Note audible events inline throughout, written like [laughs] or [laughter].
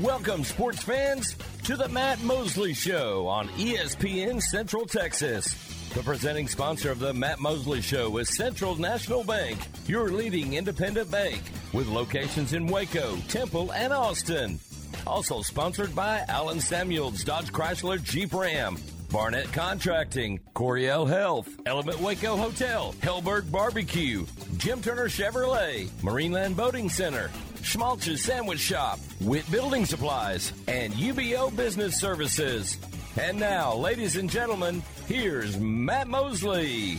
Welcome, sports fans, to the Matt Mosley Show on ESPN Central Texas. The presenting sponsor of the Matt Mosley Show is Central National Bank, your leading independent bank, with locations in Waco, Temple, and Austin. Also sponsored by Allen Samuels Dodge Chrysler Jeep Ram, Barnett Contracting, Coryell Health, Element Waco Hotel, Helberg Barbecue, Jim Turner Chevrolet, Marineland Boating Center, Schmaltz's Sandwich Shop, Witt Building Supplies, and UBEO Business Services. And now, ladies and gentlemen, here's Matt Mosley.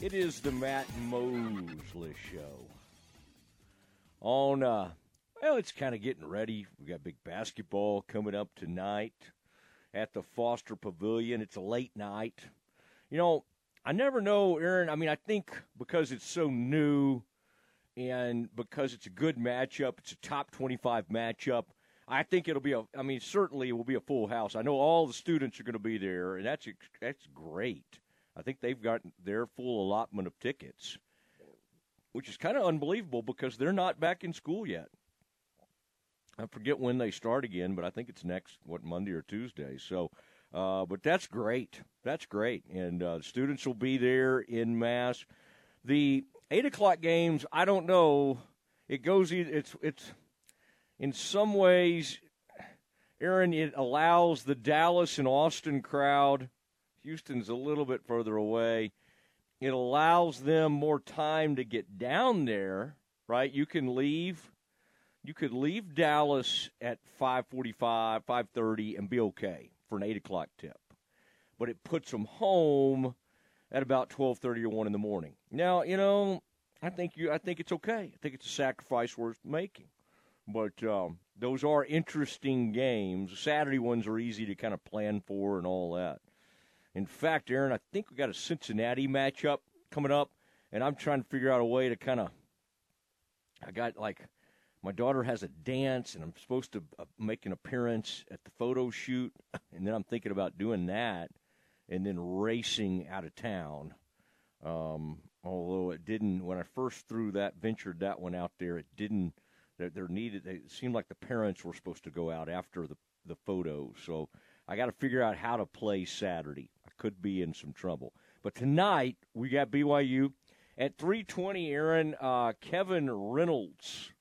It is the Matt Mosley Show. On, uh, well, it's kind of getting ready. We got big basketball coming up tonight at the Foster Pavilion. It's a late night. You know, I never know, Aaron. I mean, I think because it's so new and because it's a good matchup, it's a top 25 matchup. I think it'll be a. I mean, certainly it will be a full house. I know all the students are going to be there, and that's that's great. I think they've got their full allotment of tickets, which is kind of unbelievable because they're not back in school yet. I forget when they start again, but I think it's next what Monday or Tuesday. So uh, but that's great. That's great. And uh, students will be there in mass. The eight o'clock games, I don't know. It goes. It's it's in some ways, Aaron. It allows the Dallas and Austin crowd. Houston's a little bit further away. It allows them more time to get down there. Right, you can leave. You could leave Dallas at 5:45, 5:30, and be okay for an eight o'clock tip, but it puts them home at about twelve thirty or one in the morning. Now, you know, I think you, I think it's okay. I think it's a sacrifice worth making, but um, those are interesting games. Saturday ones are easy to kind of plan for and all that. In fact, Aaron, I think we got a Cincinnati matchup coming up, and I'm trying to figure out a way to kind of. I got like my daughter has a dance and I'm supposed to uh, make an appearance at the photo shoot [laughs] and then I'm thinking about doing that and then racing out of town. Um, although it didn't when I first threw that ventured that one out there, it didn't. There, there needed. It seemed like the parents were supposed to go out after the the photo. So I got to figure out how to play Saturday. I could be in some trouble. But tonight we got BYU at 3:20. Aaron uh, Kevin Reynolds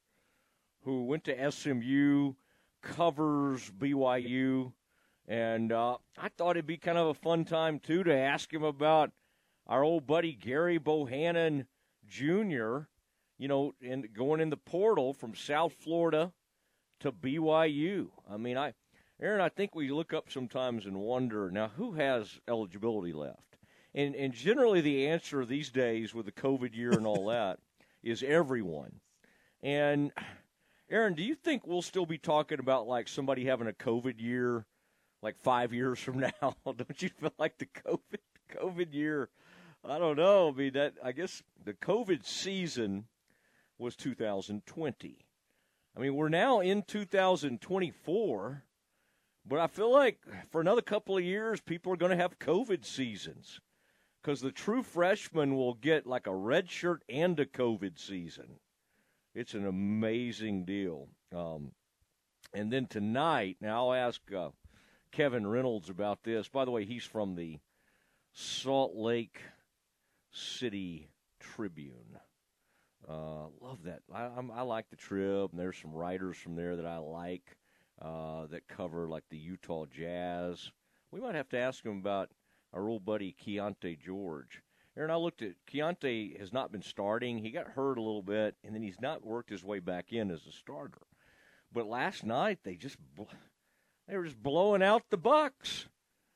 who went to SMU, covers BYU, and uh, I thought it'd be kind of a fun time too to ask him about our old buddy Gerry Bohanon Jr. You know, and going in the portal from South Florida to BYU. I mean, I, Aaron, I think we look up sometimes and wonder now who has eligibility left, and and generally the answer these days with the COVID year and all [laughs] that is everyone, and Aaron, do you think we'll still be talking about like somebody having a COVID year, like five years from [laughs] now? don't you feel like the COVID COVID year? I don't know. I mean, that I guess the COVID season was 2020. I mean, we're now in 2024, but I feel like for another couple of years, people are going to have COVID seasons because the true freshmen will get like a red shirt and a COVID season. It's an amazing deal. Um, and then tonight, now I'll ask uh, Kevin Reynolds about this. By the way, he's from the Salt Lake City Tribune. Uh, love that. I, I, like the Trib, and there's some writers from there that I like uh, that cover like the Utah Jazz. We might have to ask him about our old buddy Keyonte George. Aaron, I looked at Keyonte has not been starting. He got hurt a little bit, and then he's not worked his way back in as a starter. But last night they just they were just blowing out the Bucks.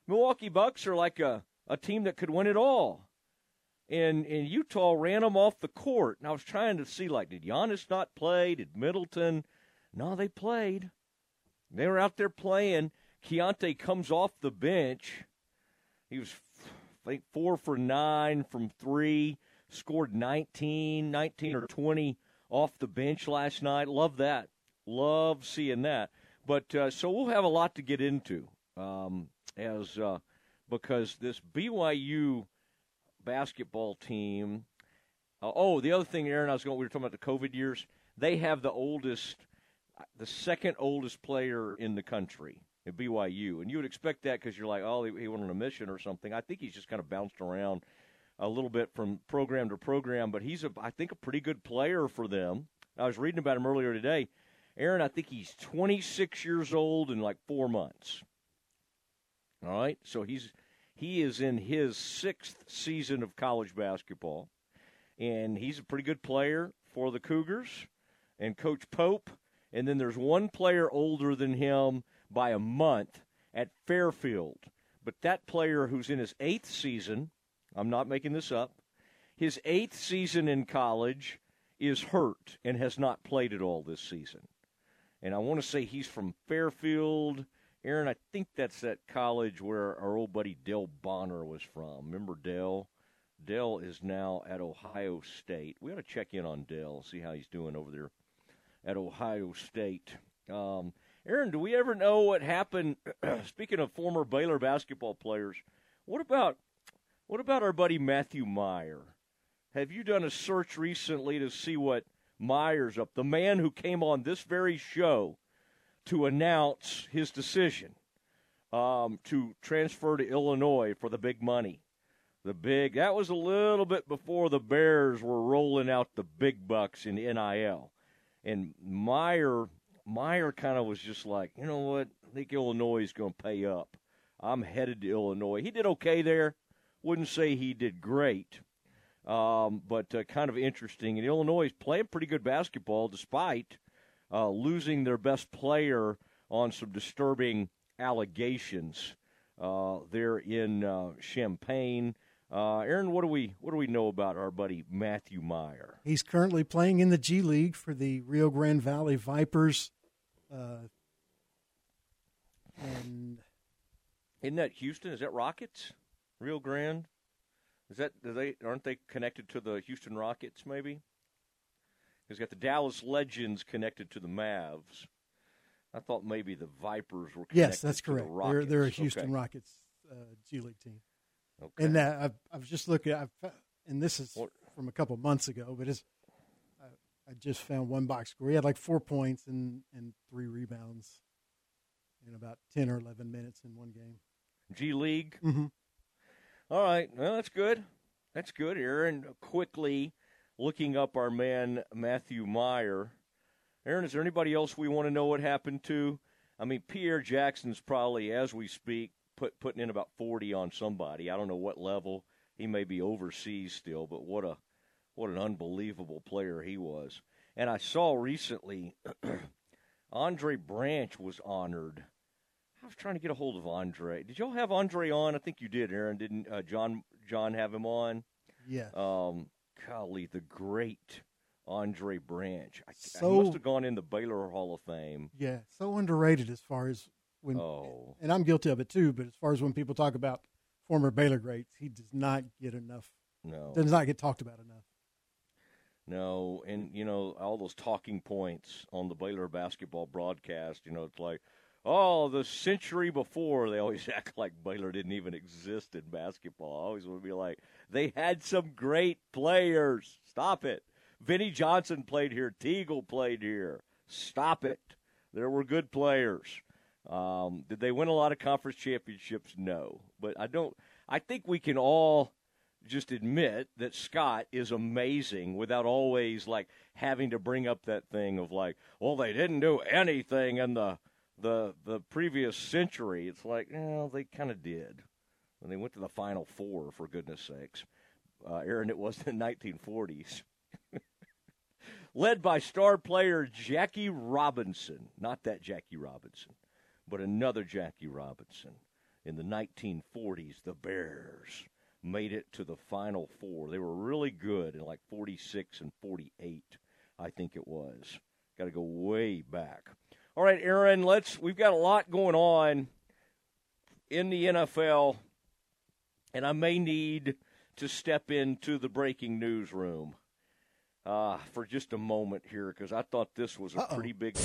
Milwaukee Bucks are like a, a team that could win it all. And and Utah ran them off the court. And I was trying to see like did Giannis not play? Did Middleton? No, they played. They were out there playing. Keyonte comes off the bench. He was Think four for nine from three, scored 19, 19 or 20 off the bench last night. Love that. Love seeing that. But uh, so we'll have a lot to get into um, as uh, because this BYU basketball team. Uh, oh, the other thing, Aaron, I was going. We were talking about the COVID years. they have the oldest, the second oldest player in the country at BYU, and you would expect that because you're like, oh, he, he went on a mission or something. I think he's just kind of bounced around a little bit from program to program, but he's a, I think, a pretty good player for them. I was reading about him earlier today. Aaron, I think he's 26 years old in like four months. All right, so he's he is in his sixth season of college basketball, and he's a pretty good player for the Cougars and Coach Pope. And then there's one player older than him by a month at Fairfield. But that player who's in his eighth season, I'm not making this up, his eighth season in college is hurt and has not played at all this season. And I want to say he's from Fairfield. Aaron, I think that's that college where our old buddy Dell Bonner was from. Remember Dell? Dell is now at Ohio State. We ought to check in on Dell, see how he's doing over there at Ohio State. Um, Aaron, do we ever know what happened? [clears throat] speaking of former Baylor basketball players, what about what about our buddy Matthew Mayer? Have you done a search recently to see what Mayer's up? The man who came on this very show to announce his decision um, to transfer to Illinois for the big money the big. That was a little bit before the Bears were rolling out the big bucks in NIL, and Mayer Mayer kind of was just like, you know what? I think Illinois is going to pay up. I'm headed to Illinois. He did okay there. Wouldn't say he did great, um, but uh, kind of interesting. And Illinois is playing pretty good basketball despite uh, losing their best player on some disturbing allegations uh, there in uh, Champaign. Uh, Aaron, what do we what do we know about our buddy Matthew Mayer? He's currently playing in the G League for the Rio Grande Valley Vipers. Uh, and isn't that Houston? Is that Rockets? Rio Grande? Is that do they aren't they connected to the Houston Rockets? Maybe. He's got the Dallas Legends connected to the Mavs. I thought maybe the Vipers were. connected. yes, that's correct. The they're they're a Houston okay. Rockets uh, G League team. Okay. And that I've, I was just looking, I've, and this is from a couple months ago, but it's, I just found one box score. He had like four points and, and three rebounds in about 10 or 11 minutes in one game. G League? Mm-hmm. All right. Well, that's good. That's good, Aaron. Quickly looking up our man, Matthew Mayer. Aaron, is there anybody else we want to know what happened to? I mean, Pierre Jackson's probably, as we speak, put putting in about 40 on somebody. I don't know what level. He may be overseas still, but what a what an unbelievable player he was. And I saw recently [clears throat] Andre Branch was honored. I was trying to get a hold of Andre. Did y'all have Andre on? I think you did, Aaron. Didn't uh, John John have him on? Yeah. Um, golly, the great Andre Branch. I, so, I must have gone in the Baylor Hall of Fame. Yeah, so underrated as far as when, oh. and I'm guilty of it too. But as far as when people talk about former Baylor greats, he does not get enough. No, does not get talked about enough. No, and you know all those talking points on the Baylor basketball broadcast. You know, it's like, oh, the century before. They always [laughs] act like Baylor didn't even exist in basketball. I always would be like, they had some great players. Stop it. Vinnie Johnson played here. Teagle played here. Stop it. There were good players. Um, did they win a lot of conference championships? No, but I don't. I think we can all just admit that Scott is amazing without always like having to bring up that thing of like, well, they didn't do anything in the the the previous century. It's like, well, they kind of did when they went to the Final Four, for goodness sakes. Uh, Aaron, it was the 1940s. [laughs] Led by star player Jackie Robinson, not that Jackie Robinson but another Jackie Robinson. In the 1940s, the Bears made it to the Final Four. They were really good in like 46 and 48, I think it was. Got to go way back. All right, Aaron, let's. We've got a lot going on in the NFL, and I may need to step into the breaking news room uh, for just a moment here because I thought this was a Uh-oh. pretty big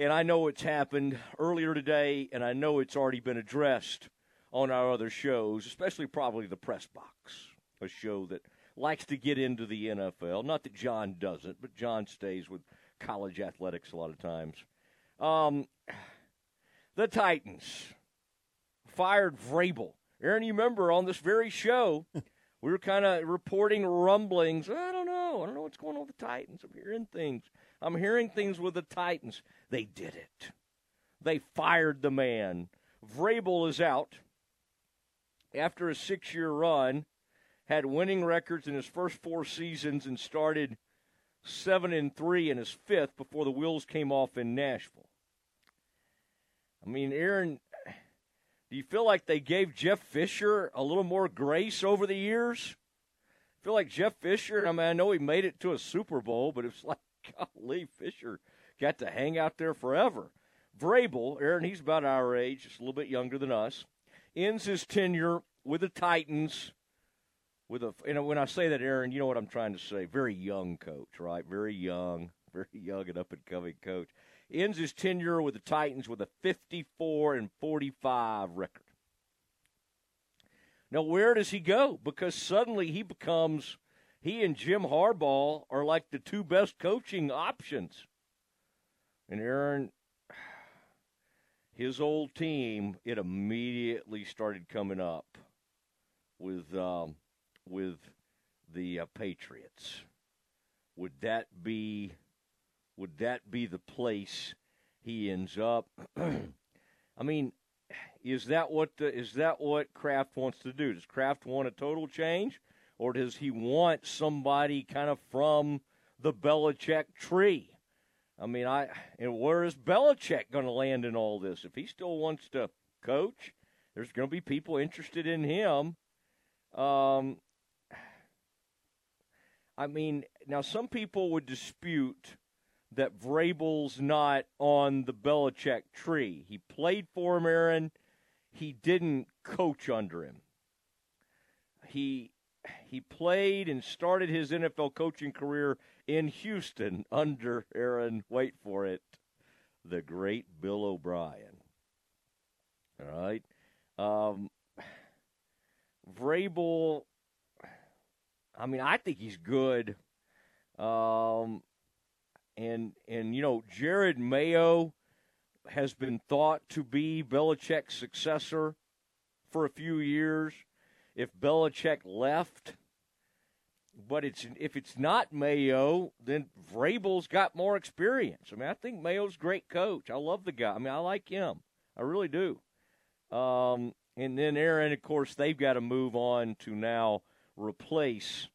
and I know it's happened earlier today, and I know it's already been addressed on our other shows, especially probably the Press Box, a show that likes to get into the NFL. Not that John doesn't, but John stays with college athletics a lot of times. Um, the Titans fired Vrabel. Aaron, you remember on this very show, we were kind of reporting rumblings. I don't know. I don't know what's going on with the Titans. I'm hearing things. I'm hearing things with the Titans. They did it. They fired the man. Vrabel is out after a six year run, had winning records in his first four seasons, and started seven and three in his fifth before the wheels came off in Nashville. I mean, Aaron, do you feel like they gave Jeff Fisher a little more grace over the years? I feel like Jeff Fisher, I mean, I know he made it to a Super Bowl, but it's [laughs] like, golly, Fisher got to hang out there forever. Vrabel, Aaron, he's about our age, just a little bit younger than us, ends his tenure with the Titans with a you know when I say that Aaron, you know what I'm trying to say. Very young coach, right? Very young, [laughs] very young and up and coming coach. Ends his tenure with the Titans with a 54 and 45 record. Now where does he go? Because suddenly he becomes he and Jim Harbaugh are like the two best coaching options. And Aaron, his old team, it immediately started coming up with um, with the uh, Patriots. Would that be would that be the place he ends up? [clears throat] I mean, is that what the, is that what Kraft wants to do? Does Kraft want a total change, or does he want somebody kind of from the Belichick tree? I mean, I where is Belichick going to land in all this? If he still wants to coach, there's going to be people interested in him. Um, I mean, now some people would dispute that Vrabel's not on the Belichick tree. He played for him, Aaron. He didn't coach under him. He he played and started his NFL coaching career in Houston under Aaron. Wait for it, the great Bill O'Brien. All right, um, Vrabel I mean, I think he's good. Um, and and you know, Jerod Mayo has been thought to be Belichick's successor for a few years. If Belichick left, but it's if it's not Mayo, then Vrabel's got more experience. I mean, I think Mayo's a great coach. I love the guy. I mean, I like him. I really do. Um, and then Aaron, of course, they've got to move on to now replace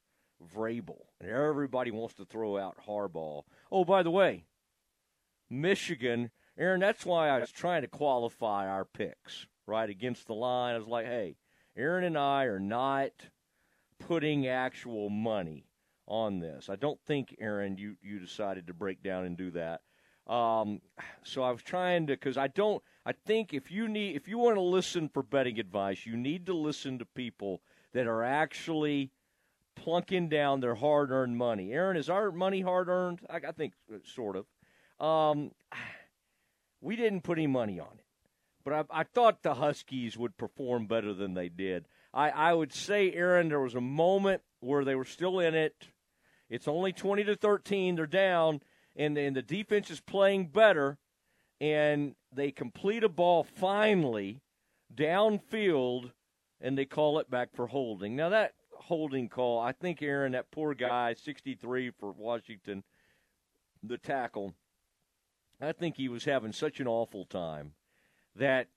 Vrabel. And everybody wants to throw out Harbaugh. Oh, by the way, Michigan, Aaron, that's why I was trying to qualify our picks, right, against the line. I was like, hey, Aaron and I are not putting actual money on this. I don't think, Aaron, you, you decided to break down and do that. Um, so I was trying to, because I don't, I think if you need, if you want to listen for betting advice, you need to listen to people that are actually plunking down their hard earned money. Aaron, is our money hard earned? I, I, think uh, sort of. Um, we didn't put any money on it, but I, I, thought the Huskies would perform better than they did. I, I would say, Aaron, there was a moment where they were still in it. It's only 20 to 13. They're down, and, and the defense is playing better, and they complete a ball finally downfield and they call it back for holding. Now that holding call, I think Aaron, that poor guy, 63 for Washington, the tackle. I think he was having such an awful time that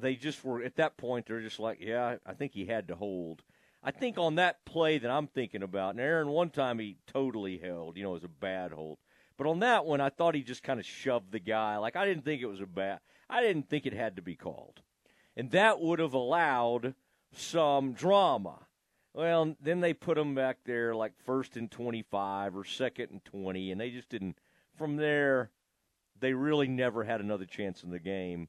they just were at that point. They're just like, yeah, I think he had to hold. I think on that play that I'm thinking about, and Aaron, one time he totally held, you know, it was a bad hold. But on that one, I thought he just kind of shoved the guy. Like I didn't think it was a bad. I didn't think it had to be called, and that would have allowed some drama. Well, then they put him back there like first and 25 or second and 20, and they just didn't. From there, they really never had another chance in the game,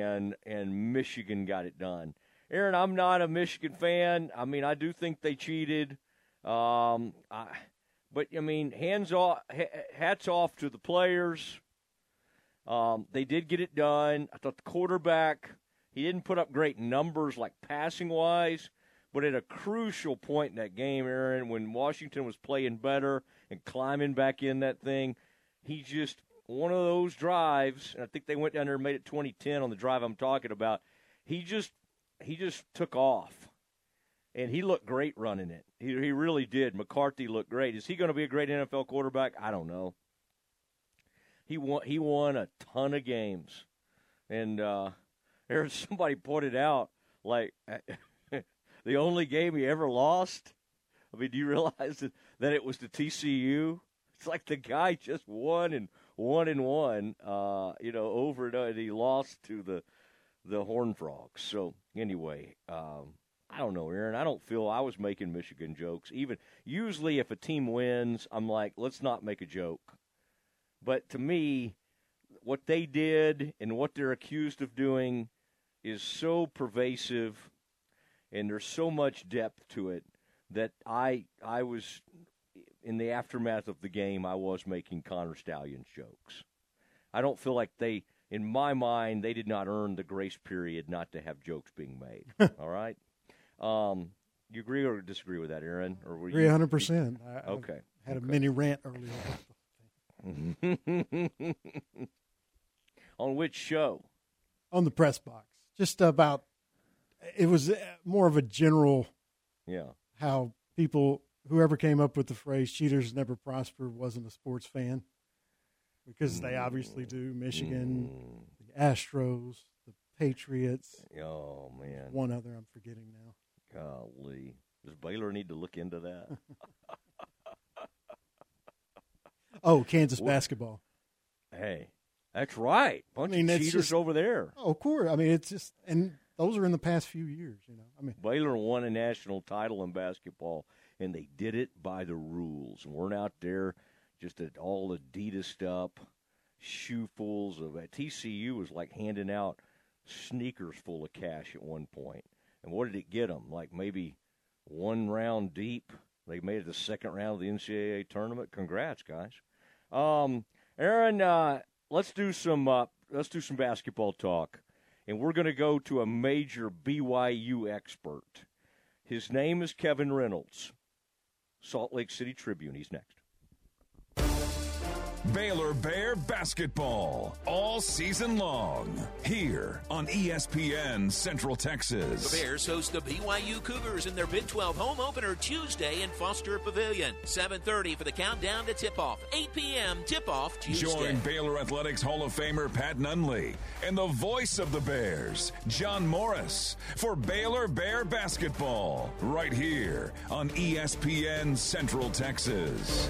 and and Michigan got it done. Aaron, I'm not a Michigan fan. I mean, I do think they cheated. Um, I, but I mean, hands off, hats off to the players. Um, they did get it done. I thought the quarterback he didn't put up great numbers like passing wise, But at a crucial point in that game, Aaron, when Washington was playing better and climbing back in that thing, he just one of those drives. And I think they went down there and made it 2010 on the drive I'm talking about. He just he just took off, and he looked great running it. He he really did. McCarthy looked great. Is he going to be a great NFL quarterback? I don't know. He won. He won a ton of games, and uh, [laughs] there's somebody pointed out like [laughs] the only game he ever lost. I mean, do you realize that, [laughs] that it was to TCU? It's like the guy just won and one and one, uh, you know, over and, and he lost to the the Horn Frogs. So anyway, um, I don't know, Aaron. I don't feel I was making Michigan jokes. Even usually, if a team wins, I'm like, let's not make a joke. But to me, what they did and what they're accused of doing is so pervasive, and there's so much depth to it that I I was in the aftermath of the game. I was making Connor Stalions jokes. I don't feel like they, in my mind, they did not earn the grace period not to have jokes being made. [laughs] All right. Um, you agree or disagree with that, Aaron? Or were Three hundred percent. Okay. I had okay. a mini rant earlier. [laughs] On which show? On the press box. Just about. It was more of a general. Yeah. How people, whoever came up with the phrase "cheaters never prosper," wasn't a sports fan, because mm. they obviously do. Michigan, mm. the Astros, the Patriots. Oh man. One other I'm forgetting now. Golly. Does Baylor need to look into that? [laughs] oh, Kansas basketball. Hey, that's right. Bunch I mean, of cheaters just, over there. Oh, of course. I mean, it's just, and those are in the past few years. You know, I mean, Baylor won a national title in basketball, and they did it by the rules, and weren't out there just at all Adidas up, shoefuls of. TCU was like handing out sneakers full of cash at one point. And what did it get them? Like maybe one round deep. They made it the second round of the NCAA tournament. Congrats, guys. Um, Aaron, uh, let's do some uh, let's do some basketball talk, and we're going to go to a major BYU expert. His name is Kevin Reynolds, Salt Lake City Tribune. He's next. Baylor Bear basketball all season long here on ESPN Central Texas. The Bears host the BYU Cougars in their Big 12 home opener Tuesday in Foster Pavilion. 7:30 for the countdown to tip-off. 8 p.m. tip-off Tuesday. Join Baylor Athletics Hall of Famer Pat Nunley and the voice of the Bears, John Morris, for Baylor Bear basketball right here on ESPN Central Texas.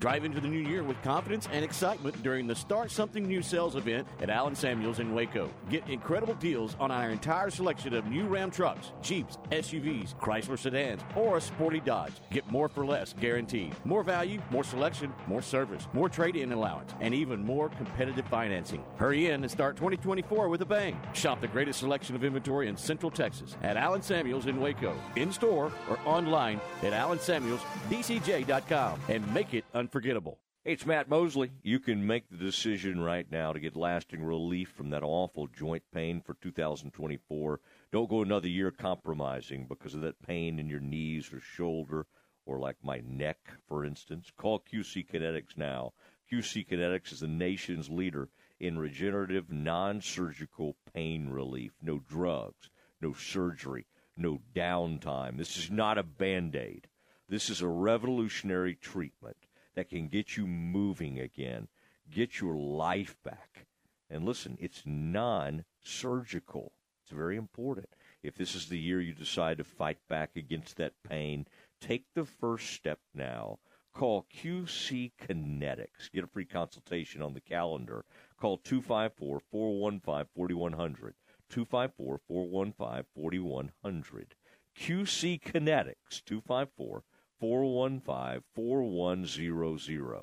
Drive into the new year with confidence and excitement during the Start Something New sales event at Allen Samuels in Waco. Get incredible deals on our entire selection of new Ram trucks, Jeeps, SUVs, Chrysler sedans, or a sporty Dodge. Get more for less, guaranteed. More value, more selection, more service, more trade-in allowance, and even more competitive financing. Hurry in and start 2024 with a bang. Shop the greatest selection of inventory in Central Texas at Allen Samuels in Waco, in store or online at allensamuelsdcj.com and make it un- unforgettable. Hey, it's Matt Mosley. You can make the decision right now to get lasting relief from that awful joint pain for 2024. Don't go another year compromising because of that pain in your knees or shoulder or like my neck, for instance. Call QC Kinetics now. QC Kinetics is the nation's leader in regenerative, non surgical pain relief. No drugs, no surgery, no downtime. This is not a band aid. This is a revolutionary treatment that can get you moving again, get your life back. And listen, it's non surgical. It's very important. If this is the year you decide to fight back against that pain, take the first step now. Call QC Kinetics. Get a free consultation on the calendar. Call 254 415 4100. 254 415 4100. QC Kinetics 254 415 4100.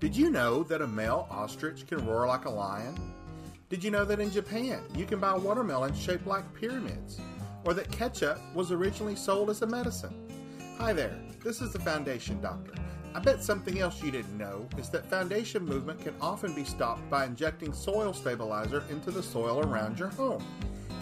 Did you know that a male ostrich can roar like a lion? Did you know that in Japan you can buy watermelons shaped like pyramids? Or that ketchup was originally sold as a medicine? Hi there, this is the Foundation Doctor. I bet something else you didn't know is that foundation movement can often be stopped by injecting soil stabilizer into the soil around your home.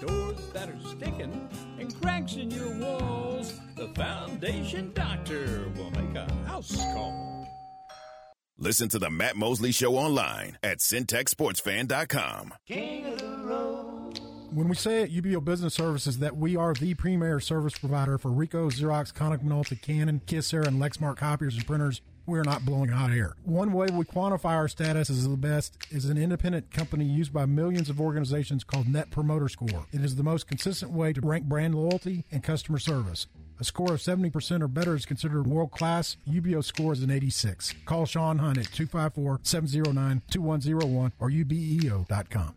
doors that are sticking and cracks in your walls, the Foundation Doctor will make a house call. Listen to the Matt Mosley Show online at centexsportsfan.com. King of the road. When we say at UBEO Business Services that we are the premier service provider for Ricoh, Xerox, Konica Minolta, Canon, Kyocera, and Lexmark copiers and printers, we're not blowing hot air. One way we quantify our status as the best is an independent company used by millions of organizations called Net Promoter Score. It is the most consistent way to rank brand loyalty and customer service. A score of 70% or better is considered world class. UBEO score is an 86. Call Sean Hunt at 254 709 2101 or ubeo.com.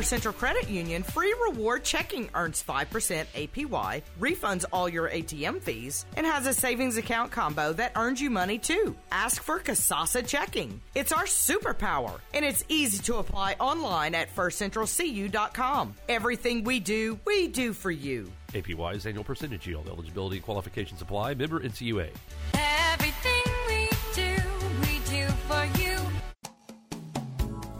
First Central Credit Union Free Reward Checking earns 5% APY, refunds all your ATM fees, and has a savings account combo that earns you money too. Ask for Kasasa Checking. It's our superpower, and it's easy to apply online at firstcentralcu.com. Everything we do, we do for you. APY is annual percentage yield. Eligibility and qualifications apply. Member NCUA. Everything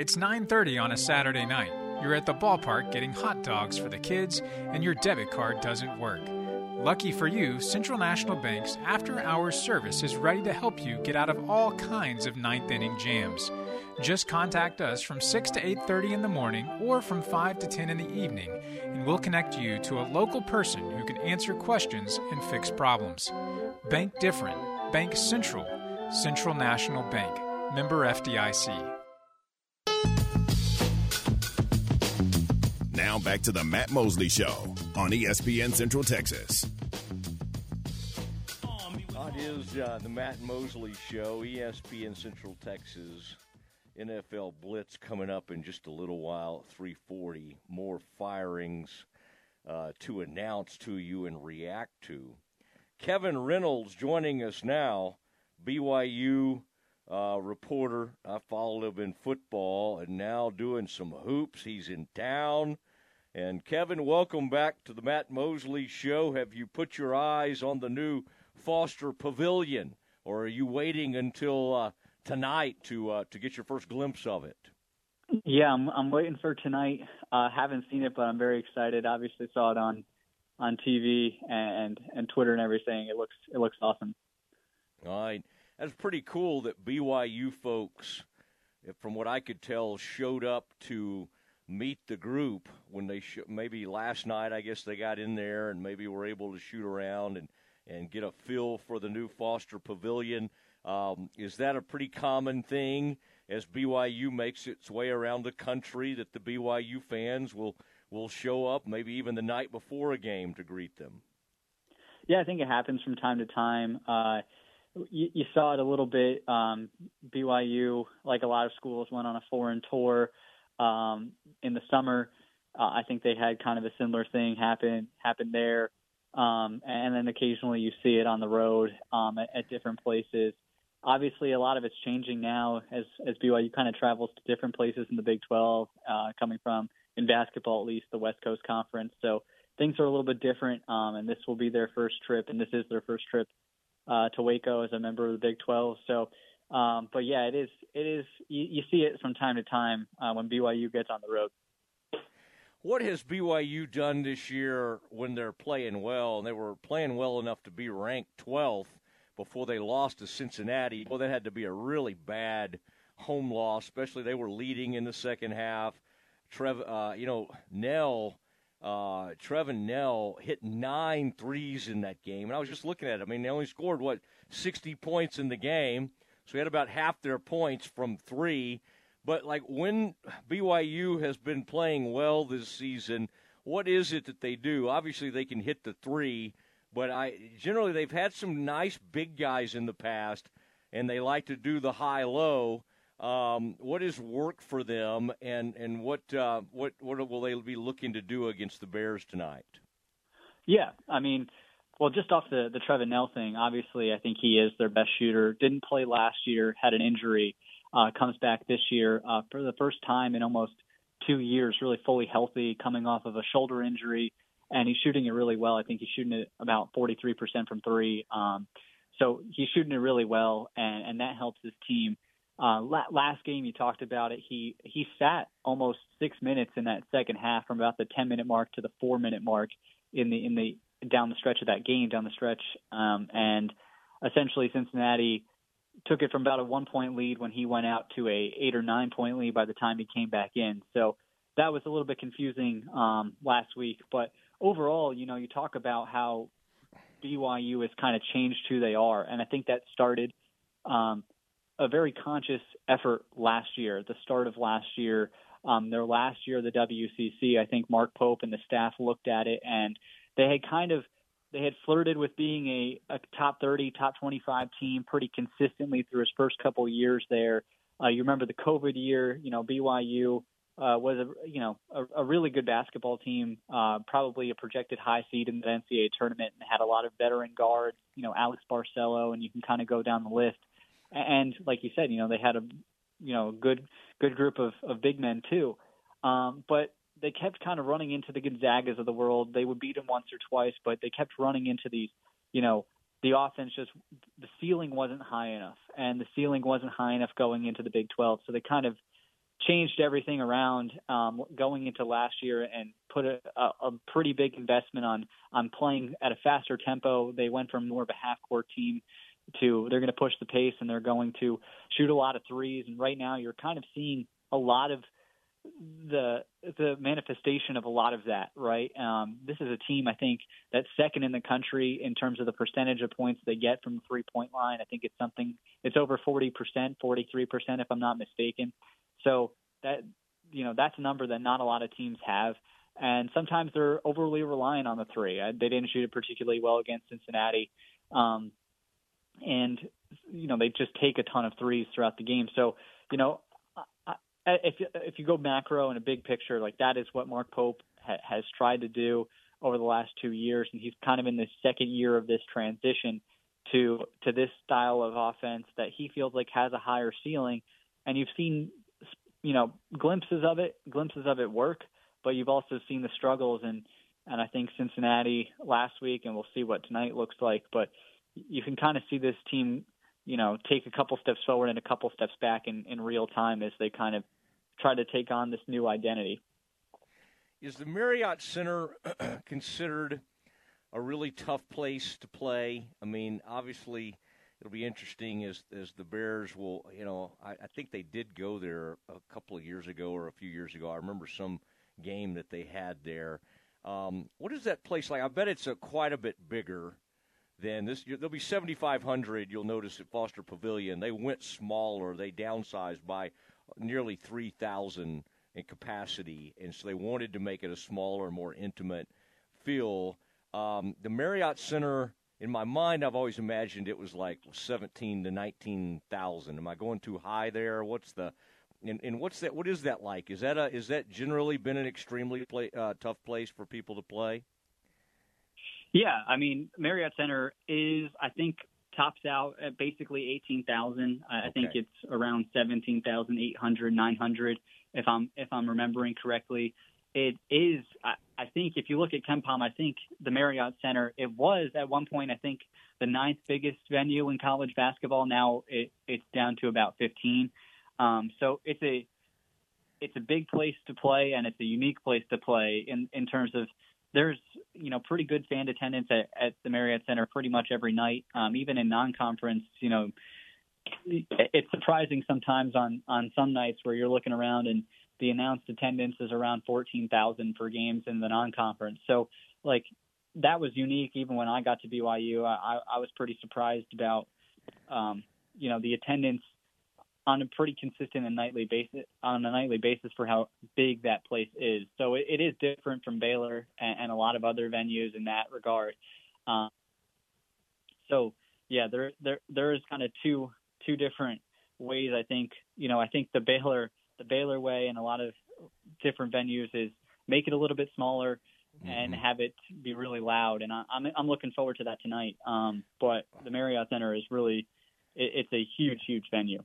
It's 9:30 on a Saturday night. You're at the ballpark getting hot dogs for the kids and your debit card doesn't work. Lucky for you, Central National Bank's after-hours service is ready to help you get out of all kinds of ninth inning jams. Just contact us from 6 to 8:30 in the morning or from 5 to 10 in the evening, and we'll connect you to a local person who can answer questions and fix problems. Bank different. Bank Central. Central National Bank. Member FDIC. Now back to the Matt Mosley Show on ESPN Central Texas. It is uh, the Matt Mosley Show, ESPN Central Texas. NFL Blitz coming up in just a little while, 340. More firings uh, to announce to you and react to. Kevin Reynolds joining us now, BYU uh, reporter. I followed him in football and now doing some hoops. He's in town. And Kevin, welcome back to the Matt Mosley Show. Have you put your eyes on the new Foster Pavilion, or are you waiting until uh, tonight to uh, to get your first glimpse of it? Yeah, I'm I'm waiting for tonight. Uh, haven't seen it, but I'm very excited. Obviously, saw it on on TV and and Twitter and everything. It looks it looks awesome. All right, that's pretty cool that BYU folks, from what I could tell, showed up to meet the group when they sh- maybe last night. I guess they got in there and maybe were able to shoot around and and get a feel for the new Foster Pavilion. Um, is that a pretty common thing as BYU makes its way around the country that the BYU fans will will show up maybe even the night before a game to greet them? Yeah, I think it happens from time to time. Uh, you, you saw it a little bit. Um, BYU, like a lot of schools, went on a foreign tour um, in the summer. Uh, I think they had kind of a similar thing happen happen there, um, and then occasionally you see it on the road um, at, at different places. Obviously, a lot of it's changing now as as BYU kind of travels to different places in the Big 12, uh, coming from in basketball at least the West Coast Conference. So things are a little bit different, um, and this will be their first trip, and this is their first trip uh, to Waco as a member of the Big 12. So um, but yeah, it is. It is. You, you see it from time to time uh, when BYU gets on the road. What has BYU done this year when they're playing well? And they were playing well enough to be ranked 12th before they lost to Cincinnati. Well, that had to be a really bad home loss, especially they were leading in the second half. Trev, uh, you know, Knell, uh, Trevin Knell hit nine threes in that game, and I was just looking at it. I mean, they only scored what sixty points in the game, so he had about half their points from three. But like when BYU has been playing well this season, what is it that they do? Obviously, they can hit the three, but I generally they've had some nice big guys in the past, and they like to do the high low. Um, what is work for them, and and what uh, what what will they be looking to do against the Bears tonight? Yeah, I mean, well, just off the the Trevin Knell thing, obviously, I think he is their best shooter. Didn't play last year, had an injury, uh, comes back this year uh, for the first time in almost two years, really fully healthy, coming off of a shoulder injury, and he's shooting it really well. I think he's shooting it about 43% from three. Um, so he's shooting it really well, and, and that helps his team. Uh, last game you talked about it. He he sat almost six minutes in that second half, from about the 10 minute mark to the four minute mark in the in the down the stretch of that game, down the stretch, um, and essentially Cincinnati took it from about a one point lead when he went out to a eight or nine point lead by the time he came back in. So that was a little bit confusing um, last week. But overall, you know, you talk about how BYU has kind of changed who they are, and I think that started um, a very conscious effort last year. the start of last year, um, their last year, the WCC, I think Mark Pope and the staff looked at it and they had kind of they had flirted with being a, a top 30, top 25 team pretty consistently through his first couple years there. Uh, you remember the COVID year, you know, BYU uh, was a you know a, a really good basketball team, uh, probably a projected high seed in the NCAA tournament, and had a lot of veteran guards, you know, Alex Barcelo, and you can kind of go down the list. And like you said, you know, they had a you know good good group of, of big men too. Um, but they kept kind of running into the Gonzagas of the world. They would beat them once or twice, but they kept running into these, you know, the offense just the ceiling wasn't high enough, and the ceiling wasn't high enough going into the Big 12. So they kind of changed everything around um, going into last year and put a, a, a pretty big investment on on playing at a faster tempo. They went from more of a half court team to they're going to push the pace and they're going to shoot a lot of threes. And right now, you're kind of seeing a lot of the the manifestation of a lot of that, right? Um, this is a team I think that's second in the country in terms of the percentage of points they get from the three point line. I think it's something it's over forty percent, forty three percent if I'm not mistaken. So that you know that's a number that not a lot of teams have, and sometimes they're overly reliant on the three. They didn't shoot it particularly well against Cincinnati, um, and you know they just take a ton of threes throughout the game. So you know if if you go macro and a big picture, like that is what Mark Pope ha- has tried to do over the last two years, and he's kind of in the second year of this transition to to this style of offense that he feels like has a higher ceiling. And you've seen, you know, glimpses of it, glimpses of it work, but you've also seen the struggles and and I think Cincinnati last week, and we'll see what tonight looks like. But you can kind of see this team you know, take a couple steps forward and a couple steps back in, in real time as they kind of try to take on this new identity. Is the Marriott Center [clears throat] considered a really tough place to play? I mean, obviously, it'll be interesting as as the Bears will. You know, I, I think they did go there a couple of years ago or a few years ago. I remember some game that they had there. Um, what is that place like? I bet it's a, quite a bit bigger then this there'll be 7,500. You'll notice at Foster Pavilion they went smaller. They downsized by nearly 3,000 in capacity, and so they wanted to make it a smaller, more intimate feel. Um, the Marriott Center, in my mind, I've always imagined it was like 17 to 19,000. Am I going too high there? What's the and, and what's that? What is that like? Is that a is that generally been an extremely play, uh, tough place for people to play? Yeah, I mean Marriott Center is I think tops out at basically 18,000. Okay. I think it's around 17,800, 900 if I'm if I'm remembering correctly. It is I, I think if you look at KenPom, I think the Marriott Center it was at one point I think the ninth biggest venue in college basketball. Now it, it's down to about 15. Um, so it's a it's a big place to play and it's a unique place to play in in terms of there's you know pretty good fan attendance at, at the Marriott Center pretty much every night, um, even in non-conference. You know, it's surprising sometimes on on some nights where you're looking around and the announced attendance is around 14,000 for games in the non-conference. So, like that was unique. Even when I got to BYU, I, I was pretty surprised about, um, you know, the attendance on a pretty consistent and nightly basis on a nightly basis for how big that place is. So it, it is different from Baylor and, and, a lot of other venues in that regard. Um, so yeah, there there there is kind of two two different ways. I think you know I think the Baylor the Baylor way and a lot of different venues is make it a little bit smaller and mm-hmm. have it be really loud. And I, I'm I'm looking forward to that tonight. Um, but the Marriott Center is really it, it's a huge huge venue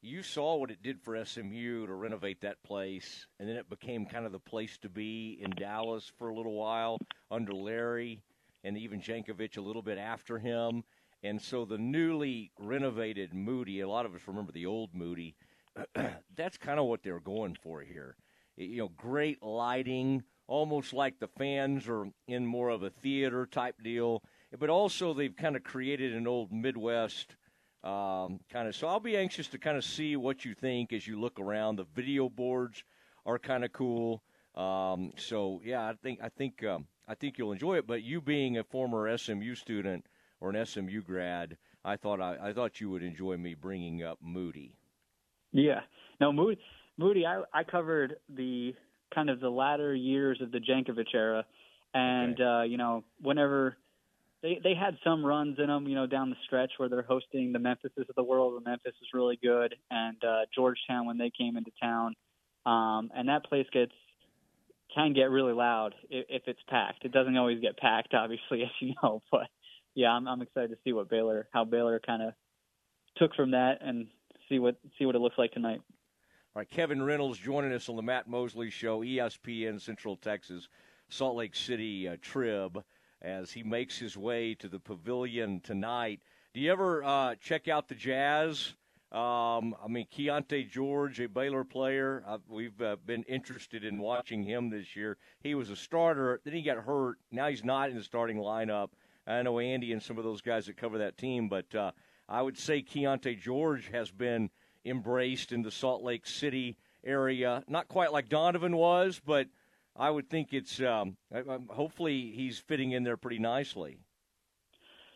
you saw what it did for SMU to renovate that place, and then it became kind of the place to be in Dallas for a little while under Larry and even Jankovich a little bit after him. And so the newly renovated Moody, a lot of us remember the old Moody, [clears throat] that's kind of what they're going for here. You know, great lighting, almost like the fans are in more of a theater type deal, but also they've kind of created an old Midwest – um, kind of. So I'll be anxious to kind of see what you think as you look around. The video boards are kind of cool. Um, so yeah, I think I think um, I think you'll enjoy it. But you being a former SMU student or an SMU grad, I thought I, I thought you would enjoy me bringing up Moody. Yeah, no Moody. Moody, I, I covered the kind of the latter years of the Jankovich era, and okay. uh, you know whenever they they had some runs in them, you know, down the stretch where they're hosting the Memphises of the world. And Memphis is really good, and uh, Georgetown when they came into town, um, and that place gets can get really loud if, if it's packed. It doesn't always get packed, [laughs] obviously, as you know, but yeah, I'm, I'm excited to see what Baylor, how Baylor kind of took from that, and see what see what it looks like tonight. All right, Kevin Reynolds joining us on the Matt Mosley Show, ESPN Central Texas, Salt Lake City uh, Trib as he makes his way to the pavilion tonight. Do you ever uh, check out the Jazz? Um, I mean, Keyonte George, a Baylor player, uh, we've uh, been interested in watching him this year. He was a starter, then he got hurt. Now he's not in the starting lineup. I know Andy and some of those guys that cover that team, but uh, I would say Keyonte George has been embraced in the Salt Lake City area. Not quite like Donovan was, but I would think it's um, hopefully he's fitting in there pretty nicely.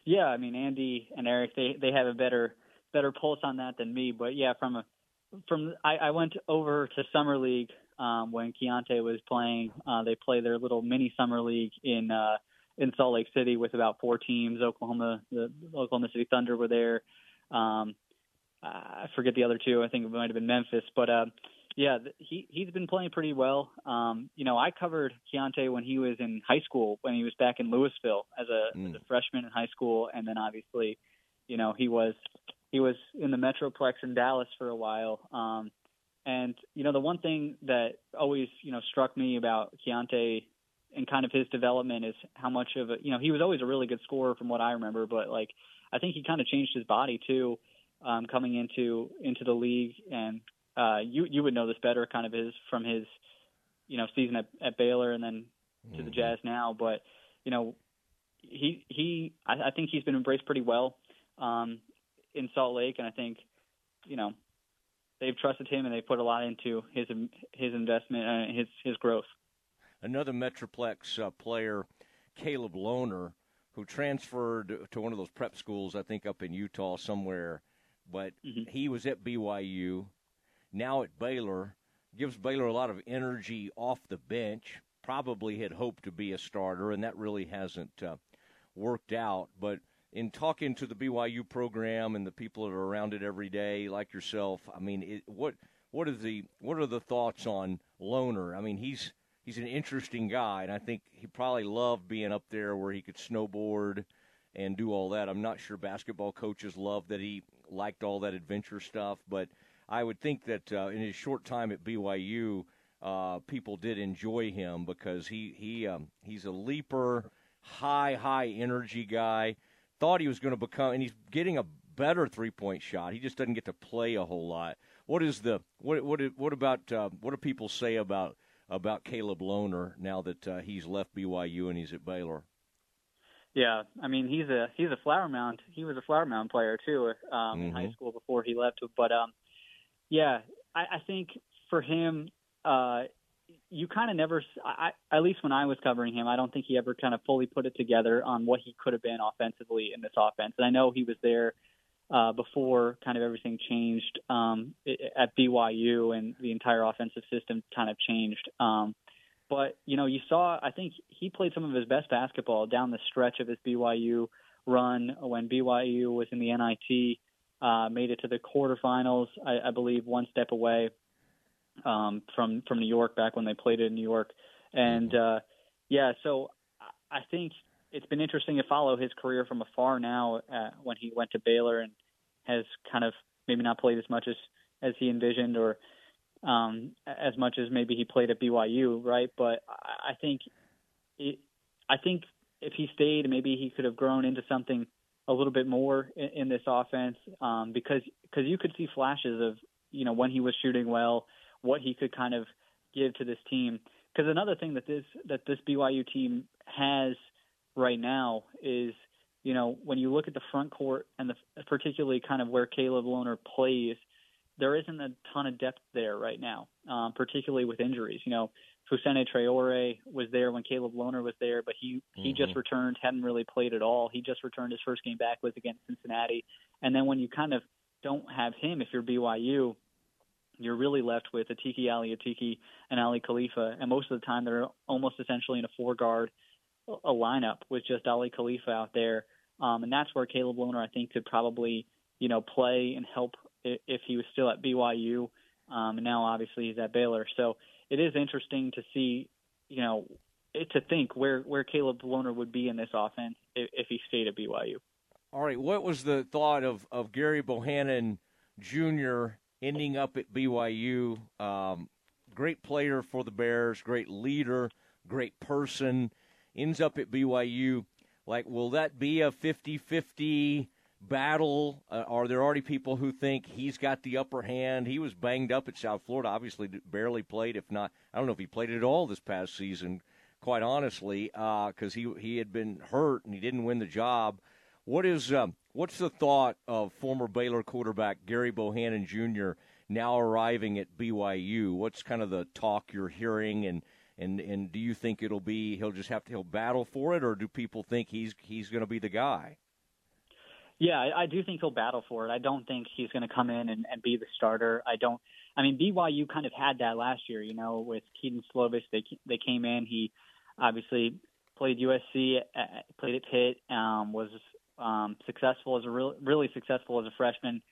Yeah, I mean Andy and Eric they they have a better better pulse on that than me, but yeah, from a from I, I went over to summer league um, when Keyonte was playing. Uh, they play their little mini summer league in uh, in Salt Lake City with about four teams. Oklahoma, the Oklahoma City Thunder were there. Um, I forget the other two. I think it might have been Memphis, but uh, yeah, he he's been playing pretty well. Um, you know, I covered Keyonte when he was in high school, when he was back in Louisville as a, mm. as a freshman in high school, and then obviously, you know, he was he was in the Metroplex in Dallas for a while. Um, and you know, the one thing that always you know struck me about Keyonte and kind of his development is how much of a you know he was always a really good scorer from what I remember, but like I think he kind of changed his body too. Um, coming into into the league and uh, you you would know this better, kind of his from his you know season at, at Baylor and then to mm-hmm. the Jazz now. But you know, he he I, I think he's been embraced pretty well um, in Salt Lake, and I think you know they've trusted him and they put a lot into his his investment and uh, his his growth. Another Metroplex uh, player, Caleb Lohner, who transferred to one of those prep schools, I think up in Utah somewhere, but mm-hmm. he was at BYU now at Baylor. Gives Baylor a lot of energy off the bench. Probably had hoped to be a starter, and that really hasn't uh, worked out. But in talking to the BYU program and the people that are around it every day, like yourself, I mean, it, what what are the what are the thoughts on Lohner? I mean, he's he's an interesting guy, and I think he probably loved being up there where he could snowboard and do all that. I'm not sure basketball coaches loved that he liked all that adventure stuff, but I would think that uh, in his short time at BYU, uh, people did enjoy him because he he um, he's a leaper, high high energy guy. Thought he was going to become, and he's getting a better three point shot. He just doesn't get to play a whole lot. What is the what what what about uh, what do people say about about Caleb Lohner now that uh, he's left BYU and he's at Baylor? Yeah, I mean he's a he's a Flower Mound. He was a Flower Mound player too um, mm-hmm. in high mm-hmm. school before he left. But um, yeah, I, I think for him, uh, you kind of never, I, at least when I was covering him, I don't think he ever kind of fully put it together on what he could have been offensively in this offense. And I know he was there uh, before kind of everything changed um, at BYU and the entire offensive system kind of changed. Um, but you know, you saw, I think he played some of his best basketball down the stretch of his BYU run when BYU was in the NIT, uh, made it to the quarterfinals, I, I believe, one step away um, from from New York back when they played it in New York, and uh, yeah, so I think it's been interesting to follow his career from afar now uh, when he went to Baylor and has kind of maybe not played as much as as he envisioned or um, as much as maybe he played at BYU, right? But I think it, I think if he stayed, maybe he could have grown into something a little bit more in, in this offense um, because because you could see flashes of you know when he was shooting well, what he could kind of give to this team. Because another thing that this that this BYU team has right now is you know when you look at the front court and the particularly kind of where Caleb Lohner plays, there isn't a ton of depth there right now, um, particularly with injuries. You know, Fousseyni Traore was there when Caleb Lohner was there, but he he Mm-hmm. just returned, hadn't really played at all. He just returned his first game back was against Cincinnati, and then when you kind of don't have him, if you're BYU, you're really left with Atiki Ali Atiki and Aly Khalifa, and most of the time they're almost essentially in a four guard a lineup with just Aly Khalifa out there, um, and that's where Caleb Lohner I think could probably you know play and help if he was still at BYU, um, and now obviously he's at Baylor. So it is interesting to see, you know, it, to think where where Caleb Lohner would be in this offense if, if he stayed at BYU. All right, what was the thought of, of Gerry Bohanon Jr. ending up at BYU? Um, great player for the Bears, great leader, great person, ends up at BYU. Like, will that be a 50 50 battle? Uh, are there already people who think he's got the upper hand? He was banged up at South Florida, obviously barely played, if not, I don't know if he played at all this past season, quite honestly, because he, he had been hurt and he didn't win the job. What is um, what's the thought of former Baylor quarterback Gerry Bohanon Jr. now arriving at BYU? What's kind of the talk you're hearing, and and and do you think it'll be he'll just have to he'll battle for it, or do people think he's he's going to be the guy? Yeah, I, I do think he'll battle for it. I don't think he's going to come in and, and be the starter. I don't. I mean, BYU kind of had that last year, you know, with Kedon Slovis. They they came in. He obviously played USC, uh, played at Pitt, um, was um, successful as a real, really successful as a freshman.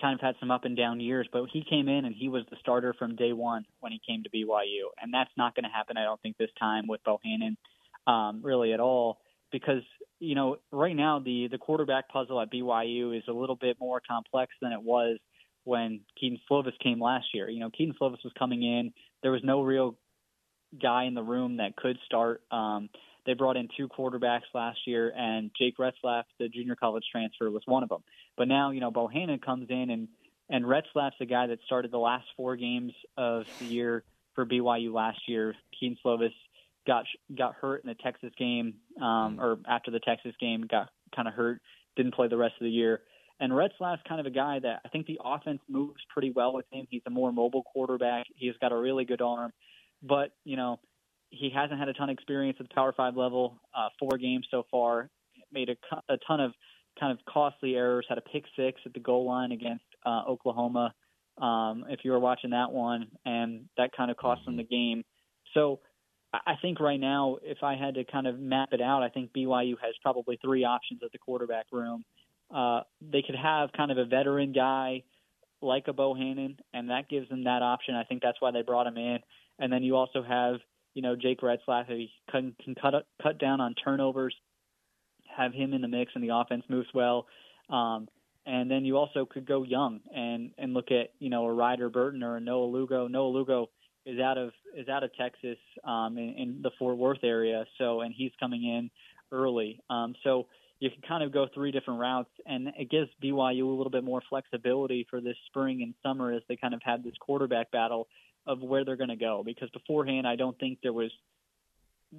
Kind of had some up and down years, but he came in and he was the starter from day one when he came to BYU, and that's not going to happen. I don't think this time with Bohanon, um, really at all, because you know right now the the quarterback puzzle at BYU is a little bit more complex than it was when Kedon Slovis came last year. You know, Kedon Slovis was coming in. There was no real guy in the room that could start. Um, they brought in two quarterbacks last year, and Jake Retzlaff, the junior college transfer, was one of them. But now, you know, Bohanon comes in, and and Retzlaff's the guy that started the last four games of the year for BYU last year. Kedon Slovis got got hurt in the Texas game, um, or after the Texas game, got kind of hurt, didn't play the rest of the year. And Retzlaff's kind of a guy that I think the offense moves pretty well with him. He's a more mobile quarterback. He's got a really good arm, but you know he hasn't had a ton of experience at the Power Five level. Uh, four games so far, made a, a ton of kind of costly errors. Had a pick six at the goal line against uh, Oklahoma. Um, if you were watching that one, and that kind of cost them the game. So I think right now, if I had to kind of map it out, I think BYU has probably three options at the quarterback room. Uh, they could have kind of a veteran guy like a Bohanon, and that gives them that option. I think that's why they brought him in. And then you also have, you know, Jake Retzlaff, who can, can cut cut down on turnovers, have him in the mix, and the offense moves well. Um, and then you also could go young and and look at you know a Ryder Burton or a Noah Lugo. Noah Lugo is out of is out of Texas um, in, in the Fort Worth area, so and he's coming in early. Um, so you can kind of go three different routes, and it gives BYU a little bit more flexibility for this spring and summer as they kind of have this quarterback battle of where they're going to go. Because beforehand, I don't think there was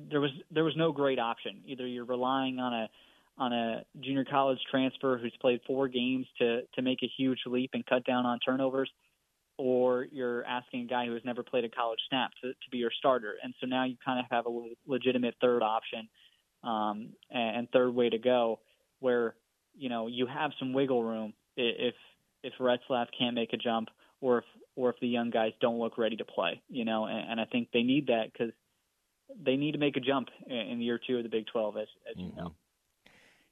there was there was no great option. Either you're relying on a on a junior college transfer who's played four games to to make a huge leap and cut down on turnovers, or you're asking a guy who has never played a college snap to, to be your starter. And so now you kind of have a legitimate third option um, and third way to go, where you know you have some wiggle room if if Retzlaff can't make a jump or if or if the young guys don't look ready to play. You know, and, and I think they need that because they need to make a jump in, year two of the Big Twelve, as as mm-hmm. you know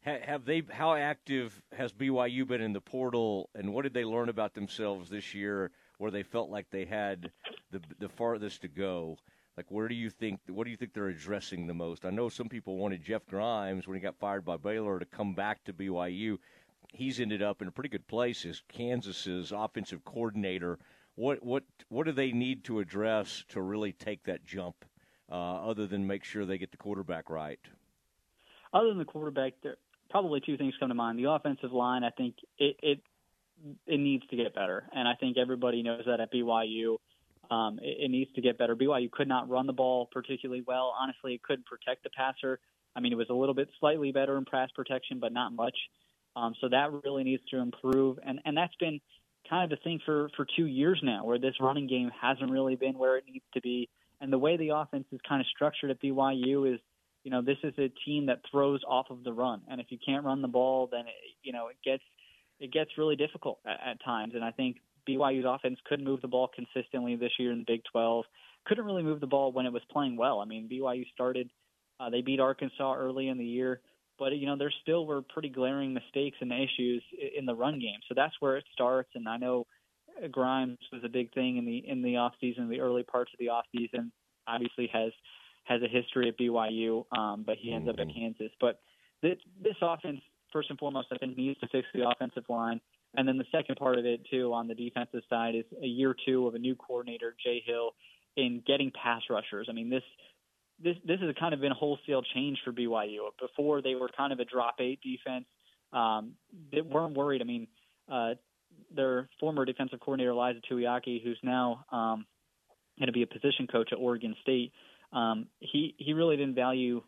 have they how active has BYU been in the portal and what did they learn about themselves this year where they felt like they had the the farthest to go. Like where do you think what do you think they're addressing the most? I know some people wanted Jeff Grimes when he got fired by Baylor to come back to BYU he's ended up in a pretty good place as Kansas's offensive coordinator. What what what do they need to address to really take that jump uh, other than make sure they get the quarterback right? Other than the quarterback, there probably two things come to mind. The offensive line, I think it it it needs to get better, and I think everybody knows that at BYU. Um, it, it needs to get better. BYU could not run the ball particularly well. Honestly, it couldn't protect the passer. I mean, it was a little bit slightly better in pass protection, but not much. Um, so that really needs to improve, and and that's been kind of the thing for for two years now, where this running game hasn't really been where it needs to be. And the way the offense is kind of structured at BYU is you know, this is a team that throws off of the run, and if you can't run the ball, then it, you know it gets it gets really difficult at, at times. And I think BYU's offense couldn't move the ball consistently this year in the Big 12. Couldn't really move the ball when it was playing well. I mean, BYU started uh, they beat Arkansas early in the year, but you know there still were pretty glaring mistakes and issues in the run game. So that's where it starts. And I know Grimes was a big thing in the in the off season, the early parts of the off season. Obviously has has a history at BYU, um, but he ends mm-hmm. up at mm-hmm. Kansas. But this, this offense, first and foremost, I think needs to fix the offensive line. And then the second part of it too, on the defensive side, is a year two of a new coordinator, Jay Hill, in getting pass rushers. I mean, this this this has kind of been a wholesale change for BYU. Before they were kind of a drop eight defense. Um, they weren't worried. I mean, uh, their former defensive coordinator Ilaisa Tuiaki, who's now um, going to be a position coach at Oregon State, um, he he really didn't value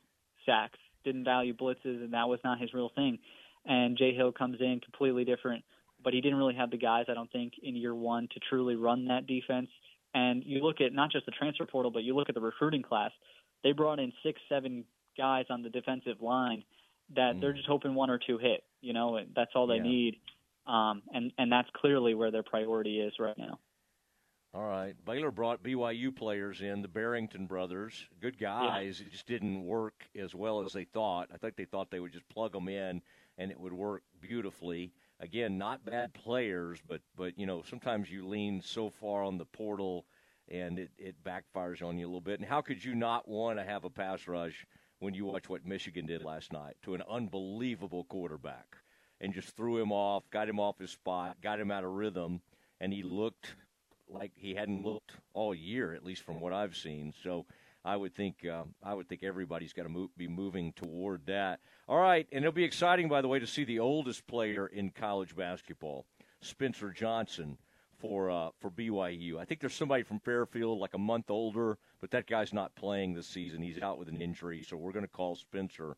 sacks, didn't value blitzes, and that was not his real thing. And Jay Hill comes in completely different, but he didn't really have the guys, I don't think, in year one to truly run that defense. And you look at not just the transfer portal, but you look at the recruiting class. They brought in six, seven guys on the defensive line that mm. they're just hoping one or two hit. You know, that's all they yeah. need. Um, and and that's clearly where their priority is right now. All right. Baylor brought BYU players in, the Barrington brothers. Good guys. Yeah. It just didn't work as well as they thought. I think they thought they would just plug them in and it would work beautifully. Again, not bad players, but but you know sometimes you lean so far on the portal and it, it backfires on you a little bit. And how could you not want to have a pass rush when you watch what Michigan did last night to an unbelievable quarterback and just threw him off, got him off his spot, got him out of rhythm, and he looked – like he hadn't looked all year, at least from what I've seen. So I would think uh, I would think everybody's got to move, be moving toward that. All right, and it'll be exciting, by the way, to see the oldest player in college basketball, Spencer Johnson, for uh, for BYU. I think there's somebody from Fairfield like a month older, but that guy's not playing this season. He's out with an injury, so we're going to call Spencer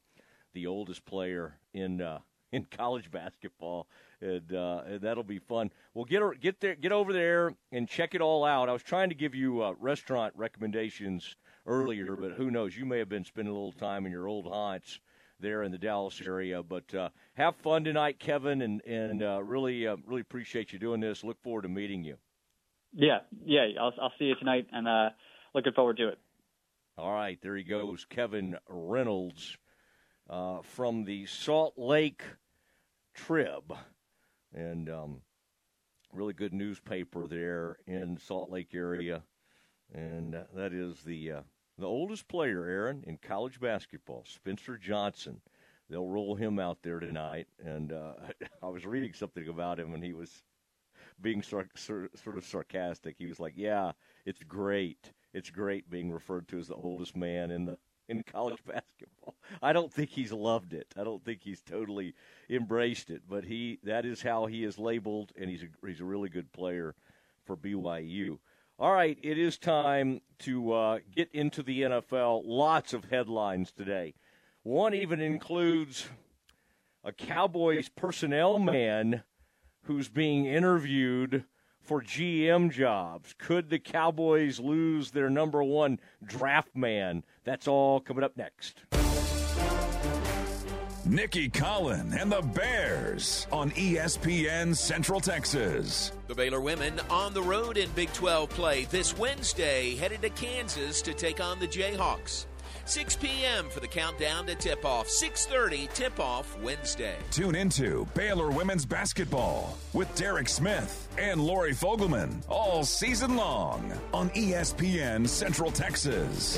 the oldest player in uh, [laughs] in college basketball, and, uh, and that'll be fun. Well, get get there, get over there, and check it all out. I was trying to give you uh, restaurant recommendations earlier, but who knows? You may have been spending a little time in your old haunts there in the Dallas area. But uh, have fun tonight, Kevin, and and uh, really uh, really appreciate you doing this. Look forward to meeting you. Yeah, yeah, I'll I'll see you tonight, and uh, looking forward to it. All right, there he goes, Kevin Reynolds uh, from the Salt Lake Trib, and um, really good newspaper there in Salt Lake area, and uh, that is the uh, the oldest player, Aaron, in college basketball, Spencer Johnson. They'll roll him out there tonight, and uh, [laughs] I was reading something about him, and he was being sort of sarcastic. He was like, "Yeah, it's great. It's great being referred to as the oldest man in the in college [laughs] basketball. I don't think he's loved it. I don't think he's totally embraced it, but he that is how he is labeled, and he's a, he's a really good player for BYU. All right, it is time to uh, get into the NFL. Lots of headlines today. One even includes a Cowboys personnel man who's being interviewed for GM jobs. Could the Cowboys lose their number one draft man? That's all coming up next. Nicki Collen and the Bears on ESPN Central Texas. The Baylor women on the road in Big 12 play this Wednesday, headed to Kansas to take on the Jayhawks. 6 p.m. for the countdown to tip off. 6:30 tip off Wednesday. Tune into Baylor women's basketball with Derek Smith and Lori Fogleman all season long on ESPN Central Texas.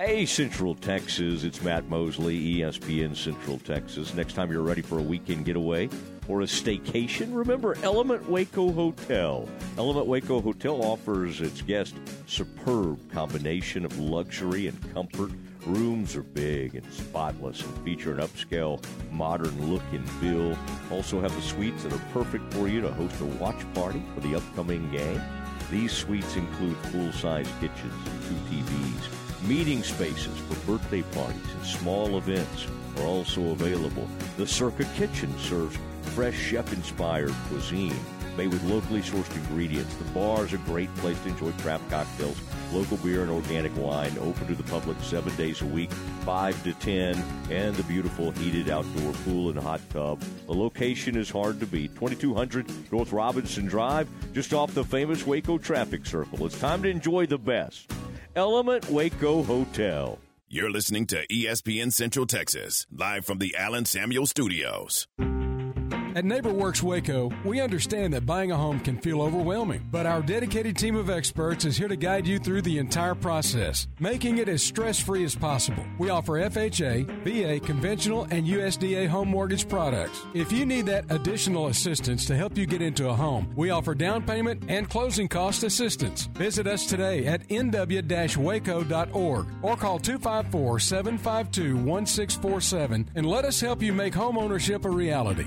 Hey, Central Texas, it's Matt Mosley, ESPN Central Texas. Next time you're ready for a weekend getaway or a staycation, remember Element Waco Hotel. Element Waco Hotel offers its guests superb combination of luxury and comfort. Rooms are big and spotless and feature an upscale, modern look and feel. Also have the suites that are perfect for you to host a watch party for the upcoming game. These suites include full-size kitchens and two TVs. Meeting spaces for birthday parties and small events are also available. The Circa Kitchen serves fresh chef-inspired cuisine made with locally sourced ingredients. The bar is a great place to enjoy craft cocktails, local beer and organic wine, open to the public seven days a week, 5 to 10, and the beautiful heated outdoor pool and hot tub. The location is hard to beat. 2200 North Robinson Drive, just off the famous Waco traffic circle. It's time to enjoy the best. Element Waco Hotel. You're listening to ESPN Central Texas, live from the Allen Samuel Studios. At NeighborWorks Waco, we understand that buying a home can feel overwhelming, but our dedicated team of experts is here to guide you through the entire process, making it as stress free as possible. We offer FHA, VA, conventional, and USDA home mortgage products. If you need that additional assistance to help you get into a home, we offer down payment and closing cost assistance. Visit us today at nw waco.org or call 254 752 1647 and let us help you make home ownership a reality.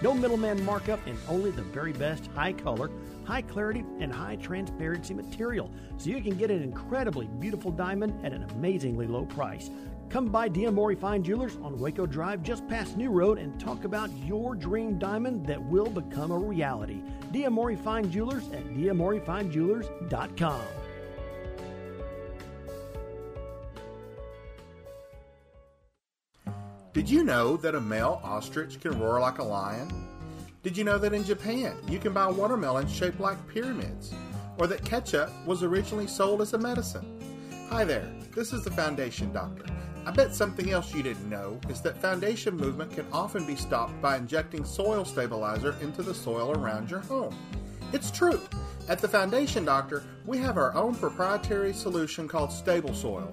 No middleman markup and only the very best high color, high clarity, and high transparency material. So you can get an incredibly beautiful diamond at an amazingly low price. Come by D'Amore Fine Jewelers on Waco Drive just past New Road and talk about your dream diamond that will become a reality. D'Amore Fine Jewelers at d'amorefindjewelers.com. Did you know that a male ostrich can roar like a lion? Did you know that in Japan you can buy watermelons shaped like pyramids? Or that ketchup was originally sold as a medicine? Hi there, this is the Foundation Doctor. I bet something else you didn't know is that foundation movement can often be stopped by injecting soil stabilizer into the soil around your home. It's true. At the Foundation Doctor, we have our own proprietary solution called Stable Soil.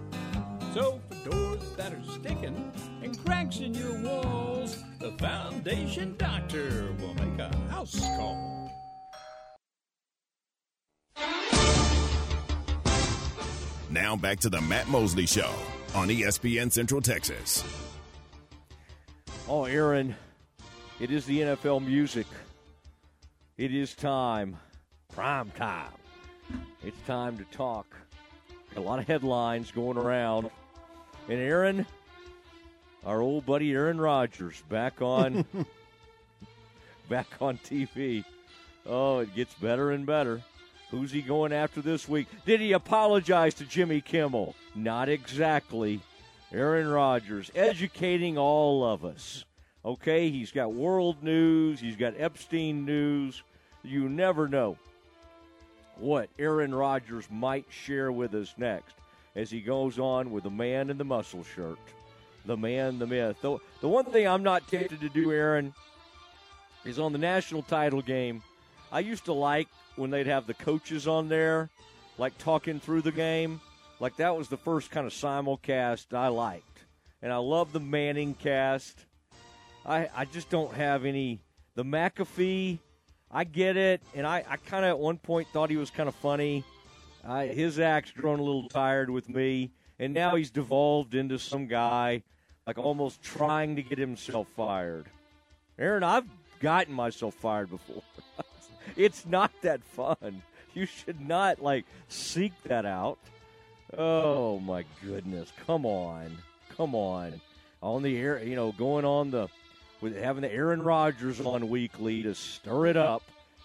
So, for doors that are sticking and cracks in your walls, the Foundation Doctor will make a house call. Now back to the Matt Mosley Show on ESPN Central Texas. Oh, Aaron, it is the NFL music. It is time, prime time, it's time to talk. A lot of headlines going around. And Aaron, our old buddy Aaron Rodgers, back on [laughs] back on TV. Oh, it gets better and better. Who's he going after this week? Did he apologize to Jimmy Kimmel? Not exactly. Aaron Rodgers educating all of us. Okay, he's got world news, he's got Epstein news. You never know what Aaron Rodgers might share with us next as he goes on with the man in the muscle shirt, the man, the myth. The, the one thing I'm not tempted to do, Aaron, is on the national title game. I used to like when they'd have the coaches on there, like talking through the game. Like that was the first kind of simulcast I liked. And I love the ManningCast. I, I just don't have any. The McAfee, I get it. And I, I kind of at one point thought he was kind of funny. I, his act's grown a little tired with me. And now he's devolved into some guy, like almost trying to get himself fired. Aaron, I've gotten myself fired before. [laughs] it's not that fun. You should not like seek that out. Oh my goodness! Come on, come on. On the air, you know, going on the with having the Aaron Rodgers on weekly to stir it up,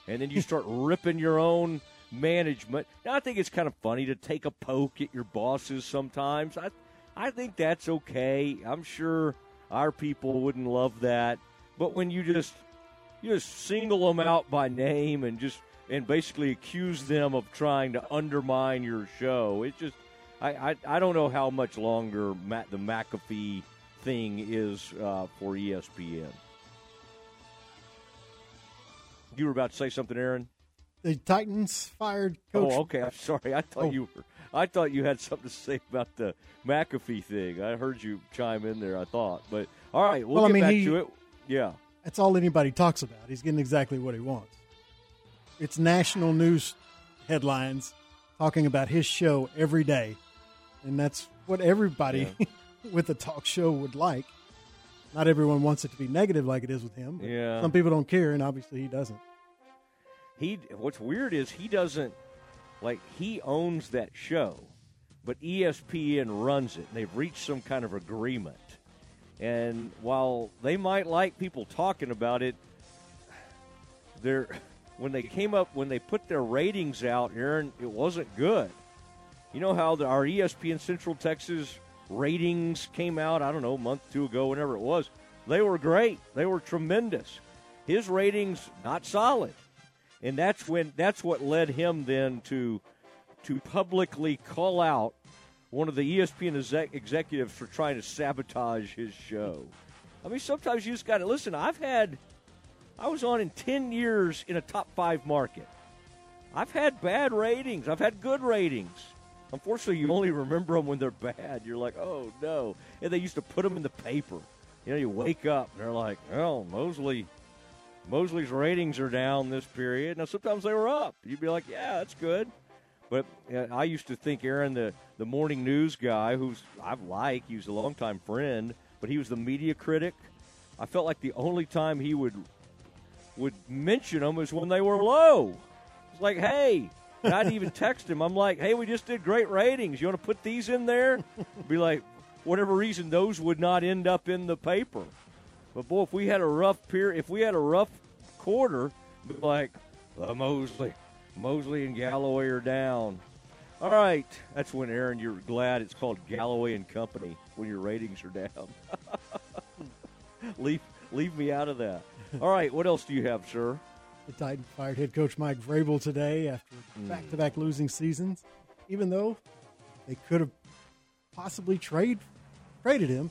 and then you start [laughs] ripping your own management. Now, I think it's kind of funny to take a poke at your bosses sometimes. I, I think that's okay. I'm sure our people wouldn't love that, but when you just you just single them out by name and just and basically accuse them of trying to undermine your show. it's just I I, I don't know how much longer Matt, the McAfee thing is uh, for ESPN. You were about to say something, Aaron. The Titans fired oh, coach. Oh, okay. I'm sorry. I thought Oh. you were. I thought you had something to say about the McAfee thing. I heard you chime in there. I thought, but all right, we'll, Well, I mean, back he- to it. Yeah. That's all anybody talks about. He's getting exactly what he wants. It's national news headlines talking about his show every day, and that's what everybody [laughs] with a talk show would like. Not everyone wants it to be negative like it is with him. Yeah. Some people don't care, and obviously he doesn't. He what's weird is he doesn't like he owns that show, but ESPN runs it. And They've reached some kind of agreement. And while they might like people talking about it, they're when they came up when they put their ratings out, Aaron, it wasn't good. You know how the, our ESPN Central Texas ratings came out, I don't know, a month, two ago, whenever it was. They were great. They were tremendous. His ratings not solid. And that's when that's what led him then to to publicly call out one of the ESPN exec- executives for trying to sabotage his show. I mean, sometimes you just got to listen. I've had, I was on in 10 years in a top five market. I've had bad ratings, I've had good ratings. Unfortunately, you only remember them when they're bad. You're like, oh no. And they used to put them in the paper. You know, you wake up and they're like, well, Mosley. Mosley's ratings are down this period. Now, sometimes they were up. You'd be like, yeah, that's good. But uh, I used to think Aaron, the, the morning news guy, who's I've liked, he was a longtime friend, but he was the media critic. I felt like the only time he would would mention them was when they were low. It's like, hey, I'd even [laughs] text him. I'm like, hey, we just did great ratings. You want to put these in there? Be like, whatever reason, those would not end up in the paper. But boy, if we had a rough period, if we had a rough quarter, like, uh, Mosley, Mosley and Galloway are down. All right, that's when Aaron, you're glad it's called Galloway and Company when your ratings are down. [laughs] leave, leave me out of that. All right, what else do you have, sir? The Titans fired head coach Mike Vrabel today after Hmm. back-to-back losing seasons, even though they could have possibly trade traded him,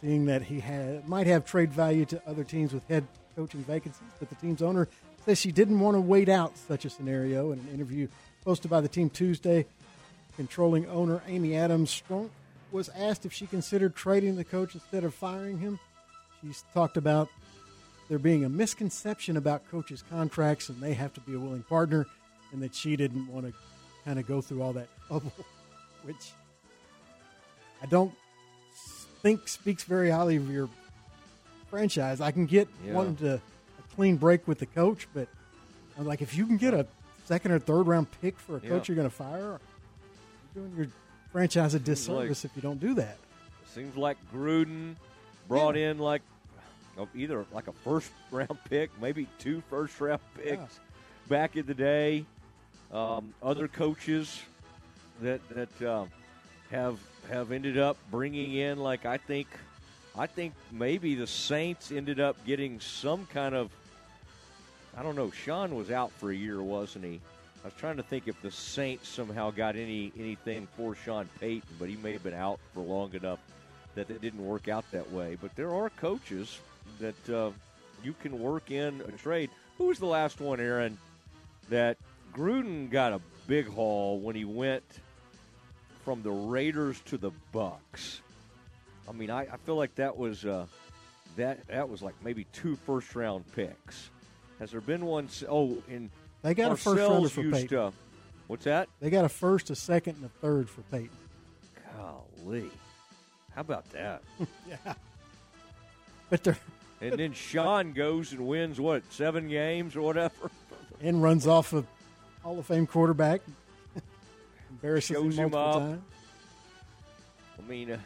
seeing that he had might have trade value to other teams with head coaching vacancies. But the team's owner says she didn't want to wait out such a scenario. In an interview posted by the team Tuesday, controlling owner Amy Adams Strunk was asked if she considered trading the coach instead of firing him. She's talked about there being a misconception about coaches' contracts and they have to be a willing partner, and that she didn't want to kind of go through all that trouble, [laughs] which I don't think speaks very highly of your franchise. I can get Yeah. wanting to a clean break with the coach, but I'm like, if you can get a second or third round pick for a Yeah. coach you're going to fire. You're doing your franchise a like- disservice if you don't do that. Seems like Gruden brought in like uh, either like a first [laughs] round pick, maybe two first round picks back in the day. Um, other coaches that that uh, have have ended up bringing in like I think I think maybe the Saints ended up getting some kind of I don't know. Sean was out for a year, wasn't he? I was trying to think if the Saints somehow got any anything for Sean Payton, but he may have been out for long enough that it didn't work out that way. But there are coaches that uh, you can work in a trade. Who was the last one, Aaron? That Gruden got a big haul when he went from the Raiders to the Bucs. I mean, I, I feel like that was uh, that that was like maybe two first round picks. Has there been one? Oh, in They got a first rounder for Payton. to- what's that? They got a first, a second, and a third for Payton. Golly, how about that? [laughs] yeah, but they're [laughs] And then Sean goes and wins what seven games or whatever. [laughs] and runs off a Hall of Fame quarterback. Embarrasses Shows him him up. times. I mean, uh,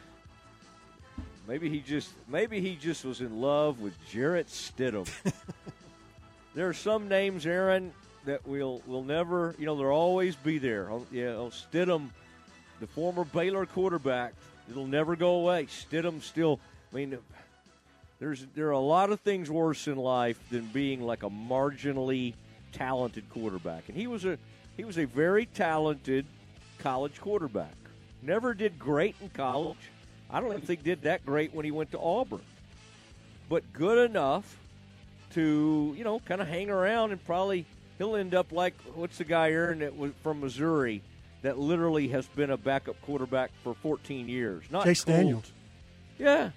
maybe he just maybe he just was in love with Jarrett Stidham. [laughs] there are some names, Aaron, that we'll will never, you know, they'll always be there. Oh, Yeah, oh, Stidham, the former Baylor quarterback, it'll never go away. Stidham still, I mean, there's there are a lot of things worse in life than being like a marginally talented quarterback, and he was a he was a very talented college quarterback. Never did great in college. I don't think did that great when he went to Auburn, but good enough to you know kind of hang around and probably he'll end up like what's the guy Aaron that was from Missouri that literally has been a backup quarterback for 14 years. Not Chase Colt. Daniels. Yeah.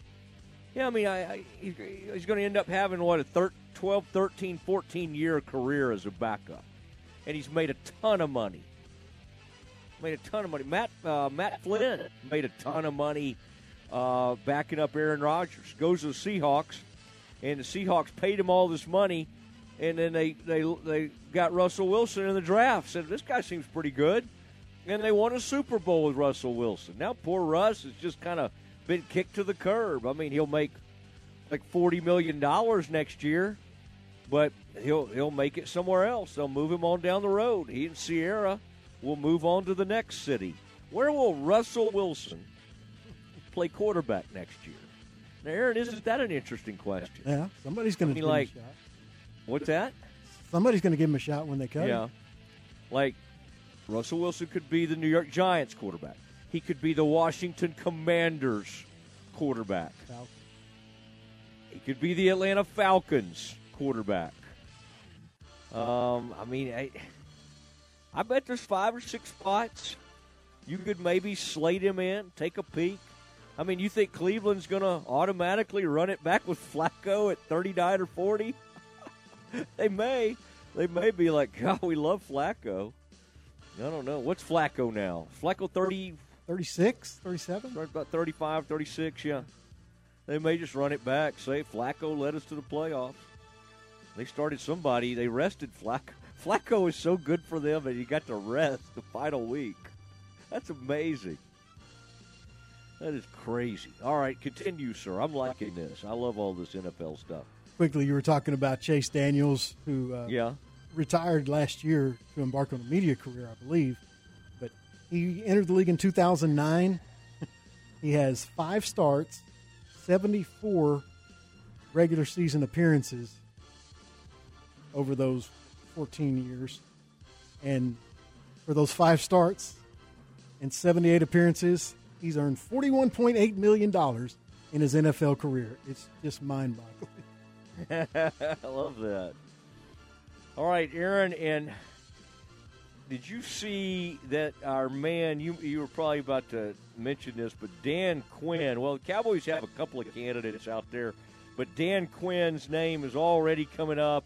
Yeah, I mean, I, I, he's, he's going to end up having, what, a thir- 12, 13, 14 year career as a backup. And he's made a ton of money. Made a ton of money. Matt uh, Matt Flynn made a ton of money uh, backing up Aaron Rodgers. Goes to the Seahawks, and the Seahawks paid him all this money, and then they, they, they got Russell Wilson in the draft. Said, this guy seems pretty good. And they won a Super Bowl with Russell Wilson. Now poor Russ has just kind of been kicked to the curb. I mean, he'll make like forty million dollars next year, but he'll he'll make it somewhere else. They'll move him on down the road. He and Ciara will move on to the next city. Where will Russell Wilson play quarterback next year? Now, Aaron, isn't that an interesting question? Yeah, somebody's going to give like, him a shot. what's that? Somebody's going to give him a shot when they cut Yeah. him. Like Russell Wilson could be the New York Giants quarterback. He could be the Washington Commanders quarterback. Falcons. He could be the Atlanta Falcons quarterback. Um, I mean, I, I bet there's five or six spots you could maybe slate him in, take a peek. I mean, you think Cleveland's going to automatically run it back with Flacco at 39 or 40? [laughs] they may. They may be like, [laughs] God, we love Flacco. I don't know. What's Flacco now? Flacco 30, 36, 37? About 35, 36, yeah. They may just run it back, say Flacco led us to the playoffs. They started somebody, they rested Flacco. Flacco is so good for them that he got to rest the final week. That's amazing. That is crazy. All right, continue, sir. I'm liking this. I love all this NFL stuff. Quickly, you were talking about Chase Daniels, who uh, Yeah. retired last year to embark on a media career, I believe. But he entered the league in 2009. [laughs] he has five starts, 74 regular season appearances over those 14 years. And for those five starts and 78 appearances, he's earned $41.8 million in his NFL career. It's just mind boggling. [laughs] [laughs] I love that. All right, Aaron, and did you see that our man? You you were probably about to mention this, but Dan Quinn. Well, the Cowboys have a couple of candidates out there, but Dan Quinn's name is already coming up.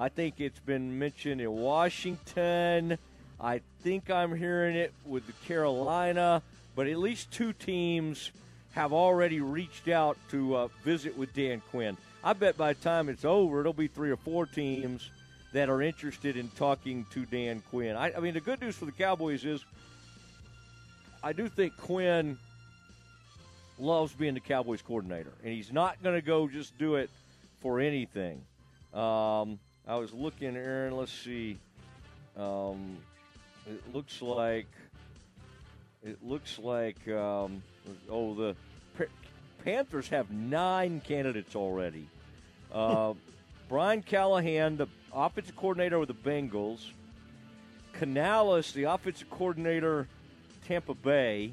I think it's been mentioned in Washington. I think I'm hearing it with the Carolina, but at least two teams have already reached out to uh, visit with Dan Quinn. I bet by the time it's over, it'll be three or four teams that are interested in talking to Dan Quinn. I, I mean, the good news for the Cowboys is I do think Quinn loves being the Cowboys coordinator, and he's not going to go just do it for anything. Um, I was looking, Aaron. Let's see. Um, it looks like it looks like um, oh the Panthers have nine candidates already. Uh, [laughs] Brian Callahan, the offensive coordinator with the Bengals. Canales, the offensive coordinator, Tampa Bay.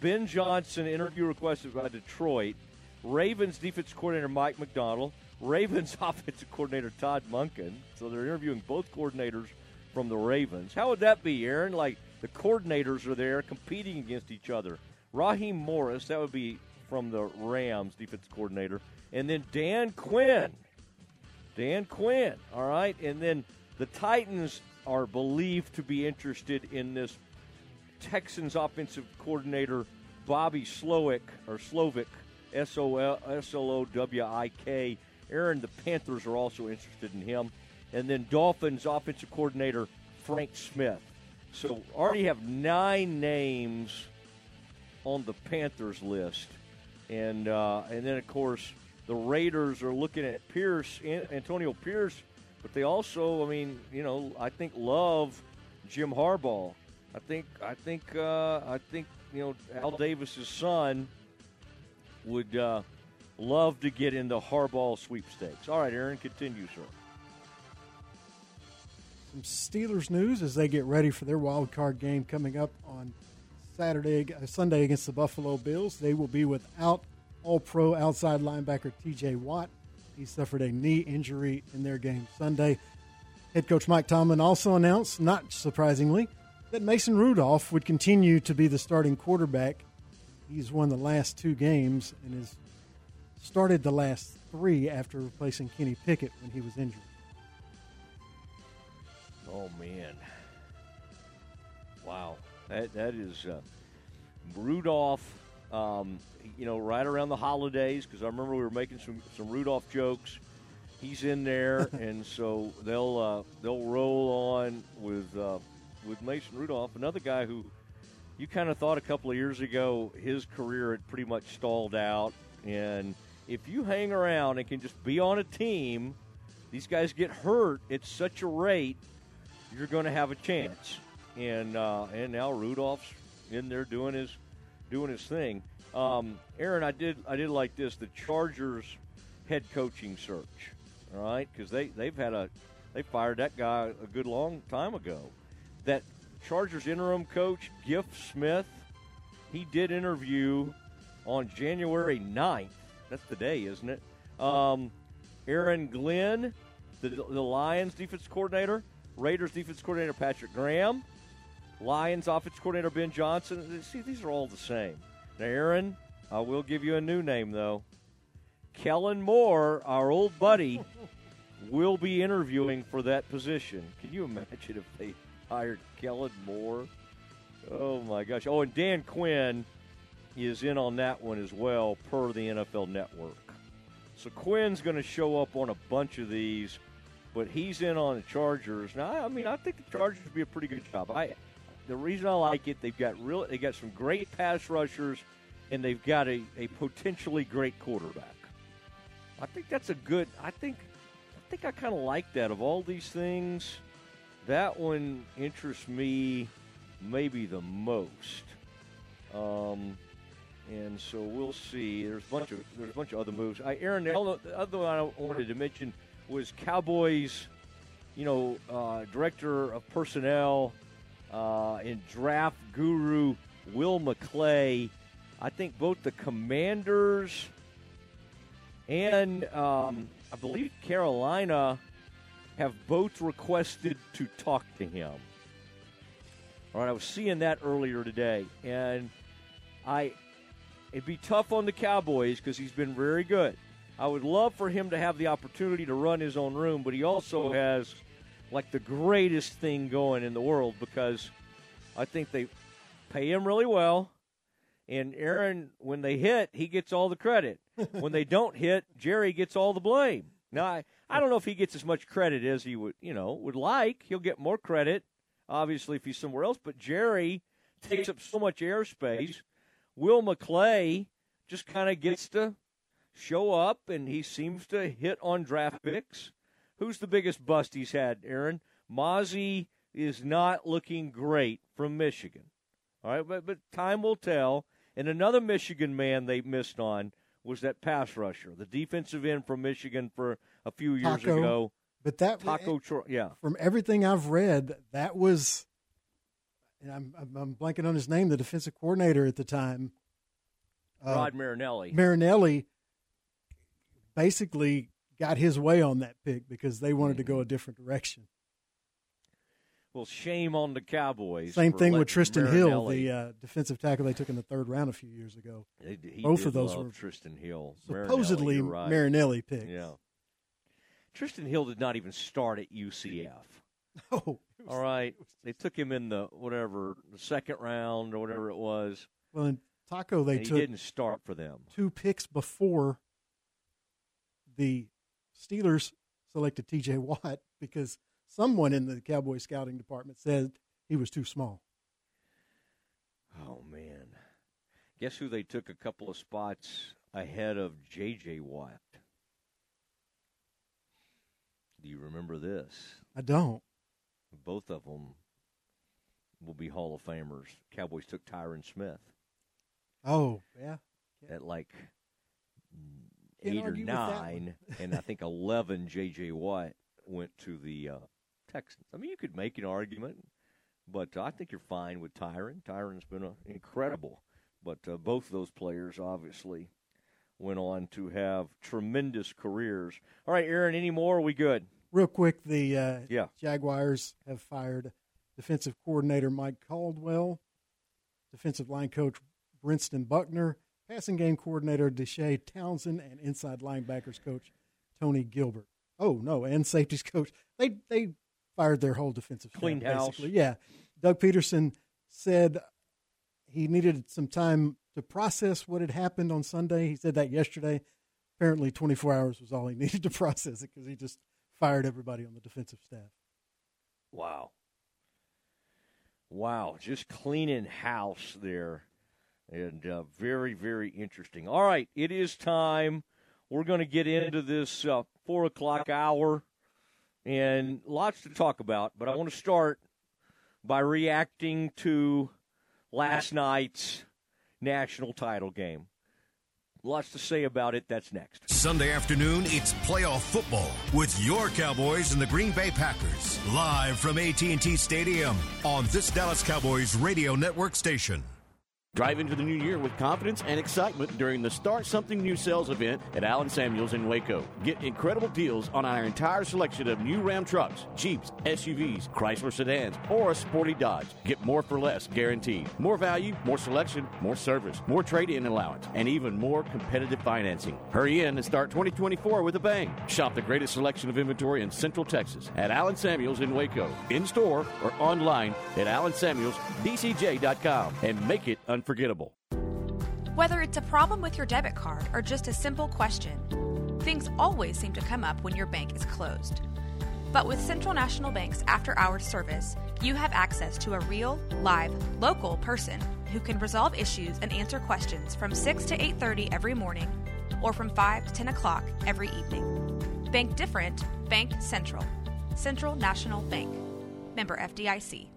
Ben Johnson, interview requested by Detroit. Ravens defensive coordinator Mike Macdonald. Ravens [laughs] offensive coordinator Todd Monken. So they're interviewing both coordinators from the Ravens. How would that be, Aaron? Like the coordinators are there competing against each other. Raheem Morris, that would be from the Rams defensive coordinator. And then Dan Quinn. Dan Quinn, all right? And then the Titans are believed to be interested in this Texans offensive coordinator Bobby Slowik or Slovic, S O L S L O W I K. Aaron, the Panthers are also interested in him. And then Dolphins offensive coordinator Frank Smith. So already have nine names on the Panthers list, and uh, and then of course the Raiders are looking at Pierce, Antonio Pierce, but they also, I mean, you know, I think love Jim Harbaugh. I think, I think, uh, I think, you know, Al Davis's son would uh, love to get in the Harbaugh sweepstakes. All right, Aaron, continue, sir. Some Steelers news as they get ready for their wild card game coming up on Saturday, uh, Sunday against the Buffalo Bills. They will be without all pro outside linebacker TJ Watt. He suffered a knee injury in their game Sunday. Head coach Mike Tomlin also announced, not surprisingly, that Mason Rudolph would continue to be the starting quarterback. He's won the last two games and has started the last three after replacing Kenny Pickett when he was injured. Oh man! Wow, that that is uh, Rudolph. Um, you know, right around the holidays because I remember we were making some some Rudolph jokes. He's in there, [laughs] and so they'll uh, they'll roll on with uh, with Mason Rudolph, another guy who you kind of thought a couple of years ago his career had pretty much stalled out, and if you hang around and can just be on a team, these guys get hurt at such a rate, you're going to have a chance. And uh, and now Rudolph's in there doing his doing his thing. Um, Aaron, I did I did like this the Chargers head coaching search, all right? Because they they've had a they fired that guy a good long time ago. That Chargers interim coach Giff Smith, he did interview on January 9th. That's the day, isn't it? Um, Aaron Glenn, the, the Lions defense coordinator, Raiders defense coordinator Patrick Graham, Lions offense coordinator Ben Johnson. See, these are all the same. Now, Aaron, I will give you a new name, though. Kellen Moore, our old buddy, [laughs] will be interviewing for that position. Can you imagine if they hired Kellen Moore? Oh, my gosh. Oh, and Dan Quinn is in on that one as well, per the NFL Network. So Quinn's going to show up on a bunch of these, but he's in on the Chargers. Now, I mean, I think the Chargers would be a pretty good job. I the reason I like it, they've got real, they got some great pass rushers, and they've got a, a potentially great quarterback. I think that's a good. I think, I think I kind of like that. Of all these things, that one interests me maybe the most. Um, and so we'll see. There's a bunch of there's a bunch of other moves. I, Aaron, the other one I wanted to mention was Cowboys. You know, uh, director of personnel uh, and draft guru Will McClay. I think both the Commanders and um, I believe Carolina have both requested to talk to him. All right, I was seeing that earlier today, and I it'd be tough on the Cowboys because he's been very good. I would love for him to have the opportunity to run his own room, but he also has like the greatest thing going in the world because I think they pay him really well. And Aaron, when they hit, he gets all the credit. [laughs] when they don't hit, Jerry gets all the blame. Now, I, I don't know if he gets as much credit as he would, you know, would like. He'll get more credit, obviously, if he's somewhere else. But Jerry takes up so much airspace. Will McClay just kind of gets to show up, and he seems to hit on draft picks. Who's the biggest bust he's had, Aaron? Mazi is not looking great from Michigan. All right, but, but time will tell. And another Michigan man they missed on was that pass rusher, the defensive end from Michigan for a few years Taco, ago. But that Taco, Tro- yeah, from everything I've read, that was. And I'm, I'm I'm blanking on his name. The defensive coordinator at the time, uh, Rod Marinelli. Marinelli, basically got his way on that pick because they wanted to Mm-hmm. go a different direction. Well, shame on the Cowboys. Same thing with Trysten Hill, the uh, defensive tackle they took in the third round a few years ago. They- Both of those were Trysten Hill. supposedly Marinelli, right. Marinelli picks. Yeah. Trysten Hill did not even start at UCF. [laughs] Oh, All right. They took him in the whatever the second round or whatever it was. Well, in Taco, they took didn't start for them. two picks before the Steelers selected T.J. Watt because someone in the Cowboy scouting department said he was too small. Oh man. Guess who they took a couple of spots ahead of J.J. Watt? Do you remember this? I don't. Both of them will be Hall of Famers. Cowboys took Tyron Smith Oh, yeah. at like Can't eight or argue with that nine, and I think [laughs] eleven. J.J. Watt went to the uh, Texans. I mean, you could make an argument, but I think you're fine with Tyron. Tyron's been uh, incredible, but uh, both of those players obviously went on to have tremendous careers. All right, Aaron, any more? Are we good? Real quick, the uh, Yeah. Jaguars have fired defensive coordinator Mike Caldwell, defensive line coach Brentson Buckner, passing game coordinator Deshea Townsend, and inside linebackers coach Tony Gilbert. Oh no, and safeties [laughs] coach. They they fired their whole defensive staff, house. basically. Yeah, Doug Pederson said he needed some time to process what had happened on Sunday. He said that yesterday. Apparently, 24 hours was all he [laughs] needed to process it because he just fired everybody on the defensive staff. Wow. Wow, just cleaning house there. And uh, very, very interesting. All right, it is time. We're going to get into this uh, 4 o'clock hour and lots to talk about. But I want to start by reacting to last night's national title game. Lots to say about it. That's next. Sunday afternoon, it's playoff football with your Cowboys and the Green Bay Packers. Live from AT&T Stadium on this Dallas Cowboys radio network station. Drive into the new year with confidence and excitement during the Start Something New sales event at Allen Samuels in Waco. Get incredible deals on our entire selection of new Ram trucks, Jeeps, SUVs, Chrysler sedans, or a sporty Dodge. Get more for less, guaranteed. More value, more selection, more service, more trade-in allowance, and even more competitive financing. Hurry in and start 2024 with a bang. Shop the greatest selection of inventory in Central Texas at Allen Samuels in Waco, in store or online at allensamuelsdcj.com and make it unforgettable. Whether it's a problem with your debit card or just a simple question, things always seem to come up when your bank is closed. But with Central National Bank's after hours service, you have access to a real, live, local person who can resolve issues and answer questions from 6 to 8:30 every morning or from 5 to 10 o'clock every evening. Bank different, Bank Central. Central National Bank. Member FDIC.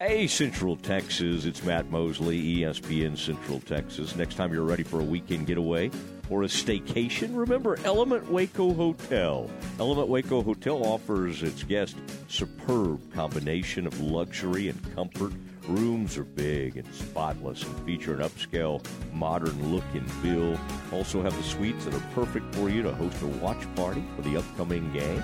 Hey, Central Texas. It's Matt Mosley, ESPN Central Texas. Next time you're ready for a weekend getaway or a staycation, remember Element Waco Hotel. Element Waco Hotel offers its guests superb combination of luxury and comfort. Rooms are big and spotless and feature an upscale, modern look and feel. Also have the suites that are perfect for you to host a watch party for the upcoming game.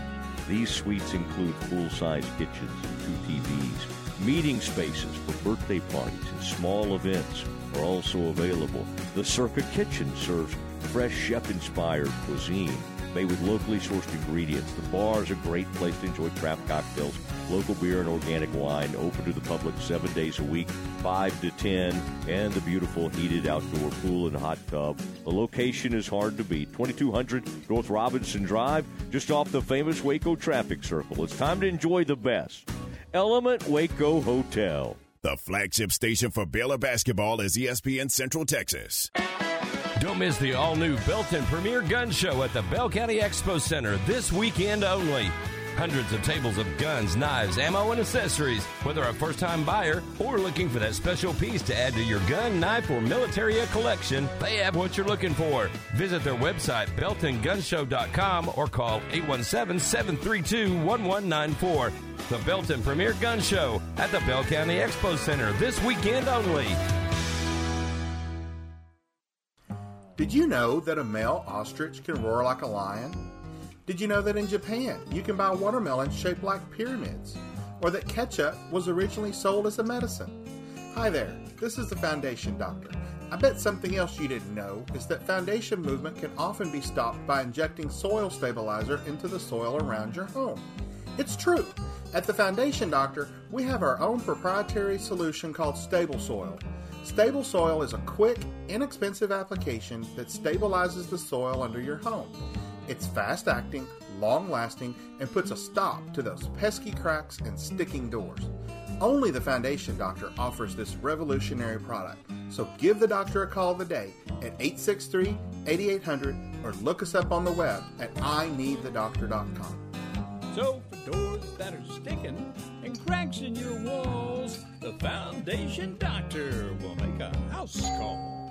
These suites include full-size kitchens and two TVs. Meeting spaces for birthday parties and small events are also available. The Circa Kitchen serves fresh chef-inspired cuisine. made with locally sourced ingredients. The bar is a great place to enjoy craft cocktails, local beer, and organic wine. Open to the public seven days a week, 5 to 10, and the beautiful heated outdoor pool and hot tub. The location is hard to beat 2200 North Robinson Drive, just off the famous Waco traffic circle. It's time to enjoy the best. Element Waco Hotel. The flagship station for Baylor basketball is ESPN Central Texas. Don't miss the all new Belton Premier Gun Show at the Bell County Expo Center this weekend only. Hundreds of tables of guns, knives, ammo, and accessories. Whether a first time buyer or looking for that special piece to add to your gun, knife, or military collection, they have what you're looking for. Visit their website, beltongunshow.com, or call 817 732 1194. The Belton Premier Gun Show at the Bell County Expo Center this weekend only. Did you know that a male ostrich can roar like a lion? Did you know that in Japan you can buy watermelons shaped like pyramids? Or that ketchup was originally sold as a medicine? Hi there, this is the Foundation Doctor. I bet something else you didn't know is that foundation movement can often be stopped by injecting soil stabilizer into the soil around your home. It's true. At the Foundation Doctor, we have our own proprietary solution called Stable Soil. Stable Soil is a quick, inexpensive application that stabilizes the soil under your home. It's fast acting, long lasting, and puts a stop to those pesky cracks and sticking doors. Only the Foundation Doctor offers this revolutionary product. So give the doctor a call today at 863 8800 or look us up on the web at ineedthedoctor.com. So for doors that are sticking and cracks in your walls, the Foundation Doctor will make a house call.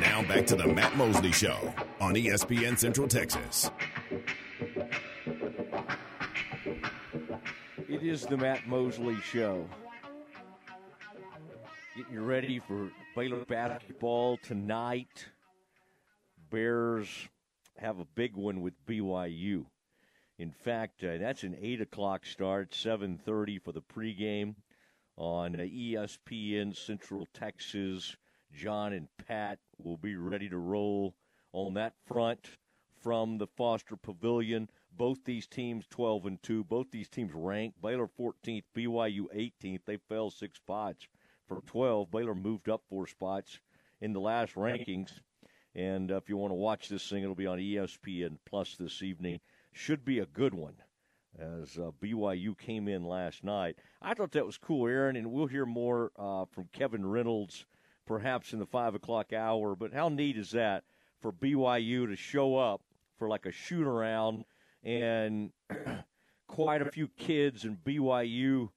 Now back to the Matt Mosley Show on ESPN Central Texas. It is the Matt Mosley Show. Getting you ready for Baylor basketball tonight. Bears have a big one with BYU. In fact, uh, that's an eight o'clock start, seven thirty for the pregame on uh, ESPN Central Texas. John and Pat will be ready to roll on that front from the Foster Pavilion. Both these teams 12 and 2. Both these teams ranked. Baylor 14th, BYU 18th. They fell six spots from 12. Baylor moved up four spots in the last rankings. And uh, if you want to watch this thing, it'll be on ESPN Plus this evening. Should be a good one as uh, BYU came in last night. I thought that was cool, Aaron, and we'll hear more uh, from Kevin Reynolds perhaps in the 5 o'clock hour. But how neat is that for BYU to show up for like a shoot around and [clears throat] quite a few kids and BYU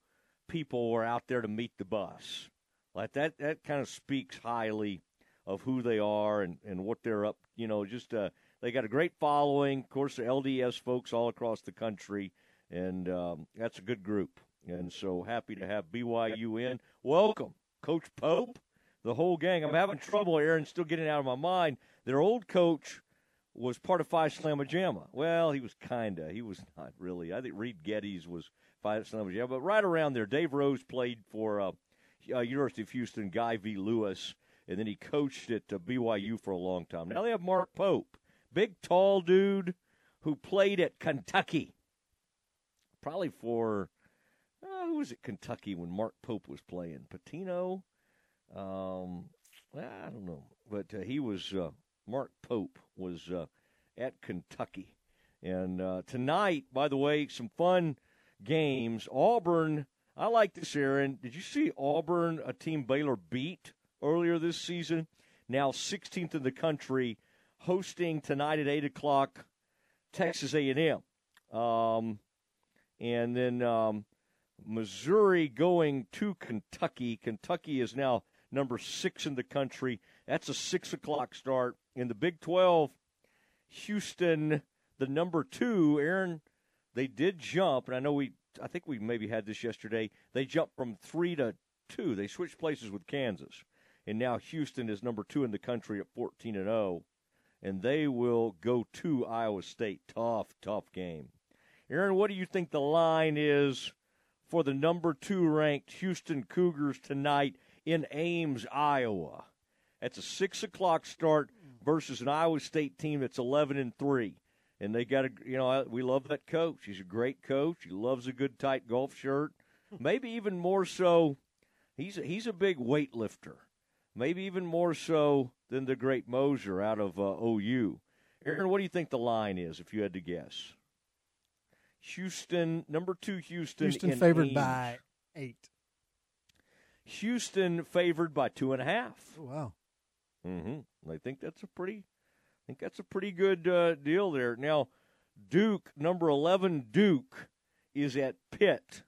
people were out there to meet the bus? Like that, that kind of speaks highly of who they are and, and what they're up. You know, just uh, they got a great following. Of course, the LDS folks all across the country, and um, that's a good group. And so happy to have BYU in. Welcome, Coach Pope, the whole gang. I'm having trouble, Aaron, still getting out of my mind. Their old coach was part of Phi Slama Jama. Well, he was kinda. He was not really. I think Reid Gettys was Phi Slama Jama, but right around there, Dave Rose played for uh, uh, University of Houston, Guy V. Lewis, and then he coached at uh, BYU for a long time. Now they have Mark Pope, big tall dude who played at Kentucky, probably for uh, who was at Kentucky when Mark Pope was playing? Pitino, um, I don't know, but uh, he was uh, Mark Pope was uh, at Kentucky, and uh, tonight, by the way, some fun games. Auburn. I like this, Aaron. Did you see Auburn, a team Baylor beat earlier this season? Now 16th in the country, hosting tonight at 8 o'clock Texas A&M. Um, and then um, Missouri going to Kentucky. Kentucky is now number six in the country. That's a 6 o'clock start. In the Big 12, Houston, the number two. Aaron, they did jump, and I know we, I think we maybe had this yesterday. They jumped from three to two. They switched places with Kansas, and now Houston is number two in the country at 14 and 0, and they will go to Iowa State. Tough, tough game. Aaron, what do you think the line is for the number two ranked Houston Cougars tonight in Ames, Iowa? That's a six o'clock start versus an Iowa State team that's 11 and three. And they got a, you know, we love that coach. He's a great coach. He loves a good tight golf shirt. [laughs] Maybe even more so, he's a, he's a big weightlifter. Maybe even more so than the great Moser out of uh, OU. Aaron, what do you think the line is if you had to guess? Houston, number two, Houston. Houston favored Ames. by eight. Houston favored by two and a half. Oh, wow. Mm-hmm. I think that's a pretty, I think that's a pretty good uh, deal there. Now, Duke, number eleven, Duke is at Pitt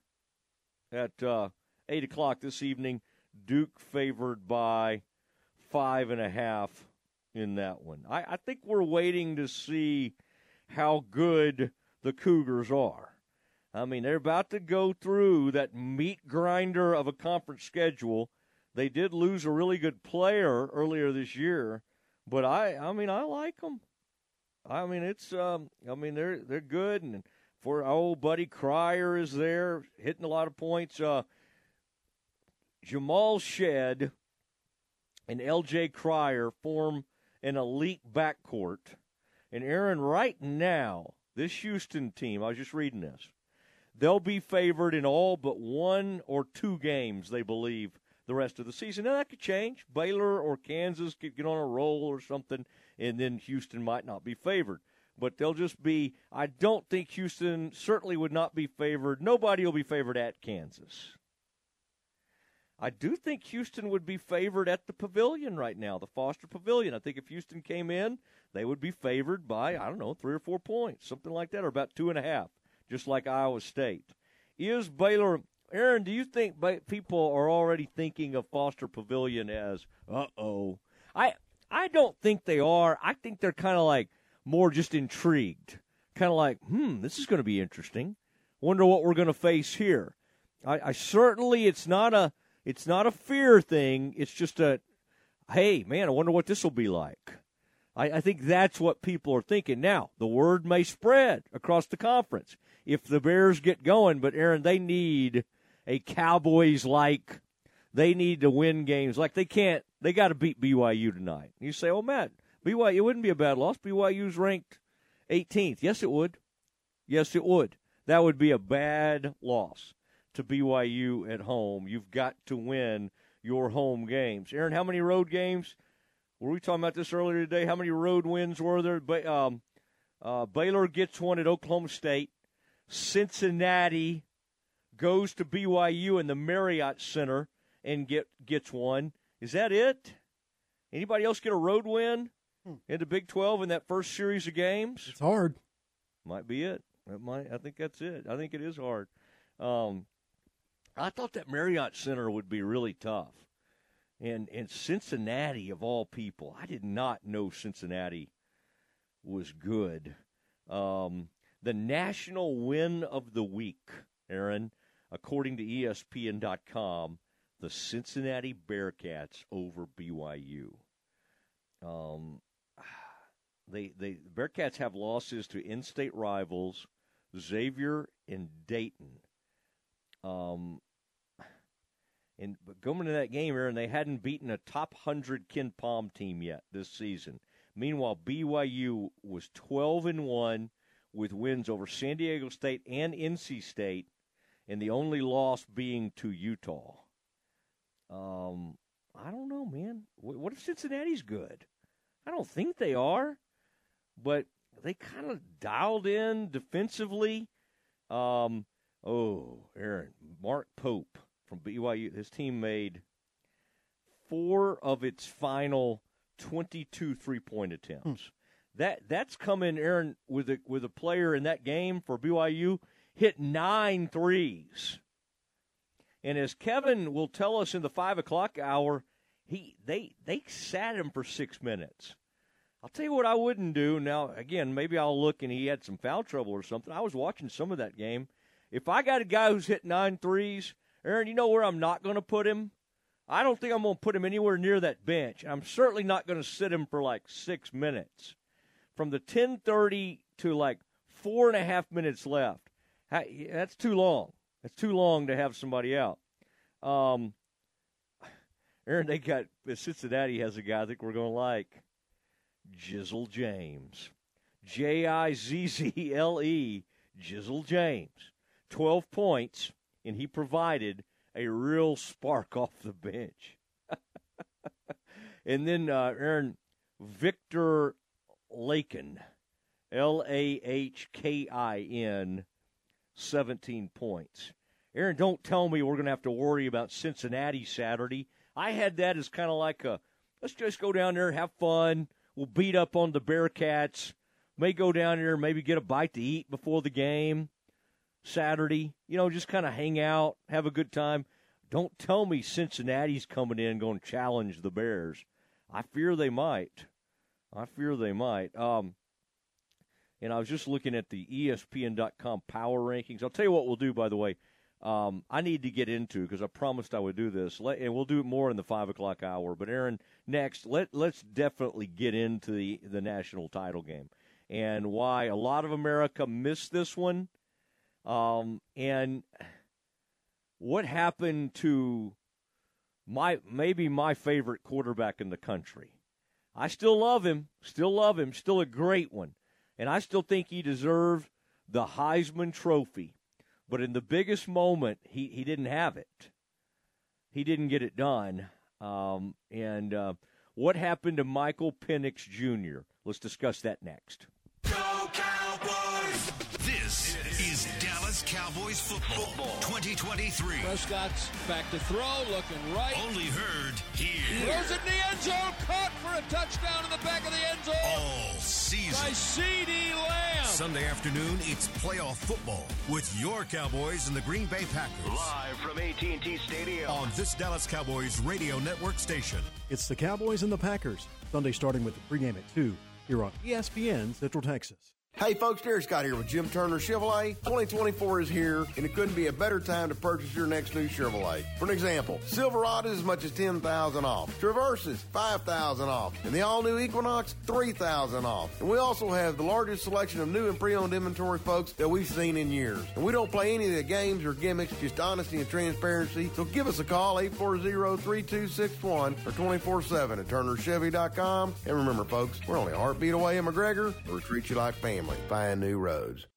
at uh, eight o'clock this evening. Duke favored by five and a half in that one. I, I think we're waiting to see how good the Cougars are. I mean, they're about to go through that meat grinder of a conference schedule. They did lose a really good player earlier this year, but I, I mean, I like them. I mean, it's, um, I mean, they're they're good, and for our old buddy Cryer is there hitting a lot of points. Uh, Jamal Shead and L.J. Cryer form an elite backcourt, and Aaron, right now, this Houston team, I was just reading this, they'll be favored in all but one or two games, they believe, the rest of the season. Now, that could change. Baylor or Kansas could get on a roll or something, and then Houston might not be favored. But they'll just be, I don't think Houston certainly would not be favored. Nobody will be favored at Kansas. I do think Houston would be favored at the pavilion right now, the Foster Pavilion. I think if Houston came in, they would be favored by, I don't know, three or four points, something like that, or about two and a half, just like Iowa State. Is Baylor Aaron, do you think people are already thinking of Foster Pavilion as, uh oh? I I don't think they are. I think they're kind of like more just intrigued, kind of like, hmm, this is going to be interesting. Wonder what we're going to face here. I, I certainly it's not a it's not a fear thing. It's just a, hey man, I wonder what this will be like. I, I think that's what people are thinking. Now the word may spread across the conference if the Bears get going, but Aaron, they need a Cowboys like. They need to win games. Like they can't. They got to beat BYU tonight. You say, "Oh, Matt, BYU it wouldn't be a bad loss. BYU's ranked 18th." Yes, it would. Yes, it would. That would be a bad loss to BYU at home. You've got to win your home games. Aaron, how many road games? Were we talking about this earlier today? How many road wins were there? Um, uh, Baylor gets one at Oklahoma State. Cincinnati goes to BYU in the Marriott Center and get gets one. Is that it? Anybody else get a road win hmm. in the Big Twelve in that first series of games? It's hard. Might be it. It might. I think that's it. I think it is hard. Um, I thought that Marriott Center would be really tough, and and Cincinnati of all people, I did not know Cincinnati was good. Um, the national win of the week, Aaron, according to ESPN.com, the Cincinnati Bearcats over BYU. Um, [sighs] they they Bearcats have losses to in-state rivals Xavier and Dayton. Um, and but going into that game, Aaron, they hadn't beaten a top hundred KenPom team yet this season. Meanwhile, BYU was twelve and one with wins over San Diego State and NC State and the only loss being to Utah. Um, I don't know, man. What if Cincinnati's good? I don't think they are, but they kind of dialed in defensively. Um, oh, Aaron, Mark Pope from BYU, his team made four of its final 22 three-point attempts. Hmm. That that's coming, Aaron, with a with a player in that game for BYU hit nine threes. And as Kevin will tell us in the five o'clock hour, he they they sat him for six minutes. I'll tell you what I wouldn't do. Now, again, maybe I'll look and he had some foul trouble or something. I was watching some of that game. If I got a guy who's hit nine threes, Aaron, you know where I'm not going to put him? I don't think I'm going to put him anywhere near that bench. I'm certainly not going to sit him for like six minutes. From the 10:30 to like four and a half minutes left, that's too long. That's too long to have somebody out. Um, Aaron, they got Cincinnati has a guy I think we're going to like. Jizzle James. J I Z Z L E, Jizzle James. 12 points, and he provided a real spark [laughs] off the bench. and then uh, Aaron Viktor Lakhin, L A H K I N, 17 points. Aaron, don't tell me we're going to have to worry about Cincinnati Saturday. I had that as kind of like a let's just go down there, have fun, We'll beat up on the Bearcats. May go down there, maybe get a bite to eat before the game Saturday. You know, just kind of hang out, have a good time. Don't tell me Cincinnati's coming in going to challenge the Bears. I fear they might. I fear they might. Um, and I was just looking at the ESPN.com power rankings. I'll tell you what we'll do, by the way um, I need to get into because I promised I would do this, let, and we'll do it more in the five o'clock hour. But Aaron, next, let let's definitely get into the the national title game and why a lot of America missed this one, um, and what happened to my maybe my favorite quarterback in the country. I still love him, still love him, still a great one, and I still think he deserved the Heisman Trophy but in the biggest moment, he, he didn't have it. He didn't get it done. Um, and uh, what happened to Michael Penix Jr.? Let's discuss that next. Cowboys football 2023. Prescott's back to throw, looking right. Only heard here. Throws it in the end zone, caught for a touchdown in the back of the end zone. All season. By CeeDee Lamb. Sunday afternoon, it's playoff football with your Cowboys and the Green Bay Packers. Live from AT&T Stadium. On this Dallas Cowboys radio network station. It's the Cowboys and the Packers. Sunday starting with the pregame at 2 here on ESPN Central Texas. Hey folks, Derek Scott here with Jim Turner Chevrolet. 2024 is here, and it couldn't be a better time to purchase your next new Chevrolet. For an example, Silverado is as much as 10000 off, Traverses 5000 off, and the all-new Equinox 3000 off. And we also have the largest selection of new and pre-owned inventory, folks, that we've seen in years. And we don't play any of the games or gimmicks, just honesty and transparency. So give us a call, 840-3261 or 24-7 at turnerchevy.com. And remember, folks, we're only a heartbeat away in McGregor. We'll treat you like family family. Find new roads.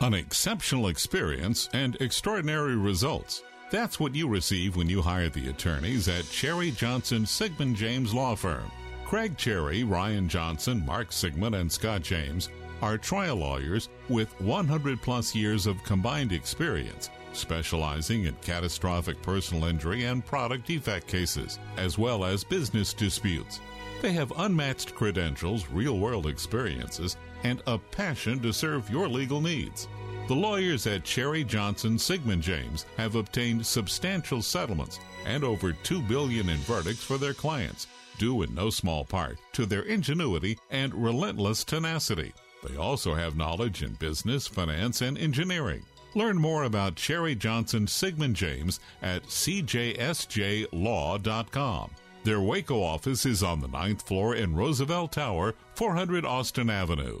An exceptional experience and extraordinary results. That's what you receive when you hire the attorneys at Cherry Johnson Siegmund James Law Firm. Craig Cherry, Ryan Johnson, Mark Siegmund, and Scott James are trial lawyers with 100 plus years of combined experience, specializing in catastrophic personal injury and product defect cases, as well as business disputes. They have unmatched credentials, real world experiences, and a passion to serve your legal needs. The lawyers at Cherry Johnson Siegmund James have obtained substantial settlements and over 2 billion in verdicts for their clients, due in no small part to their ingenuity and relentless tenacity. They also have knowledge in business, finance, and engineering. Learn more about Cherry Johnson Siegmund James at cjsjlaw.com. Their Waco office is on the ninth floor in Roosevelt Tower, 400 Austin Avenue.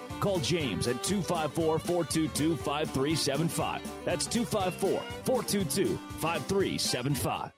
Call James at 254 422 5375. That's 254 422 5375.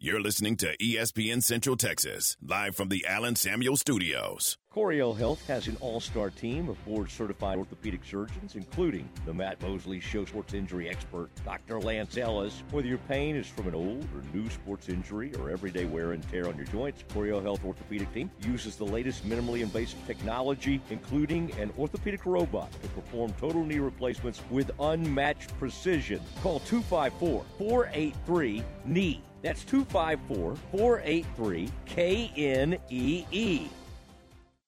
You're listening to ESPN Central Texas, live from the Allen Samuel Studios. Coryell Health has an all-star team of board-certified orthopedic surgeons, including the Matt Mosley Show sports injury expert, Dr. Lance Ellis. Whether your pain is from an old or new sports injury or everyday wear and tear on your joints, Coryell Health orthopedic team uses the latest minimally invasive technology, including an orthopedic robot to perform total knee replacements with unmatched precision. Call 254-483-KNEE. That's 254 483 KNEE.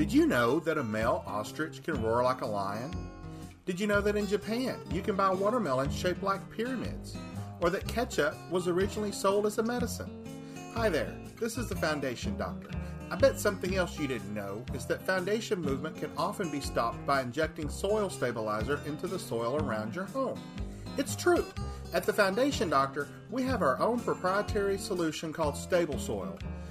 Did you know that a male ostrich can roar like a lion? Did you know that in Japan you can buy watermelons shaped like pyramids? Or that ketchup was originally sold as a medicine? Hi there, this is the Foundation Doctor. I bet something else you didn't know is that foundation movement can often be stopped by injecting soil stabilizer into the soil around your home. It's true. At the Foundation Doctor, we have our own proprietary solution called Stable Soil.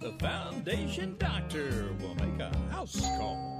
the Foundation Doctor will make a house call.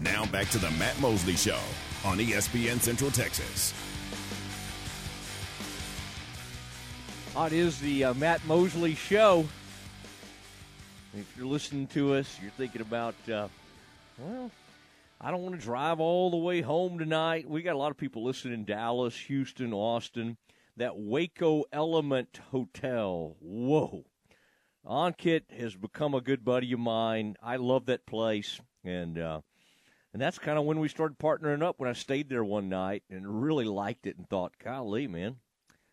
Now back to the Matt Mosley Show on ESPN Central Texas. It is the uh, Matt Mosley Show. If you're listening to us, you're thinking about, uh, well, I don't want to drive all the way home tonight. We got a lot of people listening in Dallas, Houston, Austin. That Waco Element Hotel. Whoa. Ankit has become a good buddy of mine. I love that place. And, uh, and that's kind of when we started partnering up when I stayed there one night and really liked it and thought, golly, man,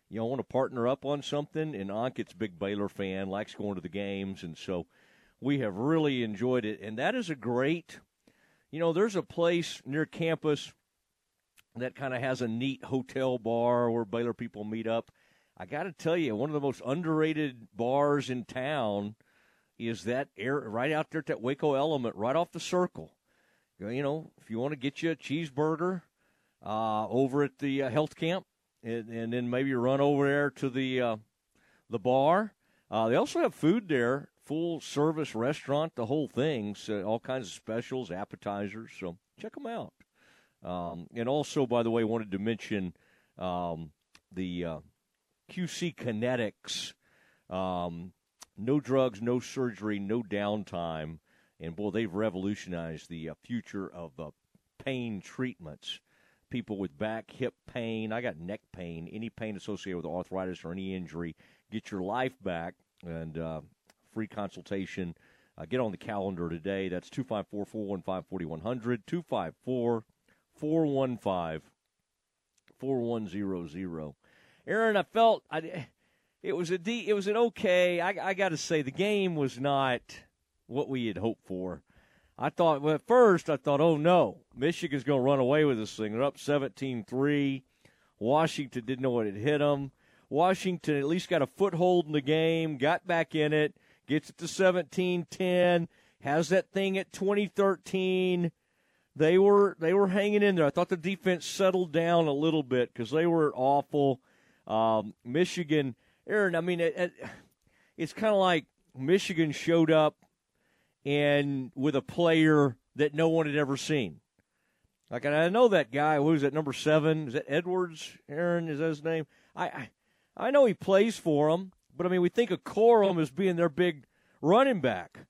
you I want to partner up on something. And Ankit's big Baylor fan, likes going to the games. And so we have really enjoyed it. And that is a great, you know, there's a place near campus that kind of has a neat hotel bar where Baylor people meet up. I got to tell you, one of the most underrated bars in town is that air right out there at that Waco Element, right off the circle you know, if you want to get you a cheeseburger uh, over at the uh, health camp, and, and, then maybe run over there to the uh, the bar. Uh, they also have food there, full service restaurant, the whole thing. So all kinds of specials, appetizers. So check them out. Um, and also, by the way, wanted to mention um, the uh, QC Kinetics. Um, no drugs, no surgery, no downtime and boy, they've revolutionized the uh, future of uh, pain treatments. People with back, hip pain, I got neck pain, any pain associated with arthritis or any injury, get your life back and uh, free consultation. Uh, get on the calendar today. That's 254 415 4100, 254 415 4100. Aaron, I felt I, it was a D, it was an okay. I, I got to say the game was not what we had hoped for. I thought, well, at first, I thought, oh no, Michigan's going to run away with this thing. They're up 17 3. Washington didn't know what had hit them. Washington at least got a foothold in the game, got back in it, gets it to 17 10, has that thing at 2013. They were they were hanging in there. I thought the defense settled down a little bit because they were awful. Um, Michigan, Aaron. I mean, it, it, it's kind of like Michigan showed up and with a player that no one had ever seen. Like I know that guy. Who's that? Number seven? Is that Edwards? Aaron is that his name? I, I I know he plays for them, but I mean we think of Corum as being their big running back,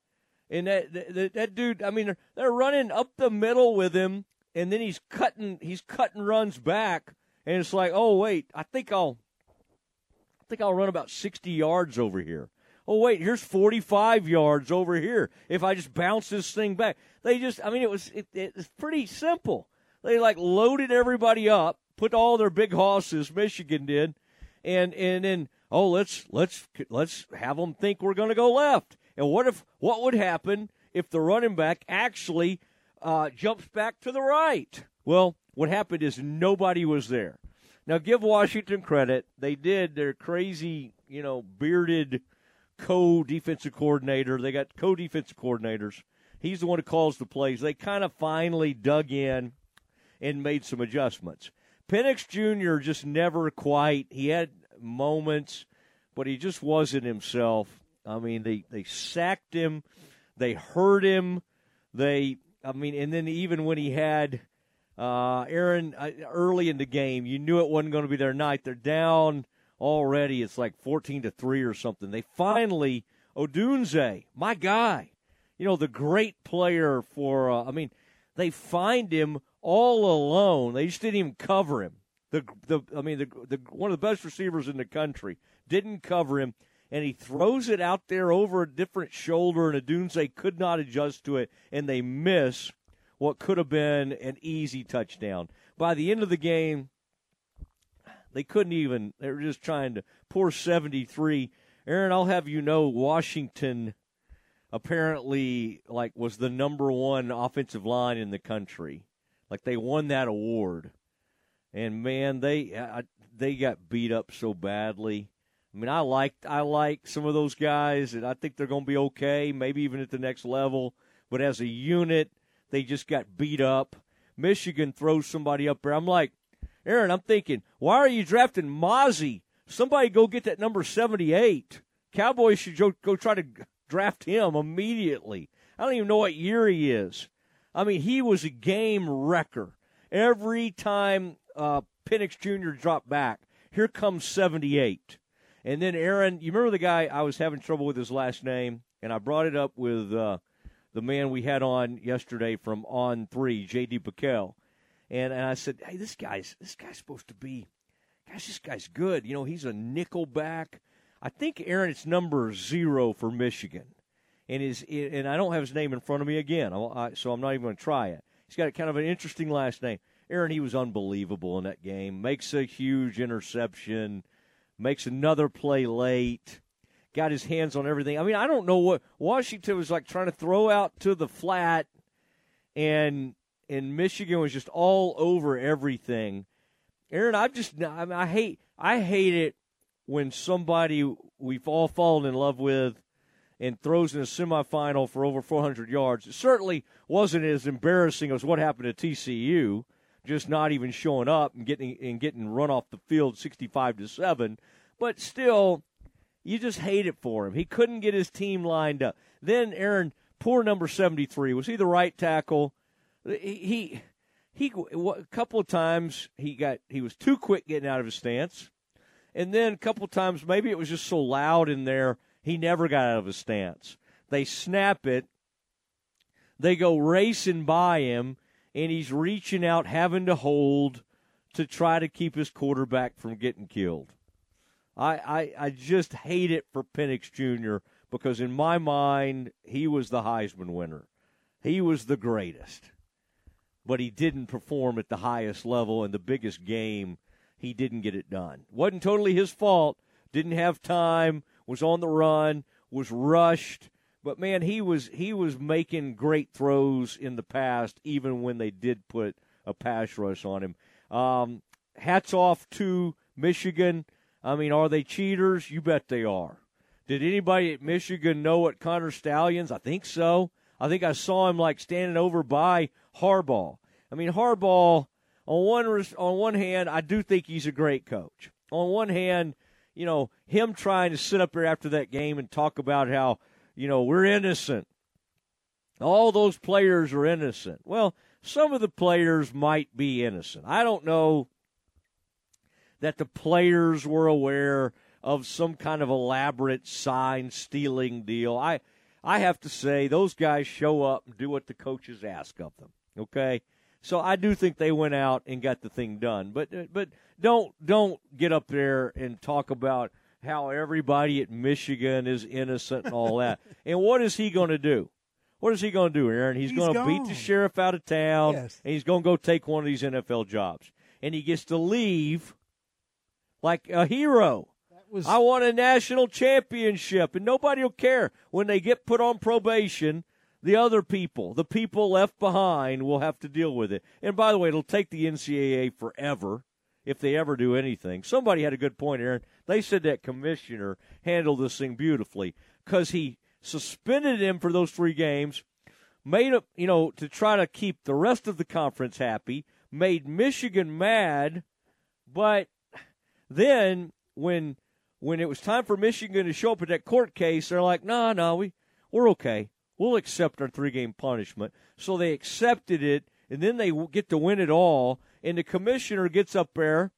and that that, that dude. I mean they're, they're running up the middle with him, and then he's cutting he's cutting runs back, and it's like oh wait, I think I'll I think I'll run about sixty yards over here oh wait, here's 45 yards over here. If I just bounce this thing back, they just, I mean, it was it, it's pretty simple. They like loaded everybody up, put all their big hosses. Michigan did, and and then oh let's let's let's have them think we're going to go left. And what if what would happen if the running back actually uh, jumps back to the right? Well, what happened is nobody was there. Now, give Washington credit; they did their crazy, you know, bearded co defensive coordinator. They got co defensive coordinators. He's the one who calls the plays. They kind of finally dug in and made some adjustments. Penix Jr. just never quite. He had moments, but he just wasn't himself. I mean, they they sacked him, they hurt him, they. I mean, and then even when he had uh, Aaron uh, early in the game, you knew it wasn't going to be their night. They're down already. It's like 14 to 3 or something. They finally, Odunze, my guy, you know, the great player for, uh, I mean, they find him all alone. They just didn't even cover him. The, the, I mean, the, the, one of the best receivers in the country didn't cover him, and he throws it out there over a different shoulder, and Odunze could not adjust to it, and they miss what could have been an easy touchdown. By the end of the game, they couldn't even. They were just trying to pour 73. Aaron, I'll have you know, Washington apparently like was the number one offensive line in the country. Like they won that award, and man, they I, they got beat up so badly. I mean, I like I like some of those guys, and I think they're going to be okay, maybe even at the next level. But as a unit, they just got beat up. Michigan throws somebody up there. I'm like, Aaron, I'm thinking, why are you drafting Mazi? Somebody go get that number 78. Cowboys should go, go try to draft him immediately. I don't even know what year he is. I mean, he was a game wrecker. Every time uh, Penix Jr. dropped back, here comes 78. And then Aaron, you remember the guy I was having trouble with his last name, and I brought it up with uh, the man we had on yesterday from On Three, J.D. PicKell and, and I said, "Hey, this guy's this guy's supposed to be, gosh, this guy's good. You know, he's a nickelback. I think Aaron, it's number zero for Michigan, and is and I don't have his name in front of me again, so I'm not even going to try it. He's got kind of an interesting last name. Aaron, he was unbelievable in that game. Makes a huge interception, makes another play late, got his hands on everything. I mean, I don't know what Washington was like trying to throw out to the flat, and and Michigan was just all over everything. Aaron, I just I, mean, I hate I hate it when somebody we've all fallen in love with and throws in a semifinal for over 400 yards. It certainly wasn't as embarrassing as what happened to TCU, just not even showing up and getting and getting run off the field 65 to seven. But still, you just hate it for him. He couldn't get his team lined up. Then Aaron, poor number 73, was he the right tackle? He he a couple of times he got he was too quick getting out of his stance, and then a couple of times maybe it was just so loud in there he never got out of his stance. They snap it, they go racing by him, and he's reaching out, having to hold to try to keep his quarterback from getting killed. I, I, I just hate it for Penix Jr. because in my mind he was the Heisman winner. He was the greatest but he didn't perform at the highest level in the biggest game. He didn't get it done. Wasn't totally his fault. Didn't have time. Was on the run. Was rushed. But man, he was he was making great throws in the past, even when they did put a pass rush on him. Um, hats off to Michigan. I mean, are they cheaters? You bet they are. Did anybody at Michigan know what Connor Stalions? I think so. I think I saw him like standing over by Harbaugh. I mean, Harbaugh on one on one hand, I do think he's a great coach. On one hand, you know, him trying to sit up there after that game and talk about how you know, we're innocent. All those players are innocent. Well, some of the players might be innocent. I don't know that the players were aware of some kind of elaborate sign stealing deal. I I have to say those guys show up and do what the coaches ask of them. Okay? So I do think they went out and got the thing done. But uh, but don't don't get up there and talk about how everybody at Michigan is innocent and all that. [laughs] and what is he going to do? What is he going to do, Aaron? He's, he's going to beat the sheriff out of town, yes. and he's going to go take one of these NFL jobs. And he gets to leave like a hero. Was... I won a national championship, and nobody will care when they get put on probation. The other people, the people left behind, will have to deal with it. And by the way, it'll take the NCAA forever if they ever do anything. Somebody had a good point, Aaron. They said that commissioner handled this thing beautifully because he suspended him for those three games, made him, you know, to try to keep the rest of the conference happy, made Michigan mad, but then when when it was time for Michigan to show up at that court case, they're like, "No, nah, no, nah, we we're okay. We'll accept our three game punishment." So they accepted it, and then they get to win it all. And the commissioner gets up there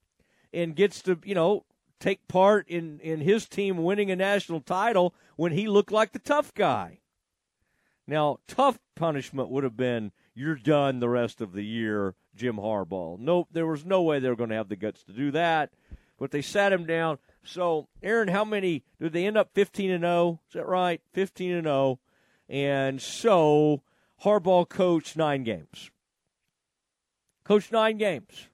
and gets to, you know, take part in in his team winning a national title when he looked like the tough guy. Now, tough punishment would have been you're done the rest of the year, Jim Harbaugh. Nope, there was no way they were going to have the guts to do that but they sat him down. So, Aaron, how many did they end up 15 and 0? Is that right? 15 and 0. And so Harbaugh coached 9 games. Coached 9 games.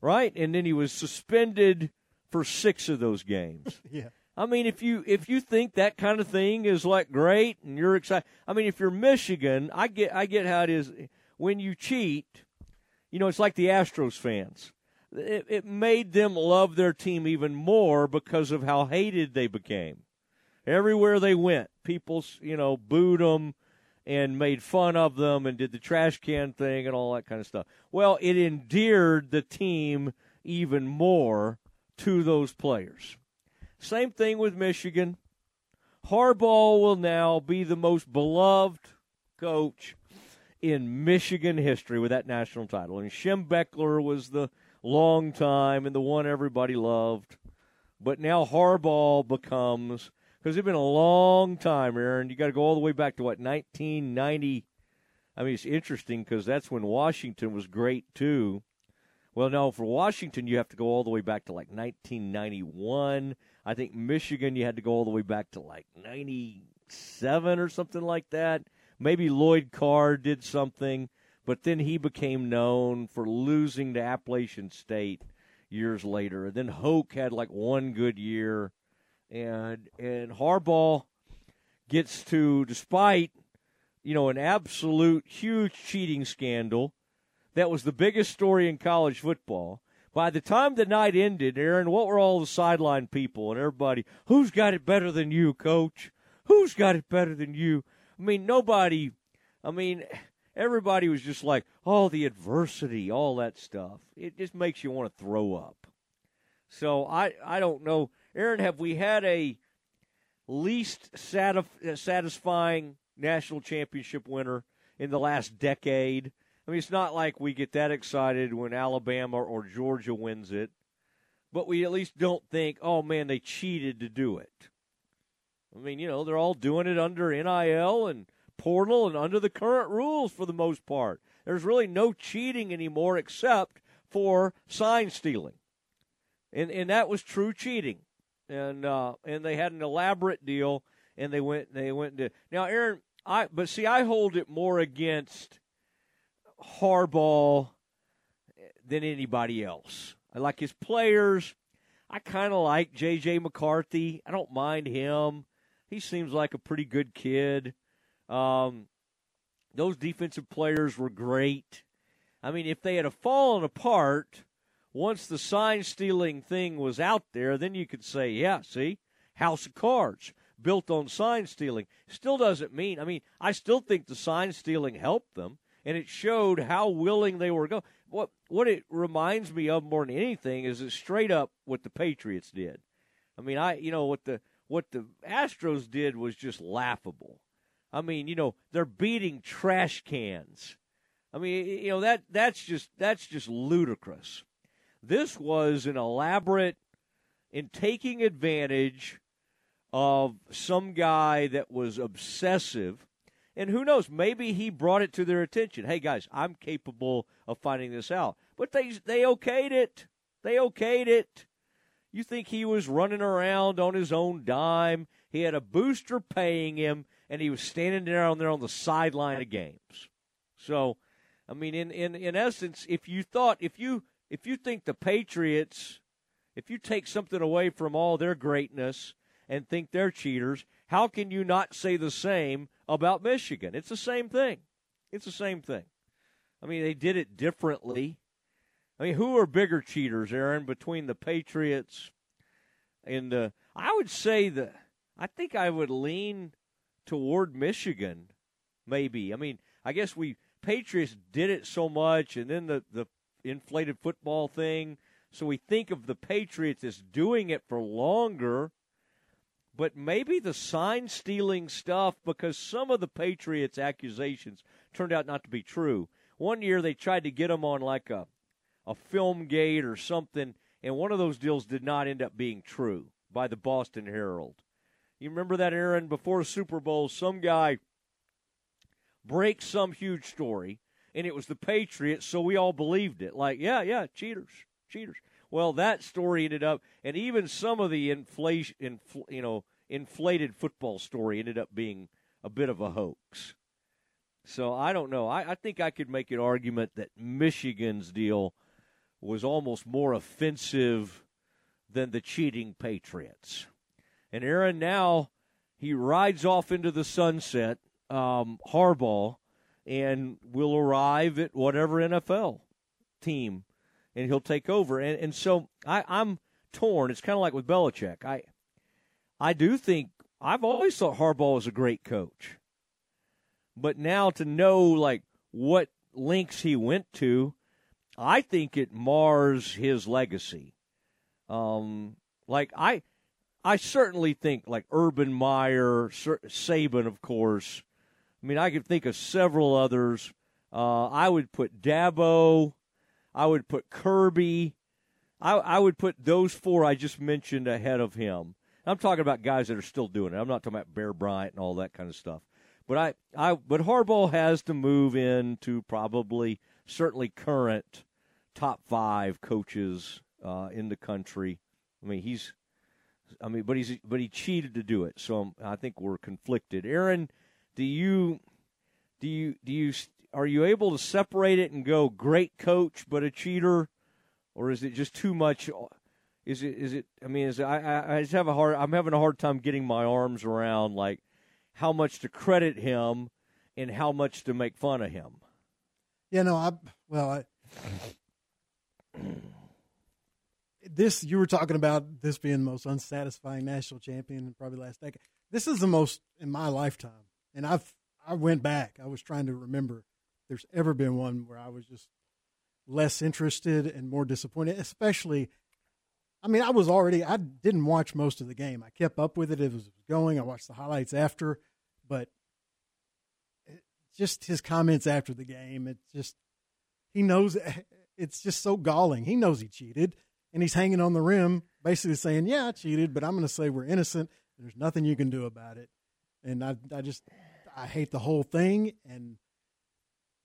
Right? And then he was suspended for 6 of those games. [laughs] yeah. I mean, if you if you think that kind of thing is like great and you're excited, I mean, if you're Michigan, I get I get how it is when you cheat. You know, it's like the Astros fans it, it made them love their team even more because of how hated they became. Everywhere they went, people, you know, booed them and made fun of them and did the trash can thing and all that kind of stuff. Well, it endeared the team even more to those players. Same thing with Michigan. Harbaugh will now be the most beloved coach in Michigan history with that national title. And Schembechler was the long time and the one everybody loved. But now Harbaugh becomes because it's been a long time, Aaron. You got to go all the way back to what 1990. I mean, it's interesting because that's when Washington was great too. Well, no, for Washington, you have to go all the way back to like 1991. I think Michigan, you had to go all the way back to like 97 or something like that. Maybe Lloyd Carr did something but then he became known for losing to Appalachian State years later. And then Hoke had like one good year, and and Harbaugh gets to, despite you know an absolute huge cheating scandal that was the biggest story in college football. By the time the night ended, Aaron, what were all the sideline people and everybody? Who's got it better than you, coach? Who's got it better than you? I mean, nobody. I mean, everybody was just like, oh, the adversity, all that stuff. It just makes you want to throw up. So I, I don't know. Aaron, have we had a least satisf- satisfying national championship winner in the last decade? I mean, it's not like we get that excited when Alabama or Georgia wins it, but we at least don't think, oh man, they cheated to do it. I mean, you know, they're all doing it under NIL and portal and under the current rules for the most part. There's really no cheating anymore except for sign stealing. And and that was true cheating. And uh, and they had an elaborate deal and they went they went to Now Aaron, I but see I hold it more against Harbaugh than anybody else. I like his players. I kind of like J.J. McCarthy. I don't mind him. He seems like a pretty good kid. Um, those defensive players were great. I mean, if they had fallen apart once the sign stealing thing was out there, then you could say, yeah, see, house of cards built on sign stealing. Still doesn't mean, I mean, I still think the sign stealing helped them, and it showed how willing they were to go. What, what it reminds me of more than anything is it straight up what the Patriots did. I mean, I, you know, what the, what the Astros did was just laughable. I mean, you know, they're beating trash cans. I mean, you know that that's just that's just ludicrous. This was an elaborate in taking advantage of some guy that was obsessive. And who knows, maybe he brought it to their attention. Hey guys, I'm capable of finding this out. But they they okayed it. They okayed it. You think he was running around on his own dime? He had a booster paying him, and he was standing down there on the sideline of games. So, I mean, in, in, in essence, if you thought if you if you think the Patriots, if you take something away from all their greatness and think they're cheaters, how can you not say the same about Michigan? It's the same thing. It's the same thing. I mean, they did it differently. I mean, who are bigger cheaters, Aaron, between the Patriots and uh, I would say that I think I would lean toward Michigan, maybe. I mean, I guess we Patriots did it so much, and then the the inflated football thing. So we think of the Patriots as doing it for longer, but maybe the sign stealing stuff because some of the Patriots' accusations turned out not to be true. One year they tried to get them on like a a film gate or something, and one of those deals did not end up being true by the Boston Herald. You remember that, Aaron? Before Super Bowl, some guy breaks some huge story, and it was the Patriots, so we all believed it. Like, yeah, yeah, cheaters, cheaters. Well, that story ended up, and even some of the inflation, infl, you know, inflated football story ended up being a bit of a hoax. So I don't know. I, I think I could make an argument that Michigan's deal was almost more offensive than the cheating Patriots. And Aaron now he rides off into the sunset, um, Harbaugh, and will arrive at whatever NFL team, and he'll take over. And and so I, I'm torn. It's kind of like with Belichick. I I do think I've always thought Harbaugh was a great coach, but now to know like what links he went to I think it mars his legacy. Um, like I, I certainly think like Urban Meyer, Saban, of course. I mean, I could think of several others. Uh, I would put Dabo. I would put Kirby. I, I would put those four I just mentioned ahead of him. I'm talking about guys that are still doing it. I'm not talking about Bear Bryant and all that kind of stuff. But I, I, but Harbaugh has to move into probably certainly current top five coaches uh, in the country. I mean, he's, I mean, but he's, but he cheated to do it. So I'm, I think we're conflicted. Aaron, do you, do you, do you, are you able to separate it and go great coach but a cheater, or is it just too much? Is it, is it? I mean, is it, I, I just have a hard. I'm having a hard time getting my arms around like how much to credit him and how much to make fun of him. Yeah, no, I well, I, this you were talking about this being the most unsatisfying national champion in probably last decade. This is the most in my lifetime, and I've I went back. I was trying to remember. There's ever been one where I was just less interested and more disappointed. Especially, I mean, I was already I didn't watch most of the game. I kept up with it as it was going. I watched the highlights after, but just his comments after the game. It just he knows [laughs] it's just so galling. He knows he cheated, and he's hanging on the rim, basically saying, "Yeah, I cheated, but I'm going to say we're innocent. There's nothing you can do about it." And I, I just, I hate the whole thing. And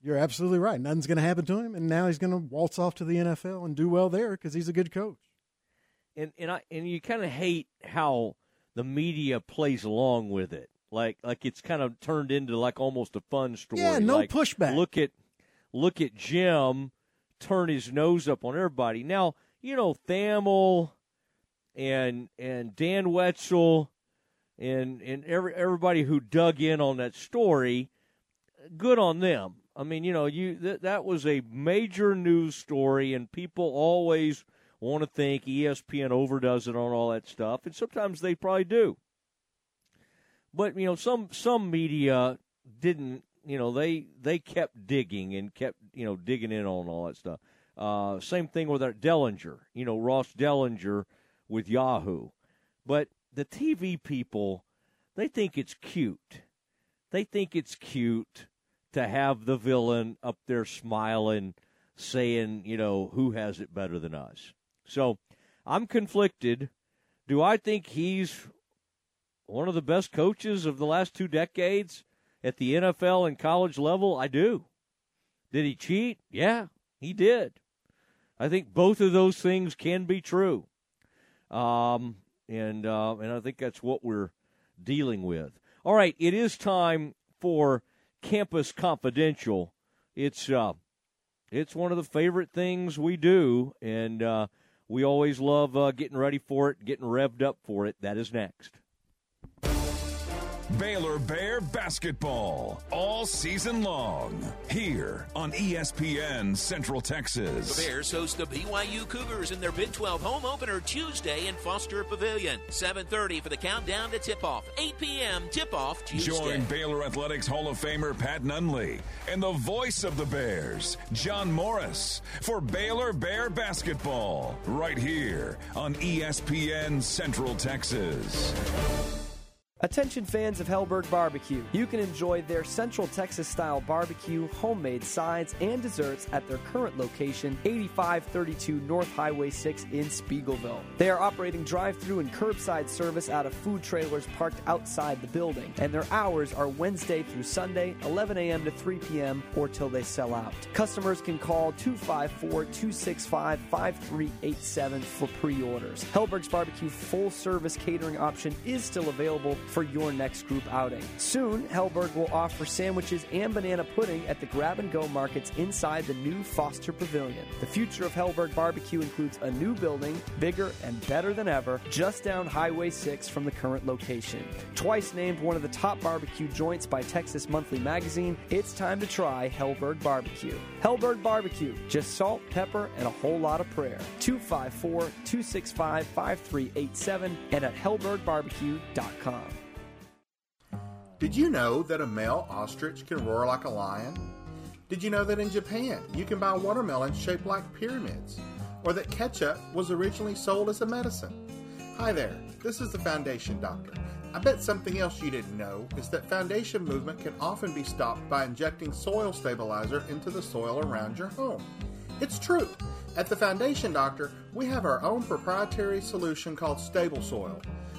you're absolutely right. Nothing's going to happen to him, and now he's going to waltz off to the NFL and do well there because he's a good coach. And and I and you kind of hate how the media plays along with it. Like like it's kind of turned into like almost a fun story. Yeah, no like, pushback. Look at look at Jim turn his nose up on everybody. Now, you know, Thamel and and Dan Wetzel and and every, everybody who dug in on that story, good on them. I mean, you know, you th- that was a major news story, and people always want to think ESPN overdoes it on all that stuff, and sometimes they probably do. But you know, some some media didn't you know they they kept digging and kept you know digging in on all that stuff. Uh, same thing with our Dellenger, you know Ross Dellenger with Yahoo. But the TV people, they think it's cute. They think it's cute to have the villain up there smiling, saying, you know, who has it better than us. So I'm conflicted. Do I think he's one of the best coaches of the last two decades at the NFL and college level? I do. Did he cheat? Yeah, he did. I think both of those things can be true. Um, and uh, and I think that's what we're dealing with. All right, it is time for Campus Confidential. It's uh, it's one of the favorite things we do, and uh, we always love uh, getting ready for it, getting revved up for it. That is next. Baylor Bear basketball all season long here on ESPN Central Texas. The Bears host the BYU Cougars in their Big 12 home opener Tuesday in Foster Pavilion. 7:30 for the countdown to tip-off. 8 p.m. tip-off Tuesday. Join Baylor Athletics Hall of Famer Pat Nunley and the voice of the Bears, John Morris, for Baylor Bear basketball right here on ESPN Central Texas. Attention fans of Helberg Barbecue. You can enjoy their Central Texas style barbecue, homemade sides, and desserts at their current location, 8532 North Highway 6 in Speegleville. They are operating drive through and curbside service out of food trailers parked outside the building, and their hours are Wednesday through Sunday, 11 a.m. to 3 p.m., or till they sell out. Customers can call 254 265 5387 for pre orders. Helberg's Barbecue full service catering option is still available for your next group outing. Soon, Helberg will offer sandwiches and banana pudding at the grab and go markets inside the new Foster Pavilion. The future of Helberg Barbecue includes a new building, bigger and better than ever, just down Highway 6 from the current location. Twice named one of the top barbecue joints by Texas Monthly Magazine, it's time to try Helberg Barbecue. Helberg Barbecue, just salt, pepper, and a whole lot of prayer. 254 265 5387 and at helbergbarbecue.com. Did you know that a male ostrich can roar like a lion? Did you know that in Japan you can buy watermelons shaped like pyramids? Or that ketchup was originally sold as a medicine? Hi there, this is the Foundation Doctor. I bet something else you didn't know is that foundation movement can often be stopped by injecting soil stabilizer into the soil around your home. It's true. At the Foundation Doctor, we have our own proprietary solution called Stable Soil.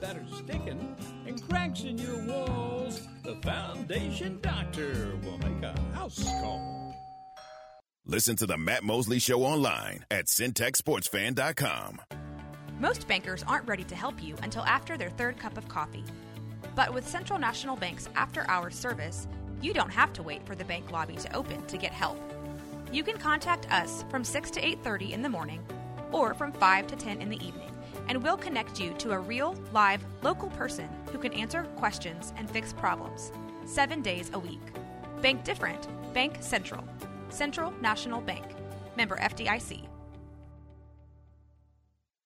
that are sticking and cracks in your walls, the Foundation Doctor will make a house call. Listen to the Matt Mosley Show online at centexsportsfan.com. Most bankers aren't ready to help you until after their third cup of coffee. But with Central National Bank's after hours service, you don't have to wait for the bank lobby to open to get help. You can contact us from 6 to 8:30 in the morning or from 5 to 10 in the evening, and we'll connect you to a real, live, local person who can answer questions and fix problems. 7 days a week. Bank different. Bank Central. Central National Bank. Member FDIC.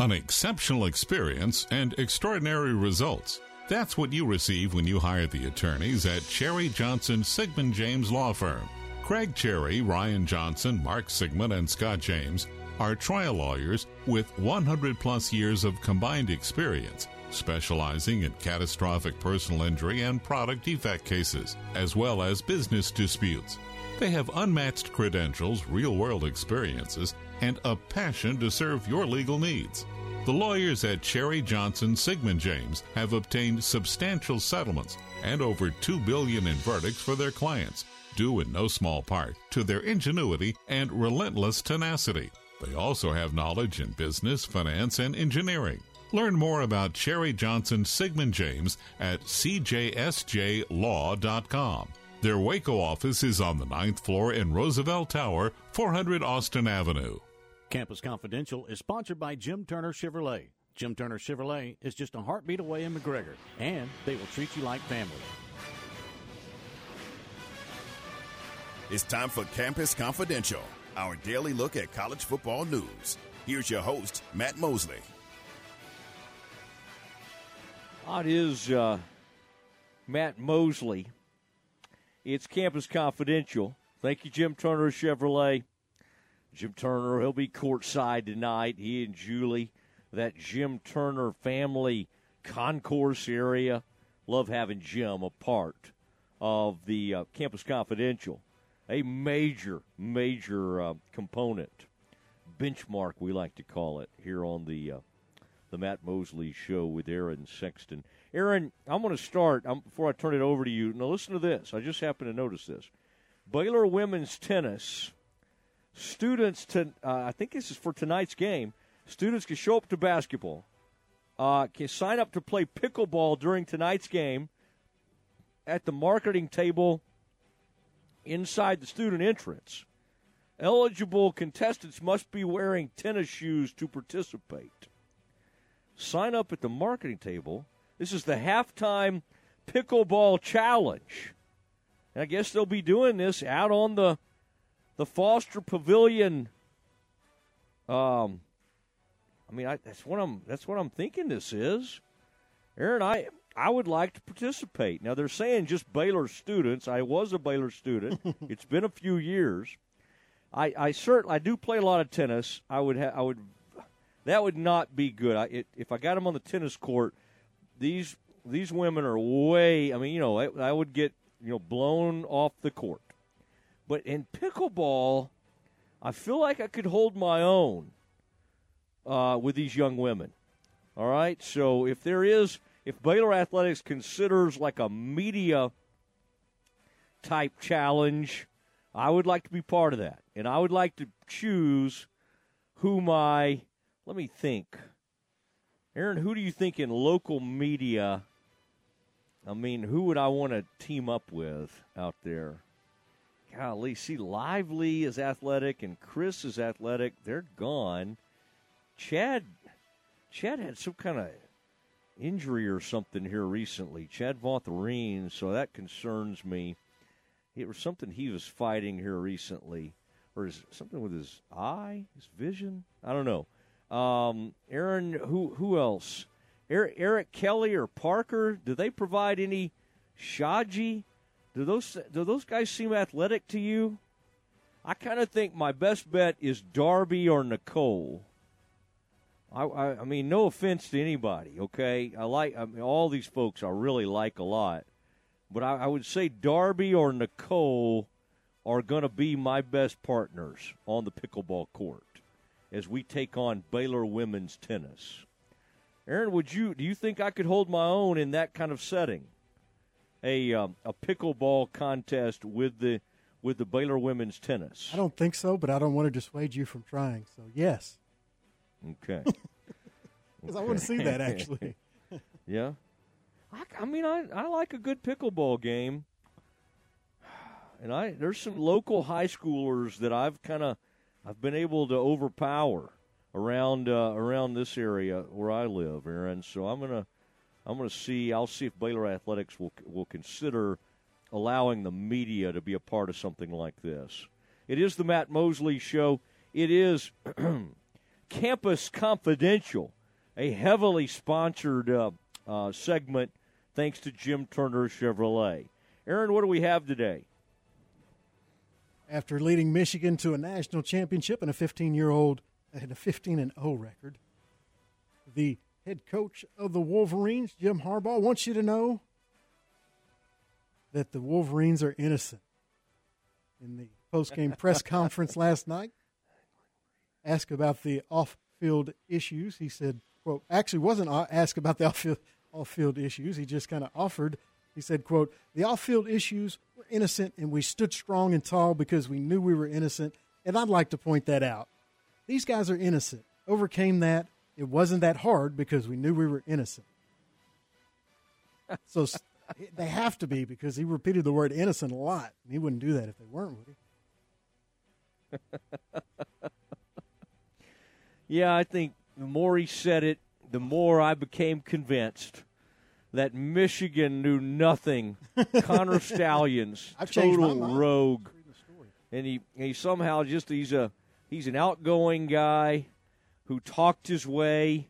An exceptional experience and extraordinary results. That's what you receive when you hire the attorneys at Cherry Johnson Siegmund James Law Firm. Craig Cherry, Ryan Johnson, Mark Siegmund, and Scott James are trial lawyers with 100 plus years of combined experience, specializing in catastrophic personal injury and product defect cases, as well as business disputes. They have unmatched credentials, real world experiences, and a passion to serve your legal needs. The lawyers at Cherry Johnson Siegmund James have obtained substantial settlements and over 2 billion in verdicts for their clients, due in no small part to their ingenuity and relentless tenacity. They also have knowledge in business, finance, and engineering. Learn more about Cherry Johnson Siegmund James at cjsjlaw.com. Their Waco office is on the ninth floor in Roosevelt Tower, 400 Austin Avenue. Campus Confidential is sponsored by Jim Turner Chevrolet. Jim Turner Chevrolet is just a heartbeat away in McGregor, and they will treat you like family. It's time for Campus Confidential, our daily look at college football news. Here's your host, Matt Mosley. It is uh, Matt Mosley. It's Campus Confidential. Thank you, Jim Turner Chevrolet. Jim Turner, he'll be courtside tonight. He and Julie, that Jim Turner family concourse area. Love having Jim a part of the uh, Campus Confidential. A major, major uh, component, benchmark, we like to call it, here on the uh, the Matt Mosley Show with Aaron Sexton. Aaron, I'm going to start um, before I turn it over to you. Now, listen to this. I just happened to notice this. Baylor women's tennis students to uh, I think this is for tonight's game. Students can show up to basketball, uh, can sign up to play pickleball during tonight's game at the marketing table inside the student entrance. Eligible contestants must be wearing tennis shoes to participate. Sign up at the marketing table. This is the halftime pickleball challenge. And I guess they'll be doing this out on the the Foster Pavilion. Um, I mean, I, that's what I'm. That's what I'm thinking. This is, Aaron. I I would like to participate. Now they're saying just Baylor students. I was a Baylor student. [laughs] it's been a few years. I I certainly I do play a lot of tennis. I would ha- I would that would not be good. I it, if I got them on the tennis court, these these women are way. I mean, you know, I, I would get you know blown off the court. But in pickleball, I feel like I could hold my own uh, with these young women. All right. So if there is, if Baylor Athletics considers like a media type challenge, I would like to be part of that. And I would like to choose who my, let me think. Aaron, who do you think in local media? I mean, who would I want to team up with out there? Golly, see, Lively is athletic and Chris is athletic. They're gone. Chad, Chad had some kind of injury or something here recently. Chad Votharine, so that concerns me. It was something he was fighting here recently, or is something with his eye, his vision? I don't know. Um, Aaron, who who else? Eric, Eric Kelly or Parker? Do they provide any Shaji do those do those guys seem athletic to you? I kind of think my best bet is Darby or Nicole. I, I, I, mean, no offense to anybody, okay? I like I mean, all these folks. I really like a lot, but I, I would say Darby or Nicole are going to be my best partners on the pickleball court as we take on Baylor women's tennis. Aaron, would you do you think I could hold my own in that kind of setting? A um, a pickleball contest with the with the Baylor women's tennis? I don't think so, but I don't want to dissuade you from trying. So yes. Okay. [laughs] Because okay. I want to see that actually. [laughs] yeah. I, I mean, I I like a good pickleball game, [sighs] and I there's some local high schoolers that I've kind of I've been able to overpower around uh, around this area where I live, Aaron. So I'm gonna I'm going to see. I'll see if Baylor athletics will will consider allowing the media to be a part of something like this. It is the Matt Mosley Show. It is [clears throat] Campus Confidential, a heavily sponsored uh, uh, segment thanks to Jim Turner Chevrolet. Aaron, what do we have today? After leading Michigan to a national championship and a 15 year old and a 15 and 0 record, the head coach of the Wolverines, Jim Harbaugh, wants you to know that the Wolverines are innocent. In the post-game press [laughs] conference last night, asked about the off off-field issues. He said, "quote Actually, wasn't asked about the off-field, off-field issues. He just kind of offered." He said, "quote The off-field issues were innocent, and we stood strong and tall because we knew we were innocent. And I'd like to point that out. These guys are innocent. Overcame that. It wasn't that hard because we knew we were innocent. so they have to be because he repeated the word innocent a lot. And he wouldn't do that if they weren't, would he? [laughs] yeah, I think the more he said it, the more I became convinced that Michigan knew nothing. [laughs] Connor Stalions, total rogue, and he he somehow just he's a he's an outgoing guy who talked his way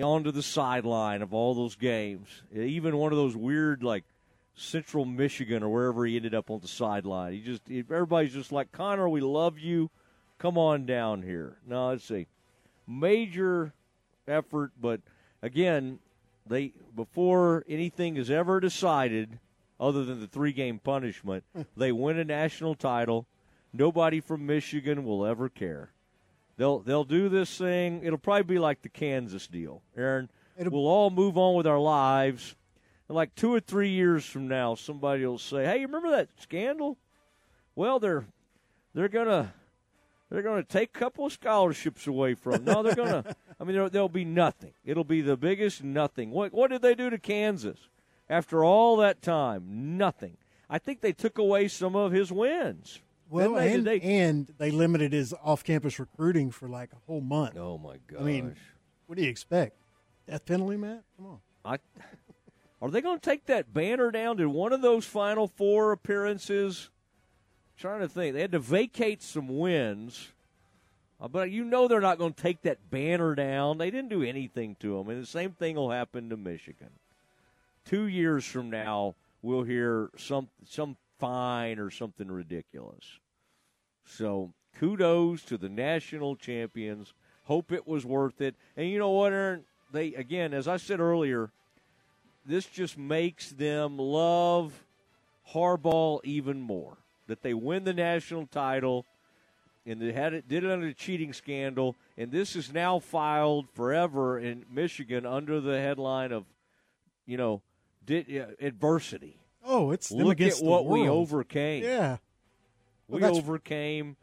onto the sideline of all those games. Even one of those weird like Central Michigan or wherever he ended up on the sideline. He just everybody's just like Connor, we love you. Come on down here. Now let's see, major effort, but again, they before anything is ever decided, other than the three game punishment, [laughs] they win a national title. Nobody from Michigan will ever care. They'll they'll do this thing. It'll probably be like the Kansas deal, Aaron. It'll, we'll all move on with our lives. And like two or three years from now, somebody will say, "Hey, you remember that scandal?" Well, they're they're gonna they're gonna take a couple of scholarships away from. No, they're gonna. [laughs] I mean, there, there'll be nothing. It'll be the biggest nothing. What what did they do to Kansas after all that time? Nothing. I think they took away some of his wins. Well, they, and, they, and they limited his off-campus recruiting for like a whole month. Oh my gosh! I mean, what do you expect? Death penalty, Matt? Come on. I, are they going to take that banner down? Did one of those Final Four appearances? I'm trying to think, they had to vacate some wins, uh, but you know they're not going to take that banner down. They didn't do anything to them, and the same thing will happen to Michigan. Two years from now, we'll hear some some fine or something ridiculous. So kudos to the national champions. Hope it was worth it. And you know what, Aaron? They again, as I said earlier, this just makes them love Harbaugh even more. That they win the national title, and they had it did it under a cheating scandal, and this is now filed forever in Michigan under the headline of, you know, did, uh, adversity. Oh, it's look at what we overcame. Yeah, we well, overcame.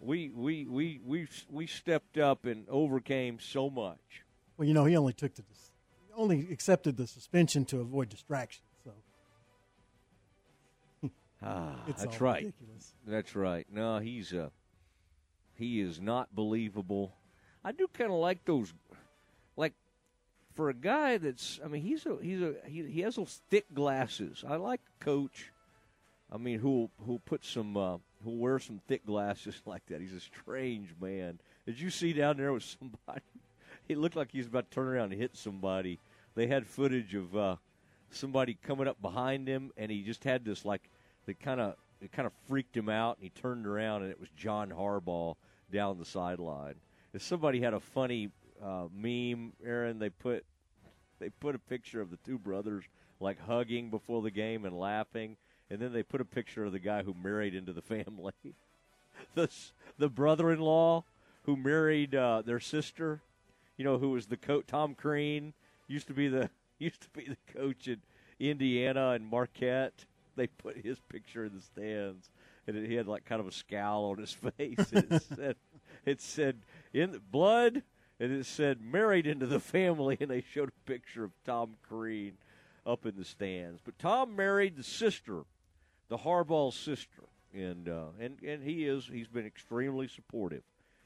We, we we we we stepped up and overcame so much. Well, you know, he only took the only accepted the suspension to avoid distraction. So. ah, [laughs] that's right. Ridiculous. That's right. No, he's uh, he is not believable. I do kind of like those, like for a guy that's. I mean, he's a he's a he, he has those thick glasses. I like coach. I mean, who who put some uh, who [laughs] wear some thick glasses [laughs] like that. He's a strange man. Did you see down there with [laughs] somebody? He looked like he was about to turn around and hit somebody. They had footage of uh, somebody coming up behind him, and he just had this like that kind of it kind of freaked him out, and he turned around, and it was John Harbaugh down the sideline. If somebody had a funny uh, meme, Aaron, they put they put a picture of the two brothers like hugging before the game and laughing, and then they put a picture of the guy who married into the family, [laughs] the the brother-in-law who married uh, their sister, you know, who was the coach Tom Crean used to be the [laughs] used to be the coach in Indiana and Marquette. They put his picture in the stands, and he had like kind of a scowl on his [laughs] face. And it said, "It said in blood." And it said married into the family, and they showed a picture of Tom Crean up in the stands. But Tom married the sister, the Harbaugh sister, and uh, and and he is he's been extremely supportive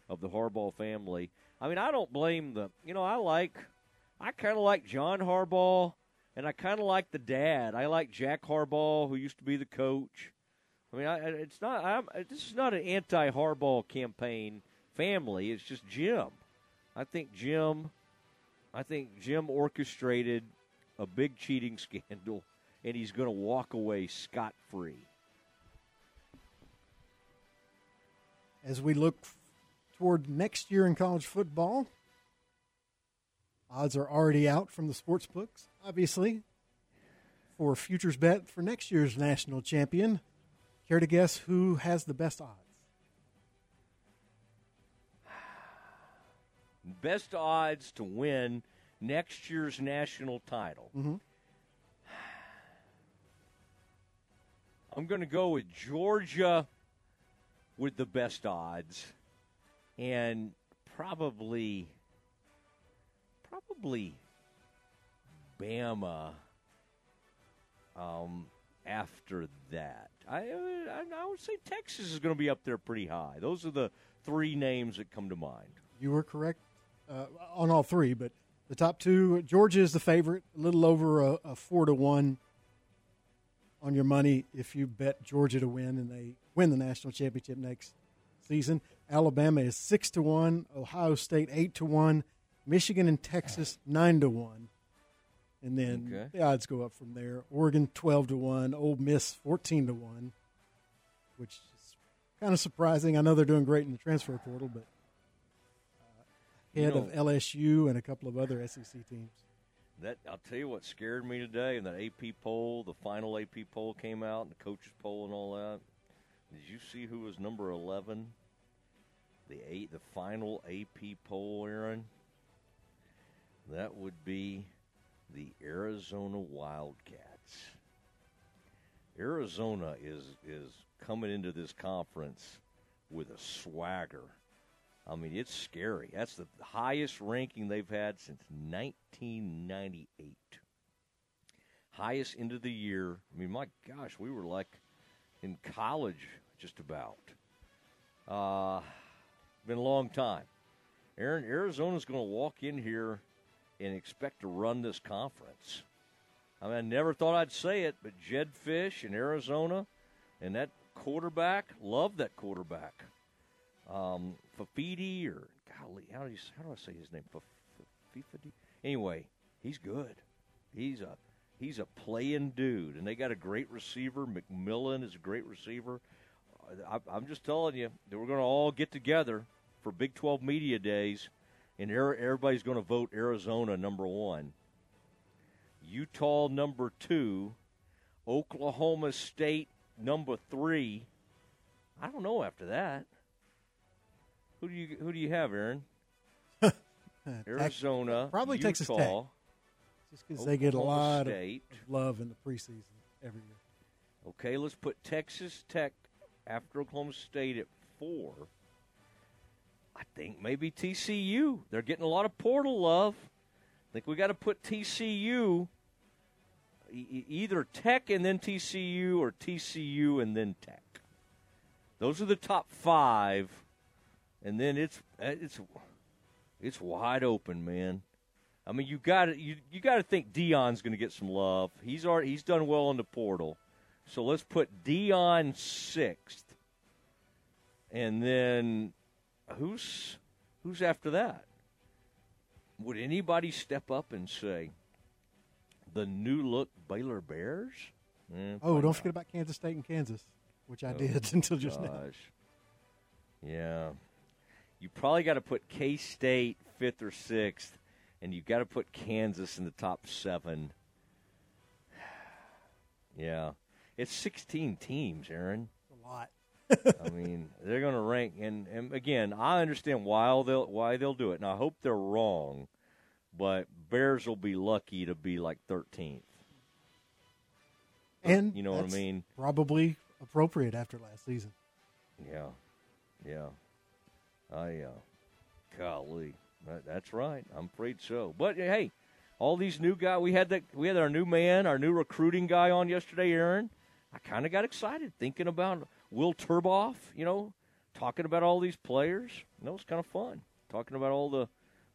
of the Harbaugh family. I mean, I don't blame the you know I like I kind of like John Harbaugh, and I kind of like the dad. I like Jack Harbaugh, who used to be the coach. I mean, I, it's not. I'm, this is not an anti-Harbaugh campaign family. It's just Jim. I think Jim. I think Jim orchestrated a big cheating [laughs] scandal, and he's going to walk away scot free. As we look toward next year in college football, Odds are already out from the sports books, obviously, for futures bet for next year's national champion. Care to guess who has the best odds? best odds to win next year's national title. Mm-hmm. I'm going to go with Georgia with the best odds, and probably, probably Bama. Um, after that, I, I, I would say Texas is going to be up there pretty high. Those are the three names that come to mind. You were correct uh, on all three, but the top two, Georgia is the favorite, a little over a, a four to one on your money if you bet Georgia to win and they win the national championship next season. Alabama is six to one, Ohio State eight to one, Michigan and Texas nine to one, and then okay. the odds go up from there. Oregon twelve to one, Ole Miss fourteen to one, which is kind of surprising. I know they're doing great in the transfer portal, but uh, head you know, of LSU and a couple of other SEC teams. That I'll tell you what scared me today in that AP poll. The final AP poll came out, and the coaches poll and all that. Did you see who was number eleven? The eight, the final AP poll, Aaron. That would be the Arizona Wildcats. Arizona is is coming into this conference with a swagger I mean, it's scary. That's the highest ranking they've had since 1998. Highest end of the year. I mean, my gosh, we were like in college just about. Uh, been a long time. Aaron, Arizona's going to walk in here and expect to run this conference. I mean, I never thought I'd say it, but Jedd Fisch in Arizona and that quarterback, love that quarterback um, Fafidi or golly, how do you how do I say his name? Fafidi. Anyway, he's good. He's a he's a playing dude, and they got a great receiver. McMillan is a great receiver. I, I'm just telling you that we're going to all get together for Big 12 media days, and everybody's going to vote Arizona number one, Utah number two, Oklahoma State number three. I don't know after that. Who do you who do you have, Aaron? [laughs] Uh, Arizona, probably Utah, Texas Tech, just because they get a lot State. of love in the preseason every year. Okay, let's put Texas Tech after Oklahoma State at four. I think maybe TCU. They're getting a lot of portal love. I think we got to put TCU either Tech and then TCU or TCU and then Tech. Those are the top five and then it's it's it's wide open, man. I mean, you got to you you got to think Dion's going to get some love. He's already he's done well in the portal, so let's put Dion sixth, and then who's who's after that? Would anybody step up and say the new look Baylor Bears? Eh, oh, don't not. forget about Kansas State and Kansas, which I oh, did [laughs] until just gosh. now. Yeah, you probably got to put K State fifth or sixth, and you've got to put Kansas in the top seven. [sighs] yeah, it's sixteen teams, Aaron. a lot. [laughs] I mean, they're going to rank, and, and again, I understand why they'll why they'll do it, and I hope they're wrong, but Bears will be lucky to be like thirteenth. And you know what I mean? Probably appropriate after last season. Yeah, yeah. I, uh, golly, that's right. I'm afraid so. But hey, all these new guys. We had that. We had our new man, our new recruiting guy on yesterday, Aaron. I kind of got excited thinking about Will Turboff. You know, talking about all these players. You know, it's kind of fun talking about all the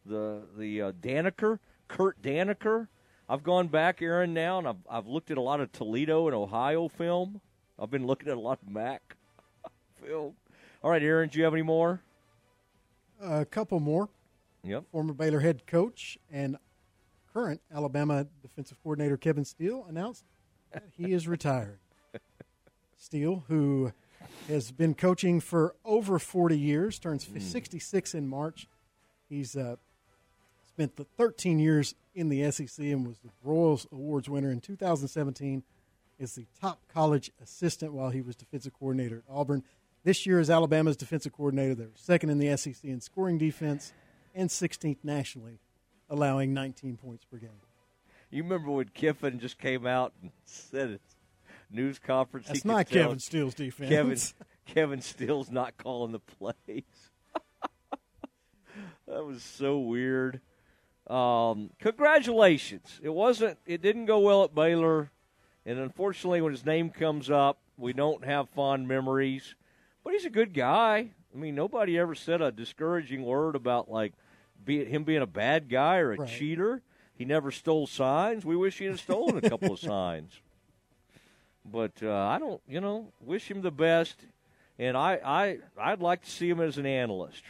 the the uh, Daniker, Kurt Daniker. I've gone back, Aaron, now, and I've I've looked at a lot of Toledo and Ohio film. I've been looking at a lot of MAC [laughs] film. All right, Aaron, do you have any more? A couple more. Yep. Former Baylor head coach and current Alabama defensive coordinator Kevin Steele announced that he is retiring. [laughs] Steele, who has been coaching for over 40 years, turns mm. 66 in March. He's uh, spent the 13 years in the SEC and was the Broyles Awards winner in 2017 as the top college assistant while he was defensive coordinator at Auburn. This year, as Alabama's defensive coordinator, they're second in the SEC in scoring defense. and 16th nationally, allowing 19 points per game. You remember when Kiffin just came out and said it news conference. That's not Kevin Steele's defense. Kevin Kevin Steele's not calling the plays. [laughs] that was so weird. Um, congratulations. It wasn't. It didn't go well at Baylor, and unfortunately, when his name comes up, we don't have fond memories. But he's a good guy. I mean, nobody ever said a discouraging word about like be, him being a bad guy or a right. cheater. He never stole signs. We wish he had stolen a couple of [laughs] signs. But uh, I don't, you know, wish him the best. And I, I, I'd like to see him as an analyst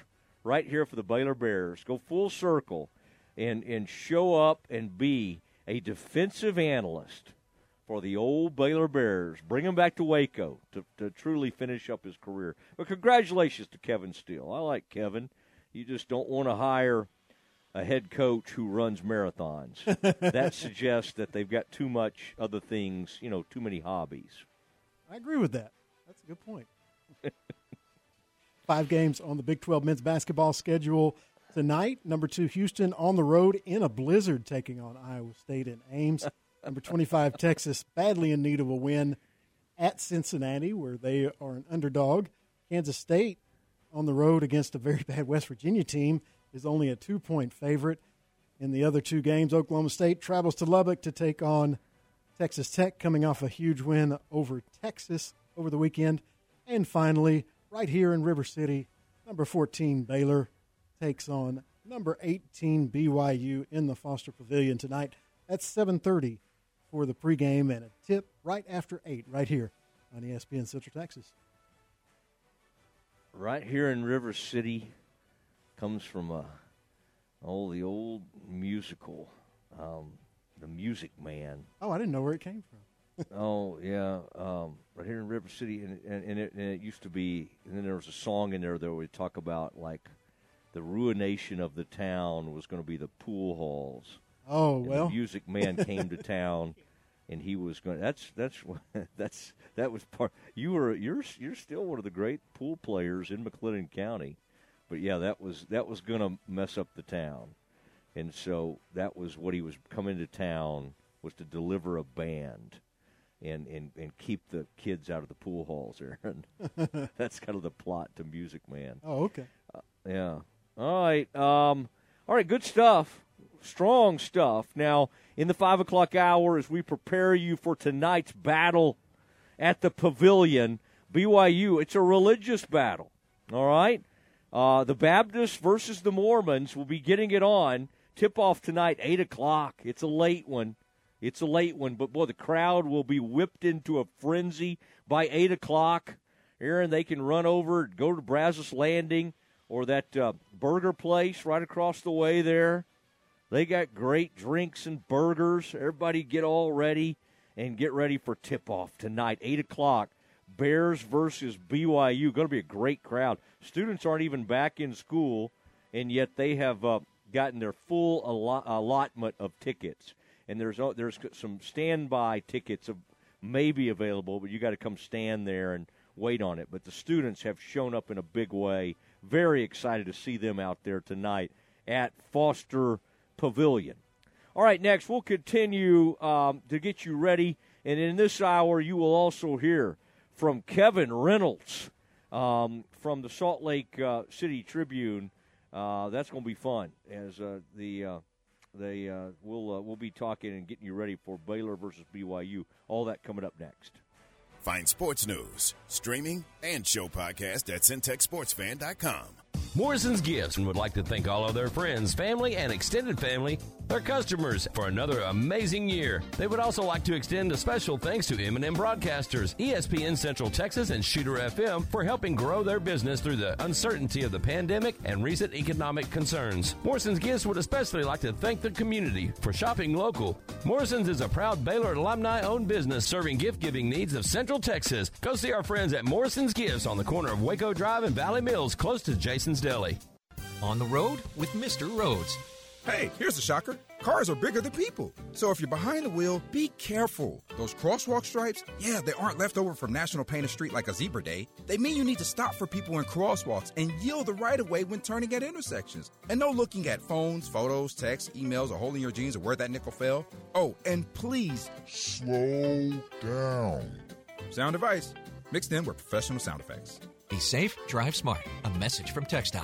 right here for the Baylor Bears. Go full circle and, and show up and be a defensive analyst for the old Baylor Bears. Bring him back to Waco to, to truly finish up his career. But congratulations to Kevin Steele. I like Kevin. You just don't want to hire a head coach who runs marathons. [laughs] that suggests that they've got too much other things, you know, too many hobbies. I agree with that. That's a good point. Five games on the Big 12 men's basketball schedule tonight. Number two, Houston on the road in a blizzard, taking on Iowa State in Ames. Number 25, Texas, badly in need of a win at Cincinnati, where they are an underdog. Kansas State on the road against a very [laughs] bad West Virginia team is only a two point favorite. In the other two games, Oklahoma State travels to Lubbock to take on Texas Tech, coming off a huge win over Texas over the weekend. And finally, right here in River City, number 14 Baylor takes on number 18 BYU in the Foster Pavilion tonight. That's 7:30 for the pregame and a tip right after 8 right here on ESPN Central Texas. Right here in River City, comes from a oh the old musical, um, the Music Man. Oh, I didn't know where it came from. [laughs] oh yeah, um, right here in River City, and and, and, it, and it used to be. And then there was a song in there that would talk about like the ruination of the town was going to be the pool halls. Oh and well, the Music Man came to town, and he was going. That's that's [laughs] that's that was part. You were you're you're still one of the great pool players in McLennan County. But yeah, that was that was going to mess up the town, and so that was what he was coming to town was to deliver a band, and and and keep the kids out of the pool halls. [laughs] And [laughs] that's kind of the plot to Music Man. Oh, okay. Uh, yeah. All right. Um. All right. Good stuff. Strong stuff. Now in the five o'clock hour, as we prepare you for tonight's battle at the Pavilion, BYU. It's a religious battle. All right. Uh, the Baptists versus the Mormons will be getting it on. Tip off tonight, 8 o'clock. It's a late one. It's a late one, but boy, the crowd will be whipped into a frenzy by 8 o'clock. Aaron, they can run over, go to Brazos Landing or that uh, burger place right across the way there. They got great drinks and burgers. Everybody get all ready and get ready for tip off tonight, 8 o'clock. Bears versus BYU. Going to be a great crowd. Students aren't even back in school, and yet they have uh, gotten their full allot- allotment of tickets. And there's uh, there's some standby tickets of maybe available, but you got to come stand there and wait on it. But the students have shown up in a big way. Very excited to see them out there tonight at Foster Pavilion. All right, next we'll continue um, to get you ready, and in this hour you will also hear from Kevin Reynolds um, from the Salt Lake uh, City Tribune. Uh, that's going to be fun as uh, the uh, they uh, will uh, we'll be talking and getting you ready for Baylor versus BYU. All that coming up next. Find sports news, streaming, and show podcast at centexsportsfan.com. Morrison's Gifts and would like to thank all of their friends, family, and extended family, their customers, for another amazing year. They would also like to extend a special thanks to M&M Broadcasters, ESPN Central Texas, and Shooter FM for helping grow their business through the uncertainty of the pandemic and recent economic concerns. Morrison's Gifts would especially like to thank the community for shopping local. Morrison's is a proud Baylor alumni-owned business serving gift-giving needs of Central Texas. Go see our friends at Morrison's Gifts on the corner of Waco Drive and Valley Mills, close to Jason's Deli. On the road with Mr. Rhodes. Hey, here's a shocker. Cars are bigger than people. So if you're behind the wheel, be careful. Those crosswalk stripes, yeah, they aren't left over from National Paint a Street like a zebra day. They mean you need to stop for people in crosswalks and yield the right of way when turning at intersections. And no looking at phones, photos, texts, emails, or holding your jeans or where that nickel fell. Oh, and please slow down. Sound advice mixed in with professional sound effects. Be safe, drive smart. A message from TxDOT.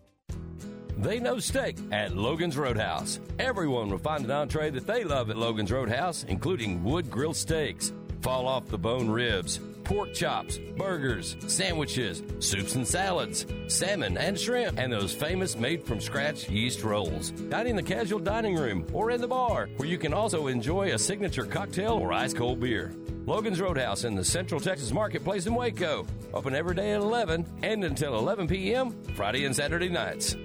They know steak at Logan's Roadhouse. Everyone will find an entree that they love at Logan's Roadhouse, including wood grilled steaks, fall off the bone ribs, pork chops, burgers, sandwiches, soups and salads, salmon and shrimp, and those famous made from scratch yeast rolls. Dine in the casual dining room or in the bar, where you can also enjoy a signature cocktail or ice cold beer. Logan's Roadhouse in the Central Texas Marketplace in Waco. Open every day at 11 and until 11 p.m. Friday and Saturday nights.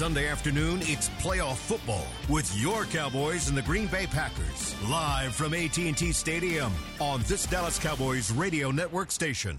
Sunday afternoon, it's playoff football with your Cowboys and the Green Bay Packers. Live from AT&T Stadium on this Dallas Cowboys radio network station.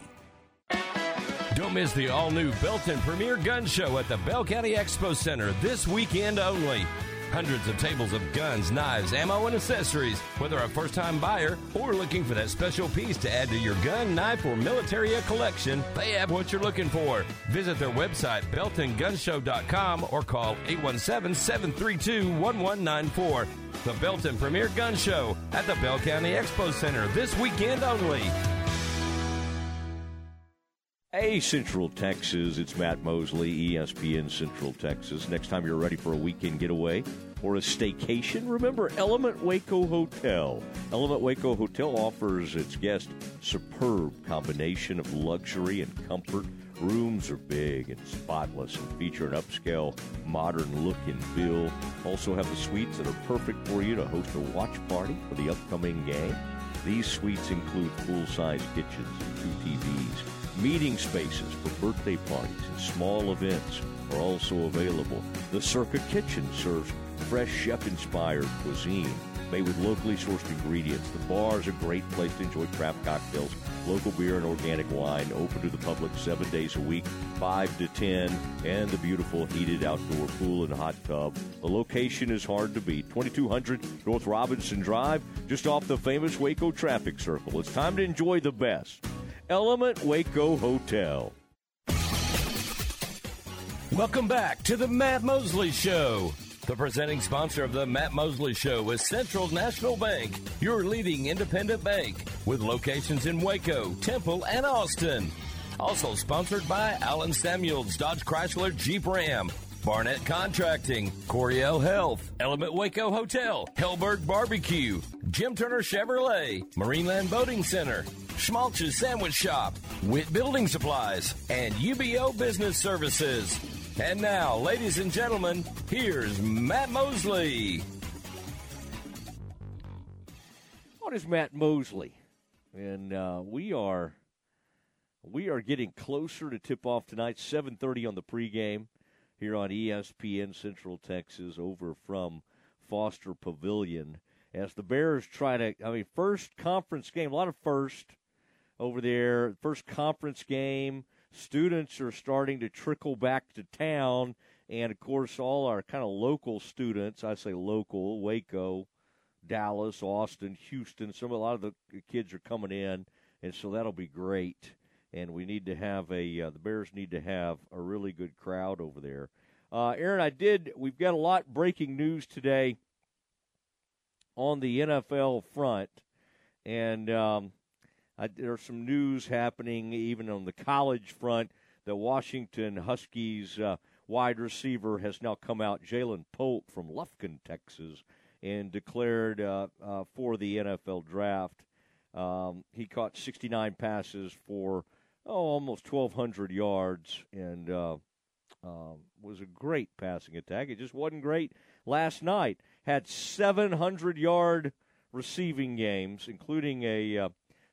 Don't miss the all new Belton Premier Gun Show at the Bell County Expo Center this weekend only. Hundreds of tables of guns, knives, ammo, and accessories. Whether a first time buyer or looking for that special piece to add to your gun, knife, or military collection, they have what you're looking for. Visit their website, beltongunshow.com, or call 817 732 1194. The Belton Premier Gun Show at the Bell County Expo Center this weekend only. Hey, Central Texas, it's Matt Mosley, ESPN Central Texas. Next time you're ready for a weekend getaway or a staycation, remember Element Waco Hotel. Element Waco Hotel offers its guests superb combination of luxury and comfort. Rooms are big and spotless and feature an upscale, modern look and feel. Also have the suites that are perfect for you to host a watch party for the upcoming game. These suites include full-size kitchens and two TVs Meeting spaces for birthday parties and small events are also available. The Circa Kitchen serves fresh chef inspired cuisine made with locally sourced ingredients. The bar is a great place to enjoy craft cocktails, local beer, and organic wine. Open to the public seven days a week, 5 to 10, and the beautiful heated outdoor pool and hot tub. The location is hard to beat 2200 North Robinson Drive, just off the famous Waco traffic circle. It's time to enjoy the best. Element Waco Hotel. Welcome back to the Matt Mosley Show. The presenting sponsor of the Matt Mosley Show is Central National Bank, your leading independent bank with locations in Waco, Temple, and Austin. Also sponsored by Allen Samuels, Dodge Chrysler Jeep Ram, Barnett Contracting, Coryell Health, Element Waco Hotel, Helberg Barbecue, Jim Turner Chevrolet, Marineland Boating Center, Schmaltz's Sandwich Shop, Witt Building Supplies, and UBEO Business Services. And now, ladies and gentlemen, here's Matt Mosley. What is Matt Mosley? And uh, we are we are getting closer to tip off tonight. Seven thirty on the pregame here on ESPN Central Texas, over from Foster Pavilion. As the Bears try to, I mean, first conference game, a lot of first over there. First conference game. Students are starting to trickle back to town. And of course, all our kind of local students, I say local, Waco, Dallas, Austin, Houston, some a lot of the kids are coming in, and so that'll be great. And we need to have a uh, the Bears need to have a really good crowd over there. Uh, Aaron, I did. We've got a lot breaking news today on the NFL front, and um, I, there's some news happening even on the college front. The Washington Huskies uh, wide receiver has now come out, Ja'Lynn Polk from Lufkin, Texas, and declared uh, uh, for the NFL draft. Um, he caught 69 passes for oh almost 1,200 yards and uh, um, was a great passing attack. It just wasn't great last night. Had 700 yard receiving games, including a uh,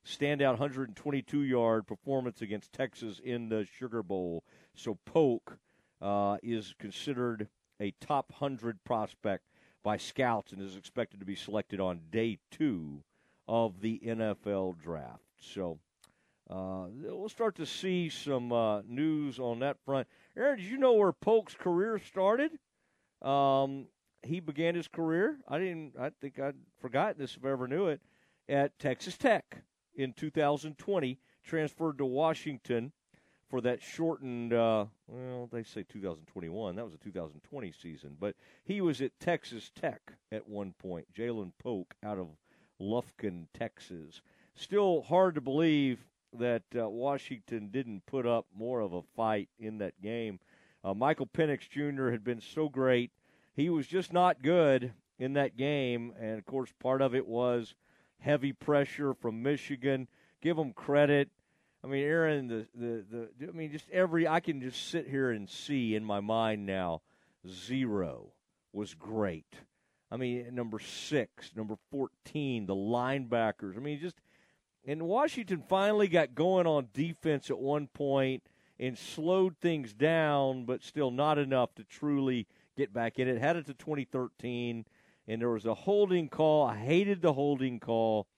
standout 122 yard performance against Texas in the Sugar Bowl. So Polk uh, is considered a top 100 prospect by scouts and is expected to be selected on day two of the NFL draft. So uh, we'll start to see some uh, news on that front. Aaron, did you know where Polk's career started? Um, he began his career. I didn't. I think I'd forgotten this if I ever knew it. At Texas Tech in 2020, transferred to Washington for that shortened. Uh, well, they say 2021. That was a 2020 season, but he was at Texas Tech at one point. Ja'Lynn Polk out of Lufkin, Texas. Still hard to believe that uh, Washington didn't put up more of a fight in that game. Uh, Michael Penix Jr. had been so great. He was just not good in that game, and of course, part of it was heavy pressure from Michigan. Give them credit. I mean, Aaron, the, the, the, I mean, just every, I can just sit here and see in my mind now, zero was great. I mean, number six, number 14, the linebackers. I mean, just, and Washington finally got going on defense at one point and slowed things down, but still not enough to truly get back in it. Had it to 2013, and there was a holding call. I hated the holding call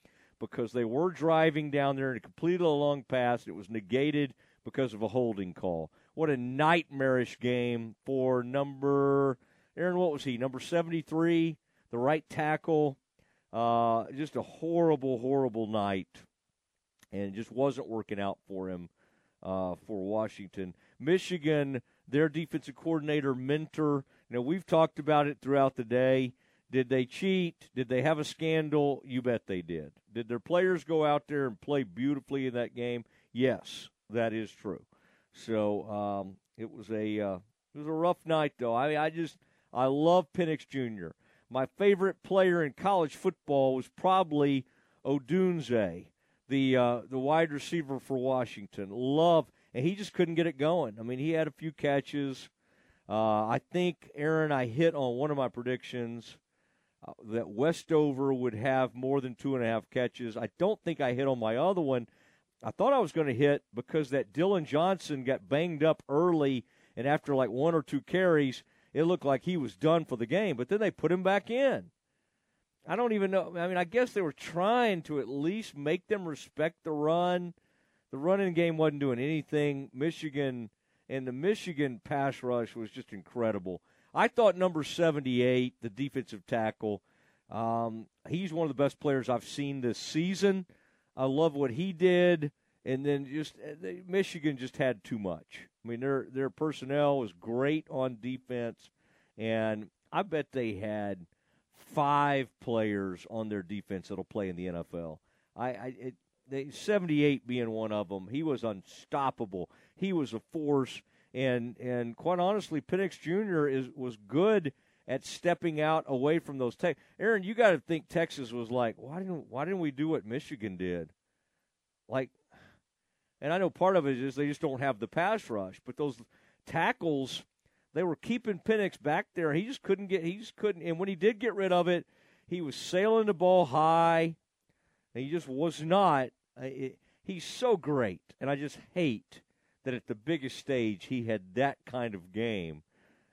because they were driving down there and completed a long pass. It was negated because of a holding call. What a nightmarish game for number Aaron. What was he? Number seventy three, the right tackle. Uh, just a horrible, horrible night, and it just wasn't working out for him uh, for Washington. Michigan, their defensive coordinator mentor, know, we've talked about it throughout the day. Did they cheat? Did they have a scandal? You bet they did. Did their players go out there and play beautifully in that game? Yes, that is true. So um, it was a uh, it was a rough night though. I I just I love Penix Jr. My favorite player in college football was probably Odunze, the uh, the wide receiver for Washington. Love, and he just couldn't get it going. I mean, he had a few catches. Uh, I think Aaron, I hit on one of my predictions uh, that Westover would have more than two and a half catches. I don't think I hit on my other one. I thought I was going to hit because that Dillon Johnson got banged up early, and after like one or two carries, it looked like he was done for the game. But then they put him back in. I don't even know. I mean, I guess they were trying to at least make them respect the run. The running game wasn't doing anything. Michigan and the Michigan pass rush was just incredible. I thought number 78, the defensive tackle, um, he's one of the best players I've seen this season. I love what he did, and then just uh, Michigan just had too much. I mean, their their personnel was great on defense, and I bet they had five players on their defense that'll play in the NFL. I, I it, they, 78 being one of them. He was unstoppable. He was a force and and quite honestly, Penix Jr. is was good at stepping out away from those tech. Aaron, you got to think Texas was like, why didn't why didn't we do what Michigan did? Like, and I know part of it is they just don't have the pass rush, but those tackles, they were keeping Penix back there. He just couldn't get. He just couldn't. And when he did get rid of it, he was sailing the ball high. And he just was not. It, he's so great, and I just hate that at the biggest stage he had that kind of game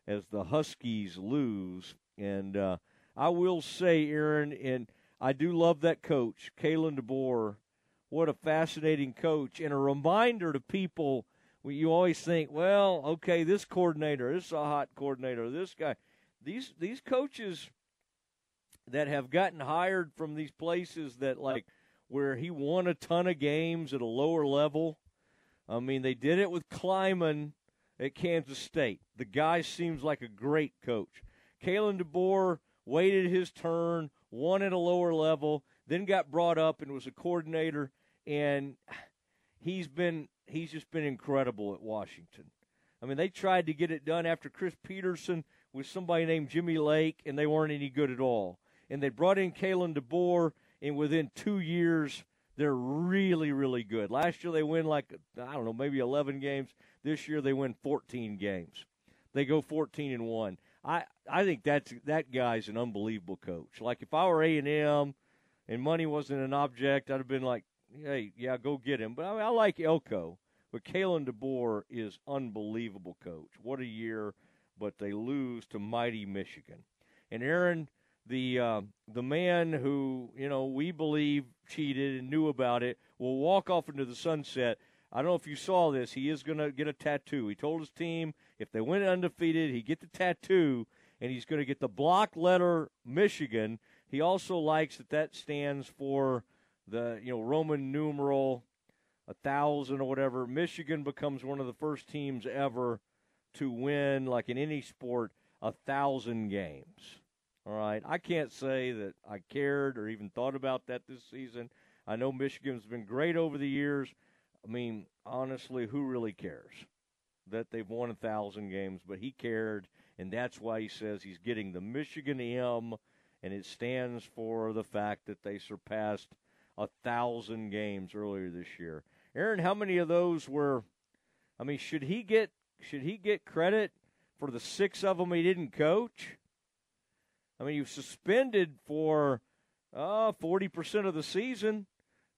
as the Huskies lose. And uh, I will say, Aaron, and I do love that coach, Kalen DeBoer. What a fascinating coach, and a reminder to people. You always think, well, okay, this coordinator, this is a hot coordinator, this guy. These these coaches that have gotten hired from these places that like where he won a ton of games at a lower level I mean, they did it with Klieman at Kansas State. The guy seems like a great coach. Kalen DeBoer waited his turn, won at a lower level, then got brought up and was a coordinator, and he's been he's just been incredible at Washington. I mean, they tried to get it done after Chris Petersen with somebody named Jimmy Lake, and they weren't any good at all. And they brought in Kalen DeBoer, and within two years, they're really, really good. Last year they win like I don't know, maybe 11 games. This year they win 14 games. They go 14 and one. I I think that's that guy's an unbelievable coach. Like if I were A and M, and money wasn't an object, I'd have been like, hey, yeah, go get him. But I, mean, I like Elko. But Kalen DeBoer is unbelievable coach. What a year! But they lose to mighty Michigan. And Aaron, the uh, the man who you know we believe cheated and knew about it, will walk off into the sunset. I don't know if you saw this. He is going to get a tattoo. He told his team if they went undefeated, he'd get the tattoo, and he's going to get the block letter Michigan. He also likes that that stands for the you know Roman numeral a thousand or whatever. Michigan becomes one of the first teams ever to win, like in any sport, a thousand games. All right. I can't say that I cared or even thought about that this season. I know Michigan's been great over the years. I mean, honestly, who really cares that they've won a thousand games? But he cared, and that's why he says he's getting the Michigan M, and it stands for the fact that they surpassed a thousand games earlier this year. Aaron, how many of those were? I mean, should he get should he get credit for the six of them he didn't coach? I mean, was suspended for uh, 40% of the season,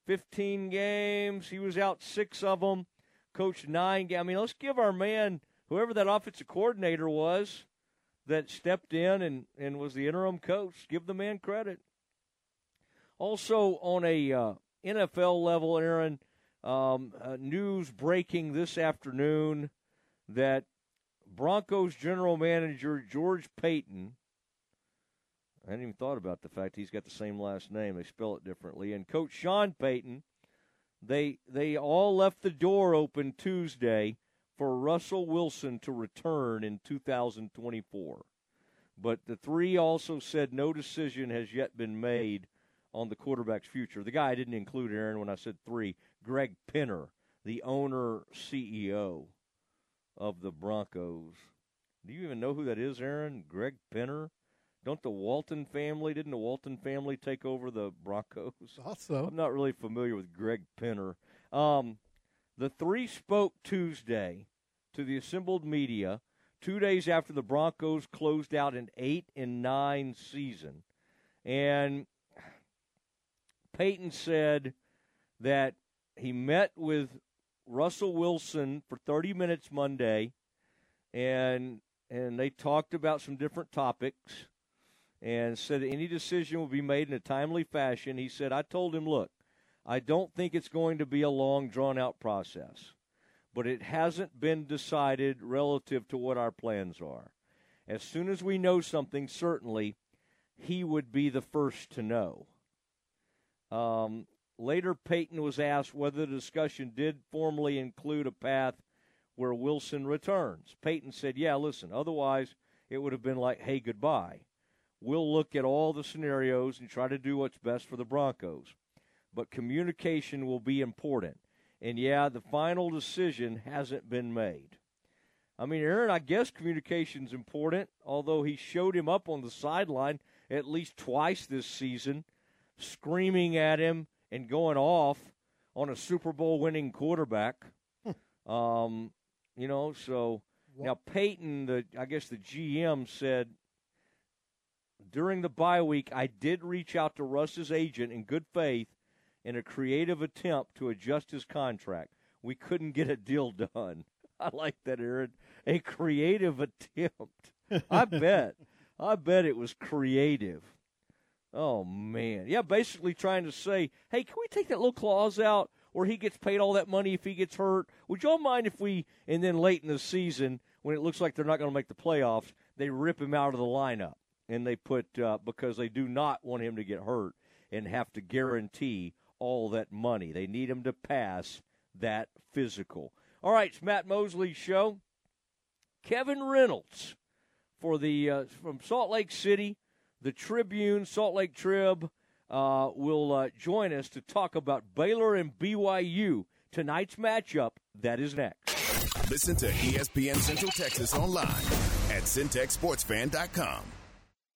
15 games. He was out six of them, coached nine games. I mean, let's give our man, whoever that offensive coordinator was that stepped in and, and was the interim coach, give the man credit. Also, on a uh, NFL level, Aaron, um, uh, news breaking this afternoon that Broncos general manager George Paton I hadn't even thought about the fact he's got the same last name. They spell it differently. And Coach Sean Payton, they they all left the door open Tuesday for Russell Wilson to return in 2024. But the three also said no decision has yet been made on the quarterback's future. The guy I didn't include, Aaron, when I said three, Greg Penner, the owner CEO of the Broncos. Do you even know who that is, Aaron? Greg Penner? Don't the Walton family? Didn't the Walton family take over the Broncos? [laughs] Also, I'm not really familiar with Greg Penner. Um, the three spoke Tuesday to the assembled media two days after the Broncos closed out an eight and nine season, and Payton said that he met with Russell Wilson for 30 minutes Monday, and and they talked about some different topics and said any decision will be made in a timely fashion. He said, I told him, look, I don't think it's going to be a long, drawn out process, but it hasn't been decided relative to what our plans are. As soon as we know something, certainly, he would be the first to know. Um, later, Payton was asked whether the discussion did formally include a path where Wilson returns. Payton said, Yeah, listen, otherwise it would have been like, hey, goodbye. We'll look at all the scenarios and try to do what's best for the Broncos. But communication will be important. And yeah, the final decision hasn't been made. I mean, Aaron, I guess communication's important, although he showed him up on the sideline at least twice this season, screaming at him and going off on a Super Bowl winning quarterback. um, you know, so now Paton, the I guess the GM said during the bye week, I did reach out to Russ's agent in good faith in a creative attempt to adjust his contract. We couldn't get a deal done. [laughs] I like that, Aaron. A creative attempt. [laughs] I bet. I bet it was creative. Oh man. Yeah, basically trying to say, hey, can we take that little clause out where he gets paid all that money if he gets hurt? Would y'all mind if we and then late in the season, when it looks like they're not going to make the playoffs, they rip him out of the lineup? and they put uh, because they do not want him to get hurt and have to guarantee all that money. They need him to pass that physical. All right, it's Matt Mosley's show. Kevin Reynolds for the uh, from Salt Lake City the Tribune, Salt Lake Trib, uh, will uh, join us to talk about Baylor and BYU. Tonight's matchup, that is next. Listen to ESPN Central Texas online at centexsportsfan.com.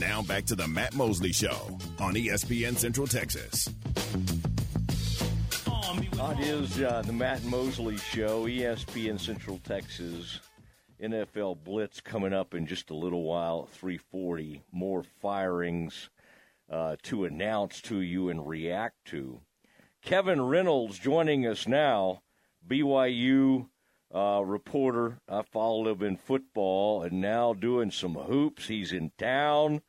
Now back to the Matt Mosley Show on ESPN Central Texas. It is uh, the Matt Mosley Show, ESPN Central Texas. NFL Blitz coming up in just a little while 340. More firings uh, to announce to you and react to. Kevin Reynolds joining us now, BYU uh, reporter. I followed him in football and now doing some hoops. He's in town.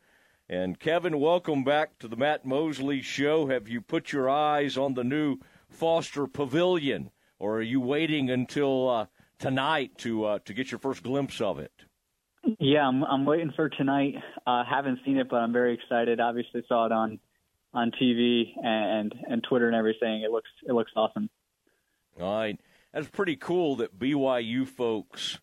And Kevin, welcome back to the Matt Mosley Show. Have you put your eyes on the new Foster Pavilion, or are you waiting until uh, tonight to uh, to get your first glimpse of it? Yeah, I'm I'm waiting for tonight. Uh, haven't seen it, but I'm very excited. Obviously, saw it on on TV and and Twitter and everything. It looks it looks awesome. All right, that's pretty cool that BYU folks,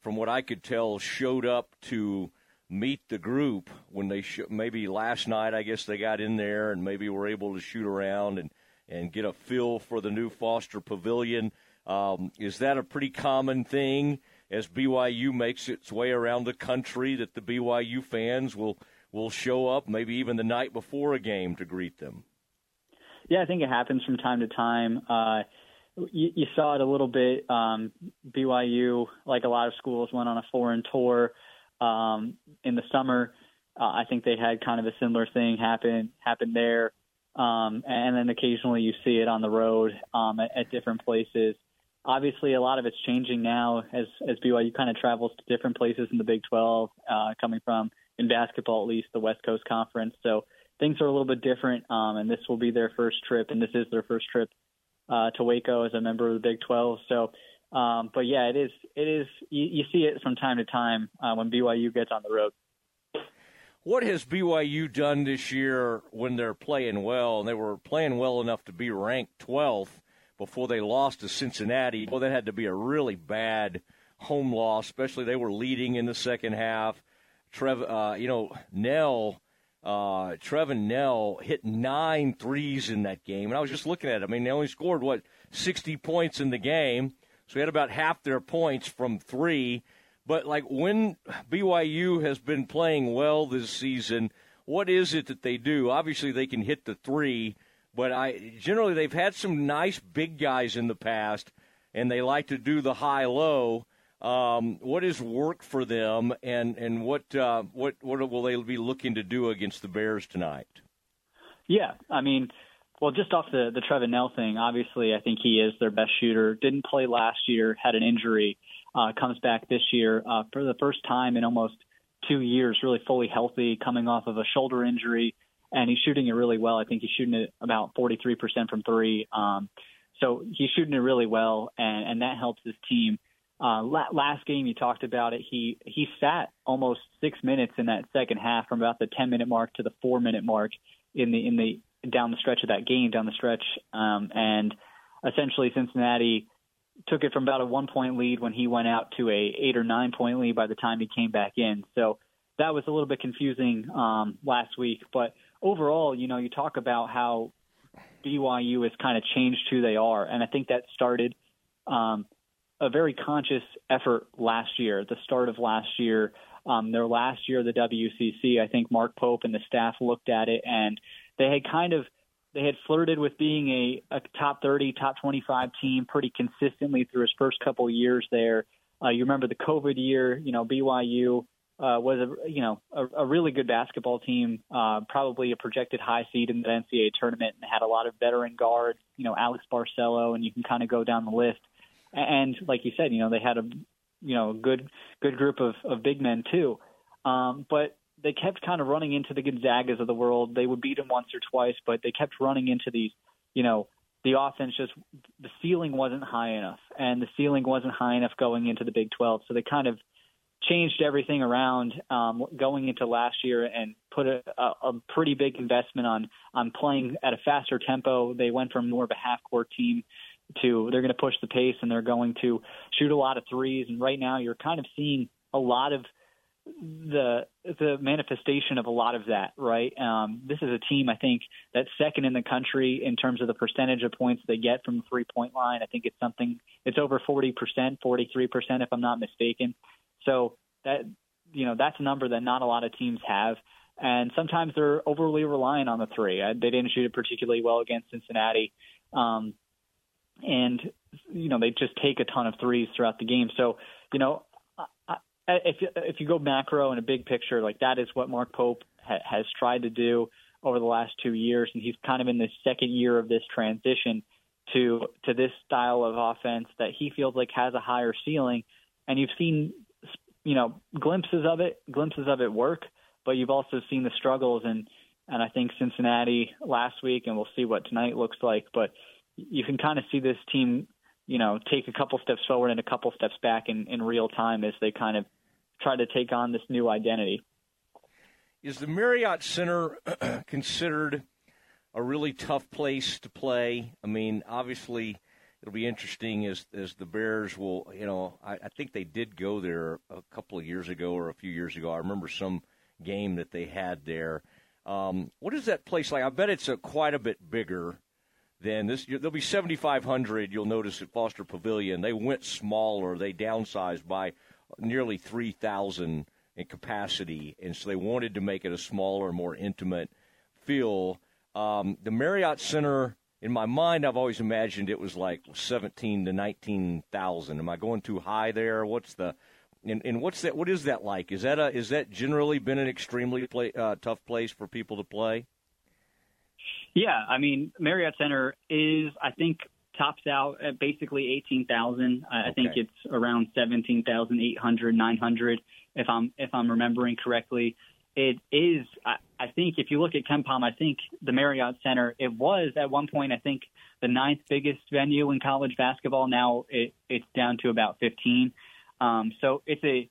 from what I could tell, showed up to meet the group when they sh- maybe last night I guess they got in there and maybe were able to shoot around and and get a feel for the new Foster Pavilion. Um, is that a pretty common thing as BYU makes its way around the country that the BYU fans will will show up maybe even the night before a game to greet them? Yeah, I think it happens from time to time. Uh, you, you saw it a little bit. Um, BYU, like a lot of schools, went on a foreign tour um, in the summer. Uh, I think they had kind of a similar thing happen happen there, um, and then occasionally you see it on the road um, at, at different places. Obviously, a lot of it's changing now as as BYU kind of travels to different places in the Big 12, uh, coming from in basketball at least the West Coast Conference. So things are a little bit different, um, and this will be their first trip, and this is their first trip uh, to Waco as a member of the Big 12. So um, but yeah, it is. It is. You, you see it from time to time uh, when BYU gets on the road. What has BYU done this year when they're playing well? And they were playing well enough to be ranked 12th before they lost to Cincinnati. Well, that had to be a really bad home loss, especially they were leading in the second half. Trev, uh, you know, Knell, uh, Trevin Knell hit nine threes in that game, and I was just looking at it. I mean, they only scored what 60 points in the game so we had about half their points from three. But like when BYU has been playing well this season, what is it that they do? Obviously, they can hit the three, but I generally they've had some nice big guys in the past, and they like to do the high low. Um, what is work for them, and and what uh, what what will they be looking to do against the Bears tonight? Yeah, I mean, well, just off the the Trevin Knell thing, obviously, I think he is their best shooter. Didn't play last year, had an injury, uh, comes back this year uh, for the first time in almost two years, really fully healthy, coming off of a shoulder injury, and he's shooting it really well. I think he's shooting it about 43% from three. Um, so he's shooting it really well, and, and that helps his team. Uh, last game you talked about it. He he sat almost six minutes in that second half, from about the 10 minute mark to the four minute mark in the in the down the stretch of that game, down the stretch, um, and essentially Cincinnati took it from about a one point lead when he went out to a eight or nine point lead by the time he came back in. So that was a little bit confusing um, last week. But overall, you know, you talk about how BYU has kind of changed who they are, and I think that started um, a very conscious effort last year. The start of last year, um, their last year the WCC, I think Mark Pope and the staff looked at it and they had kind of they had flirted with being a, a top 30, top 25 team pretty consistently through his first couple of years there. Uh, you remember the COVID year, you know, BYU uh, was a you know a, a really good basketball team, uh, probably a projected high seed in the NCAA tournament, and had a lot of veteran guards, you know, Alex Barcelo, and you can kind of go down the list. And like you said, you know, they had a you know, good good group of, of big men too. Um, but they kept kind of running into the Gonzagas of the world. They would beat them once or twice, but they kept running into these, you know, the offense just the ceiling wasn't high enough, and the ceiling wasn't high enough going into the Big 12. So they kind of changed everything around um, going into last year and put a, a, a pretty big investment on on playing at a faster tempo. They went from more of a half court team to they're going to push the pace and they're going to shoot a lot of threes. And right now, you're kind of seeing a lot of the the manifestation of a lot of that, right? Um, this is a team I think that's second in the country in terms of the percentage of points they get from the three point line. I think it's something it's over forty percent, forty three percent if I'm not mistaken. So that you know that's a number that not a lot of teams have. And sometimes they're overly reliant on the three. They didn't shoot it particularly well against Cincinnati. Um, and you know they just take a ton of threes throughout the game. So you know Uh, if if you go macro in a big picture, like that is what Mark Pope ha- has tried to do over the last two years, and he's kind of in the second year of this transition to to this style of offense that he feels like has a higher ceiling. And you've seen you know glimpses of it, glimpses of it work, but you've also seen the struggles and and I think Cincinnati last week, and we'll see what tonight looks like. But you can kind of see this team, you know, take a couple steps forward and a couple steps back in, in real time as they kind of try to take on this new identity. Is the Marriott Center [clears throat] considered a really tough place to play? I mean, obviously, it'll be interesting as as the Bears will. You know, I, I think they did go there a couple of years ago or a few years ago. I remember some game that they had there. Um, what is that place like? I bet it's a, quite a bit bigger than this. There'll be 7,500. You'll notice at Foster Pavilion. They went smaller. They downsized by nearly 3,000 in capacity, and so they wanted to make it a smaller, more intimate feel. Um, the Marriott Center, in my mind, I've always imagined it was like 17 to 19,000. Am I going too high there? What's the and, and what's that? What is that like? Is that a is that generally been an extremely play, uh, tough place for people to play? Yeah, I mean Marriott Center is, I think, tops out at basically 18,000. I think it's around 17,800, 900 if I'm if I'm remembering correctly. It is I, I think if you look at KenPom, I think the Marriott Center it was at one point I think the ninth biggest venue in college basketball. Now it, it's down to about 15. Um, so it's a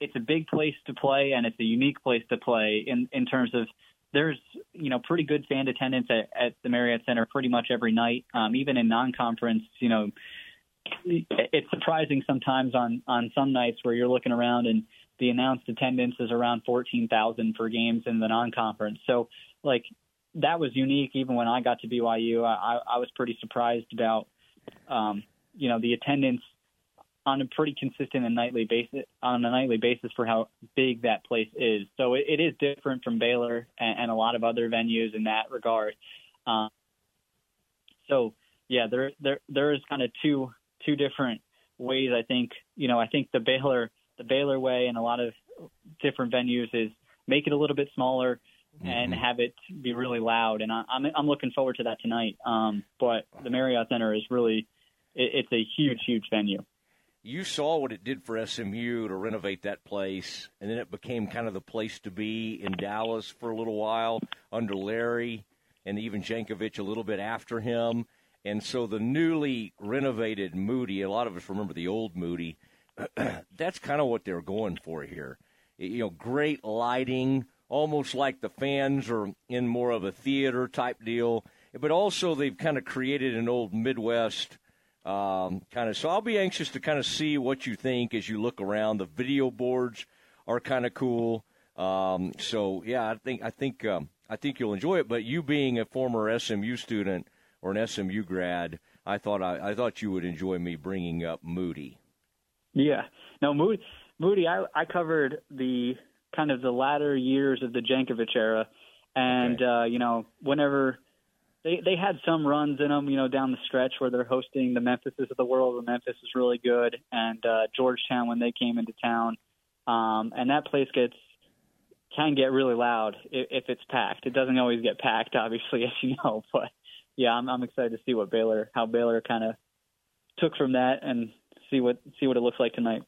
it's a big place to play and it's a unique place to play in in terms of there's you know pretty good fan attendance at, at the Marriott Center pretty much every night, um, even in non-conference. You know, it's surprising sometimes on on some nights where you're looking around and the announced attendance is around 14,000 for games in the non-conference. So like that was unique. Even when I got to BYU, I, I was pretty surprised about um, you know the attendance on a pretty consistent and nightly basis on a nightly basis for how big that place is. So it, it is different from Baylor and, and, a lot of other venues in that regard. Um, so yeah, there there there is kind of two two different ways. I think you know I think the Baylor the Baylor way and a lot of different venues is make it a little bit smaller mm-hmm. and have it be really loud. And I, I'm I'm looking forward to that tonight. Um, but the Marriott Center is really it, it's a huge huge venue you saw what it did for SMU to renovate that place, and then it became kind of the place to be in Dallas for a little while under Larry and even Jankovich a little bit after him. And so the newly renovated Moody, a lot of us remember the old Moody, [clears throat] that's kind of what they're going for here. You know, great lighting, almost like the fans are in more of a theater type deal, but also they've kind of created an old Midwest um, kind of. So I'll be anxious to kind of see what you think as you look around. The video boards are kind of cool. Um, so yeah, I think I think um, I think you'll enjoy it. But you being a former SMU student or an SMU grad, I thought I, I thought you would enjoy me bringing up Moody. Yeah, no Moody. Moody, I, I covered the kind of the latter years of the Jankovich era, and okay. uh, you know whenever they they had some runs in them, you know, down the stretch where they're hosting the Memphises of the world. Where Memphis is really good, and uh, Georgetown when they came into town, um, and that place gets can get really loud if, if it's packed. It doesn't always get packed, obviously, [laughs] as you know, but yeah, I'm, I'm excited to see what Baylor, how Baylor kind of took from that and see what see what it looks like tonight.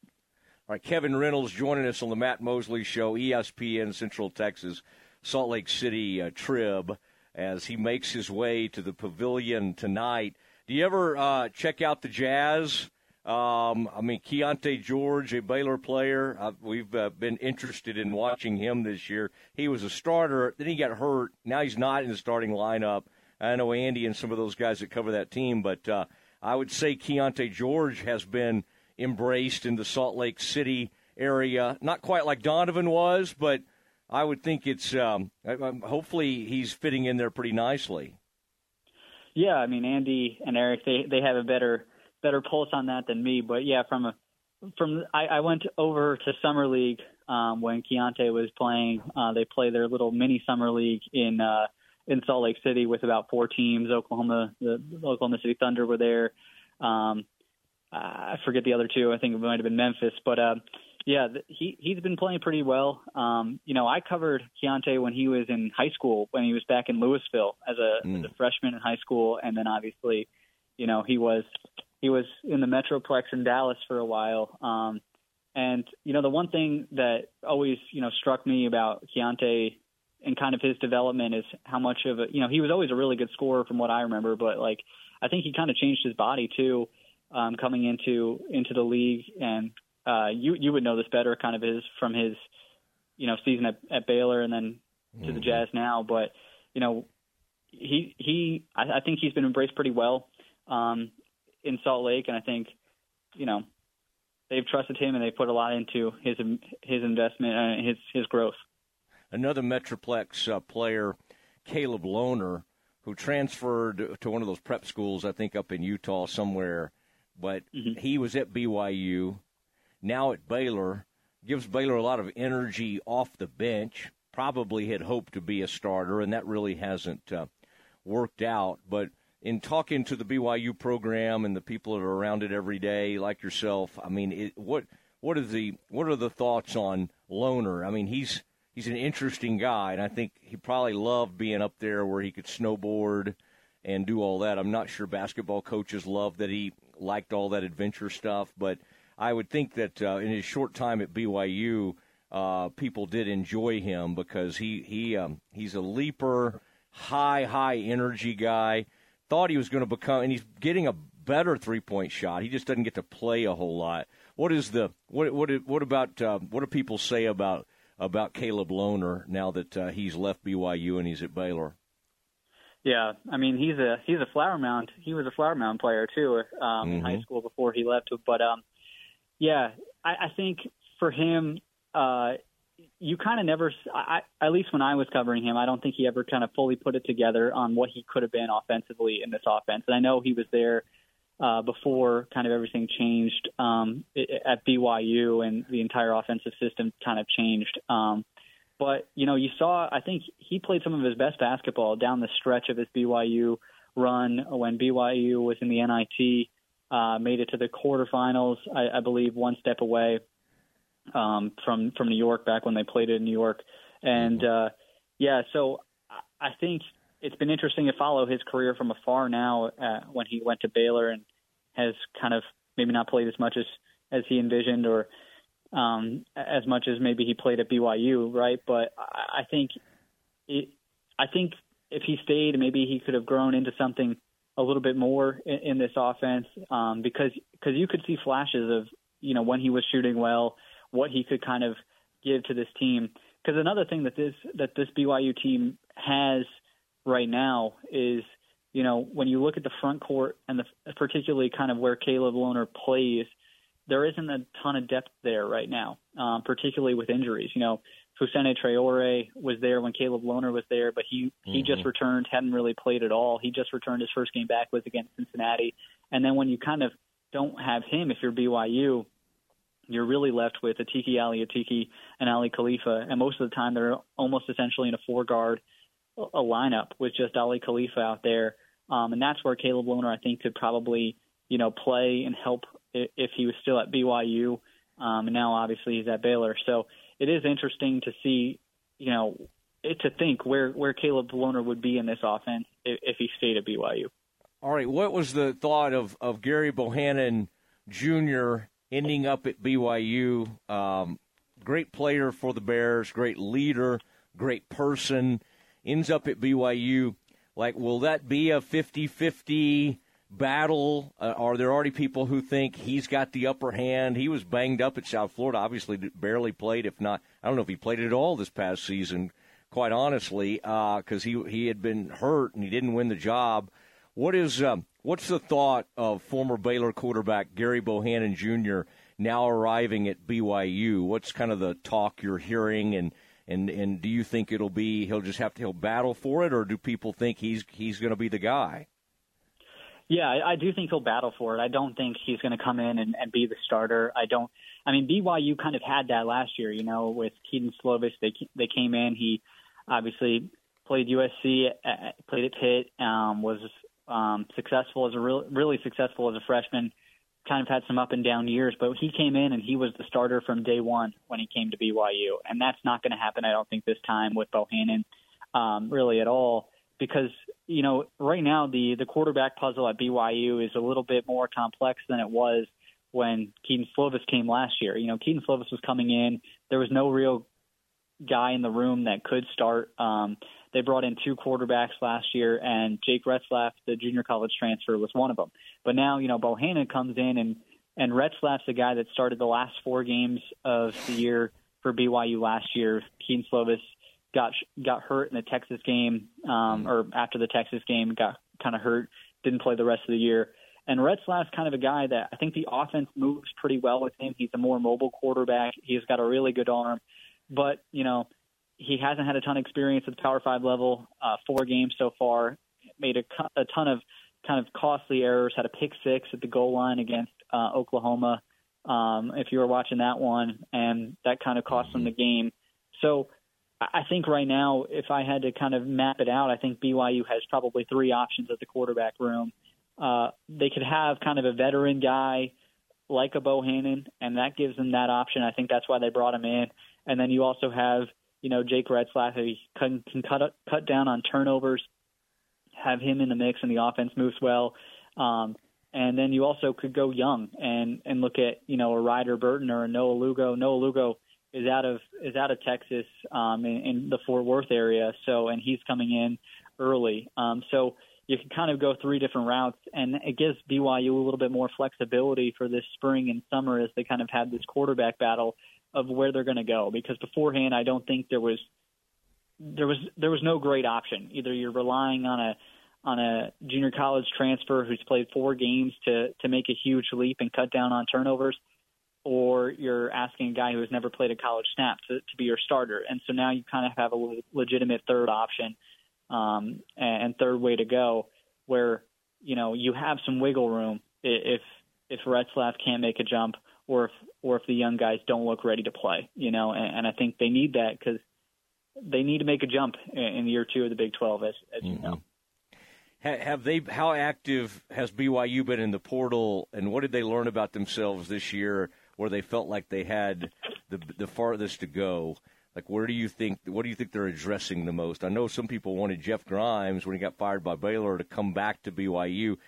All right, Kevin Reynolds joining us on the Matt Mosley Show, ESPN Central Texas, Salt Lake City uh, trib, as he makes his way to the pavilion tonight. Do you ever uh, check out the Jazz? Um, I mean, Keyonte George, a Baylor player, uh, we've uh, been interested in watching him this year. He was a starter, then he got hurt. Now he's not in the starting lineup. I know Andy and some of those guys that cover that team, but uh, I would say Keyonte George has been – embraced in the Salt Lake City area. Not quite like Donovan was, but I would think it's um, hopefully he's fitting in there pretty nicely. Yeah, I mean Andy and Eric they they have a better better pulse on that than me, but yeah, from a from I, I went over to summer league um, when Keyonte was playing. Uh, they play their little mini summer league in uh, in Salt Lake City with about four teams. Oklahoma, the, Oklahoma City Thunder were there. Um, I forget the other two. I think it might have been Memphis, but uh, yeah, he he's been playing pretty well. Um, you know, I covered Keyonte when he was in high school, when he was back in Louisville as a, mm. as a freshman in high school, and then obviously, you know, he was he was in the Metroplex in Dallas for a while. Um, and you know, the one thing that always you know struck me about Keyonte and kind of his development is how much of a you know he was always a really good scorer from what I remember, but like I think he kind of changed his body too um, coming into into the league, and uh, you you would know this better, kind of his from his you know season at, at Baylor and then to mm-hmm. the Jazz now. But you know, he he I, I think he's been embraced pretty well um, in Salt Lake, and I think you know they've trusted him and they put a lot into his his investment and his his growth. Another Metroplex uh, player, Caleb Lohner, who transferred to one of those prep schools, I think up in Utah somewhere but mm-hmm. he was at BYU, now at Baylor, gives Baylor a lot of energy off the bench. Probably had hoped to be a starter, and that really hasn't uh, worked out. But in talking to the BYU program and the people that are around it every day, like yourself, I mean, it, what what are the what are the thoughts on Lohner? I mean, he's he's an interesting guy, and I think he probably loved being up there where he could snowboard and do all that. I'm not sure basketball coaches love that he liked all that adventure stuff, but I would think that uh, in his short time at BYU, uh, people did enjoy him because he he um, he's a leaper, high high energy guy. Thought he was going to become, and he's getting a better three point shot. He just doesn't get to play a whole lot. What is the what what what about uh, what do people say about about Caleb Lohner now that uh, he's left BYU and he's at Baylor? Yeah, I mean he's a he's a flower mound. He was a flower mound player too um, mm-hmm. in high mm-hmm. school before he left. But um, yeah, I, I think for him, uh, you kind of never. I, at least when I was covering him, I don't think he ever kind of fully put it together on what he could have been offensively in this offense. And I know he was there uh, before kind of everything changed um, at BYU and the entire offensive system kind of changed. Um, but you know, you saw. I think he played some of his best basketball down the stretch of his BYU run when BYU was in the NIT. Uh, made it to the quarterfinals, I, I believe, one step away um, from from New York back when they played in New York. And uh, yeah, so I think it's been interesting to follow his career from afar now uh, when he went to Baylor and has kind of maybe not played as much as as he envisioned or um, as much as maybe he played at BYU, right? But I think it, I think if he stayed, maybe he could have grown into something a little bit more in, in this offense um, because because you could see flashes of you know when he was shooting well, what he could kind of give to this team. Because another thing that this that this BYU team has right now is you know when you look at the front court and the particularly kind of where Caleb Lohner plays there isn't a ton of depth there right now, um, particularly with injuries. You know, Fousseyni Traore was there when Caleb Lohner was there, but he he mm-hmm. just returned, hadn't really played at all. He just returned. His first game back was against Cincinnati, and then when you kind of don't have him, if you're BYU, you're really left with Atiki Ali Atiki and Aly Khalifa, and most of the time they're almost essentially in a four guard a lineup with just Aly Khalifa out there, um, and that's where Caleb Lohner I think could probably you know play and help if he was still at BYU. Um, and now obviously he's at Baylor. So it is interesting to see, you know, it, to think where where Caleb Lohner would be in this offense if, if he stayed at BYU. All right, what was the thought of of Gerry Bohanon Jr. ending up at BYU. Um, great player for the Bears, great leader, great person, ends up at BYU. Like, will that be a 50 50 battle? Uh, are there already people who think he's got the upper hand? He was banged up at South Florida, obviously, barely played, if not, I don't know if he played at all this past season, quite honestly, because uh, he, he had been hurt and he didn't win the job. What is um, what's the thought of former Baylor quarterback Gerry Bohanon Jr. now arriving at BYU? What's kind of the talk you're hearing, and and and do you think it'll be he'll just have to he'll battle for it, or do people think he's he's going to be the guy? Yeah, I, do think he'll battle for it. I don't think he's going to come in and, and be the starter. I don't. I mean, BYU kind of had that last year. You know, with Kedon Slovis, they they came in. He obviously played USC, uh, played at Pitt, um, was um, successful as a real, really successful as a freshman. Kind of had some up and down years, but he came in and he was the starter from day one when he came to BYU, and that's not going to happen. I don't think this time with Bohanon, um, really at all, because you know right now the the quarterback puzzle at BYU is a little bit more complex than it was when Kedon Slovis came last year. You know, Kedon Slovis was coming in. There was no real guy in the room that could start. Um, they brought in two quarterbacks last year, and Jake Retzlaff, the junior college transfer, was one of them. But now, you know, Bohanon comes in, and and Retzlaff's the guy that started the last four games of the year for BYU last year. Kedon Slovis got got hurt in the Texas game, um, or after the Texas game, got kind of hurt, didn't play the rest of the year. And Retzlaff's kind of a guy that I think the offense moves pretty well with him. He's a more mobile quarterback. He's got a really good arm, but you know he hasn't had a ton of experience at the Power Five level. Uh, four games so far, made a, a ton of kind of costly errors. Had a pick six at the goal line against uh, Oklahoma. Um, if you were watching that one, and that kind of cost them the game. So I think right now, if I had to kind of map it out, I think BYU has probably three options at the quarterback room. Uh, they could have kind of a veteran guy like a Bohanon, and that gives them that option. I think that's why they brought him in. And then you also have you know, Jake Retzlaff, who can, can cut cut down on turnovers, have him in the mix, and the offense moves well. Um, and then you also could go young and and look at you know a Ryder Burton or a Noah Lugo. Noah Lugo is out of is out of Texas um, in, in the Fort Worth area, so and he's coming in early. Um, so you can kind of go three different routes, and it gives BYU a little bit more flexibility for this spring and summer as they kind of have this quarterback battle of where they're going to go because beforehand I don't think there was there was there was no great option. Either you're relying on a on a junior college transfer who's played four games to to make a huge leap and cut down on turnovers, or you're asking a guy who has never played a college snap to, to be your starter. And so now you kind of have a legitimate third option um, and third way to go, where you know you have some wiggle room if if Retzlaff can't make a jump or if or if the young guys don't look ready to play. You know, and, and I think they need that because they need to make a jump in, in year two of the Big Twelve, as, as mm-hmm. you know. Have they? How active has BYU been in the portal, and what did they learn about themselves this year, where they felt like they had the the farthest to go? Like, where do you think? What do you think they're addressing the most? I know some people wanted Jeff Grimes when he got fired by Baylor to come back to BYU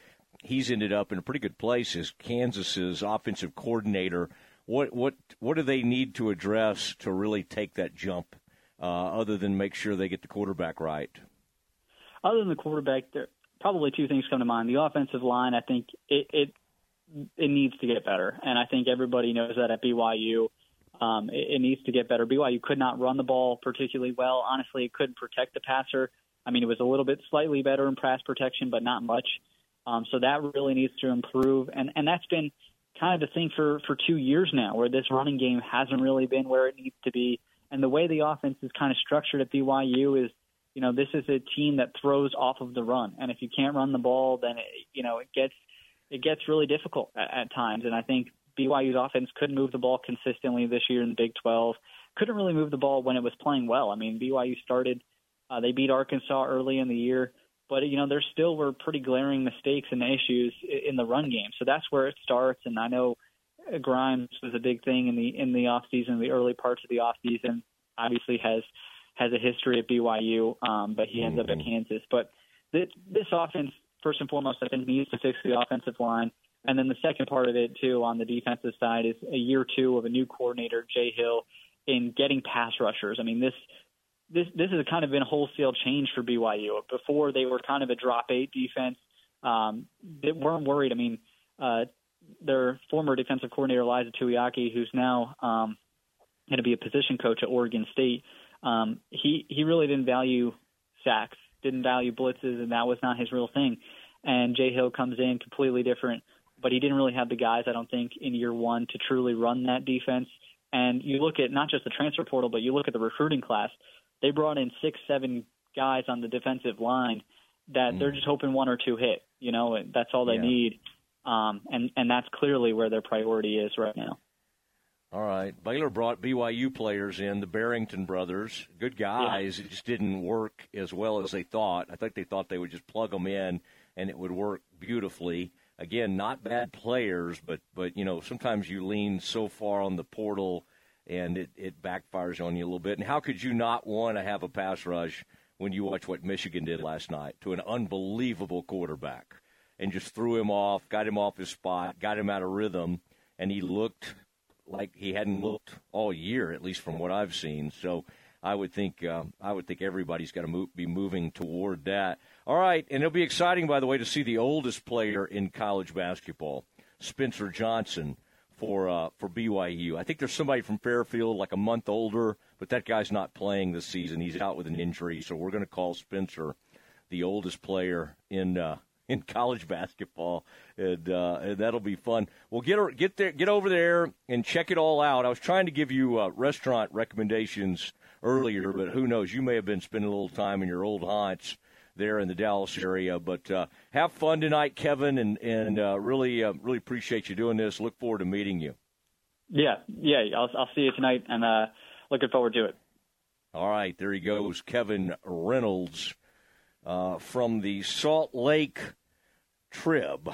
he's ended up in a pretty good place as Kansas's offensive coordinator. What what what do they need to address to really take that jump, uh, other than make sure they get the quarterback right? Other than the quarterback, there probably two things come to mind. The offensive line, I think it it, it needs to get better, and I think everybody knows that at BYU. Um, it, it needs to get better. BYU could not run the ball particularly well. Honestly, it couldn't protect the passer. I mean, it was a little bit slightly better in pass protection, but not much. Um, so that really needs to improve, and and that's been kind of the thing for for two years now, where this running game hasn't really been where it needs to be, and the way the offense is kind of structured at BYU is, you know, this is a team that throws off of the run, and if you can't run the ball, then it, you know it gets it gets really difficult at, at times, and I think BYU's offense couldn't move the ball consistently this year in the Big 12. Couldn't really move the ball when it was playing well. I mean, BYU started, uh, they beat Arkansas early in the year but you know there still were pretty glaring mistakes and issues in the run game. So that's where it starts. And I know Grimes was a big thing in the in the off season, the early parts of the off season. Obviously has has a history at BYU, um, but he ends mm-hmm. up at mm-hmm. Kansas. But this, this offense, first and foremost, I think needs to fix the offensive line. And then the second part of it too on the defensive side is a year two of a new coordinator, Jay Hill, in getting pass rushers. I mean this this this has kind of been a wholesale change for BYU. Before they were kind of a drop eight defense. Um, they weren't worried. I mean, uh, their former defensive coordinator Ilaisa Tuiaki, who's now um, going to be a position coach at Oregon State, um, he he really didn't value sacks, didn't value blitzes, and that was not his real thing. And Jay Hill comes in completely different, but he didn't really have the guys, I don't think, in year one to truly run that defense. And you look at not just the transfer portal, but you look at the recruiting class. They brought in six, seven guys on the defensive line that mm. they're just hoping one or two hit. You know, that's all they yeah. need. Um, and and that's clearly where their priority is right now. All right, Baylor brought BYU players in, the Barrington brothers, good guys. Yeah. It just didn't work as well as they thought. I think they thought they would just plug them in and it would work beautifully. Again, not bad players, but but you know sometimes you lean so far on the portal and it, it backfires on you a little bit. And how could you not want to have a pass rush when you watch what Michigan did last night to an unbelievable quarterback and just threw him off, got him off his spot, got him out of rhythm, and he looked like he hadn't looked all year, at least from what I've seen. So I would think uh, I would think everybody's got to move, be moving toward that. All right, and it'll be exciting, by the way, to see the oldest player in college basketball, Spencer Johnson for uh, for BYU. I think there's somebody from Fairfield like a month older, but that guy's not playing this season. He's out with an injury, so we're going to call Spencer the oldest player in uh, [laughs] in college basketball, and, uh, and that'll be fun. Well, get get there, get over there, and check it all out. I was trying to give you uh, restaurant recommendations earlier, but who knows? You may have been spending a little time in your old haunts there in the Dallas area. But uh, have fun tonight, Kevin, and and uh, really uh, really appreciate you doing this. Look forward to meeting you. Yeah, yeah, I'll I'll see you tonight, and uh, looking forward to it. All right, there he goes, Kevin Reynolds uh, from the Salt Lake Trib.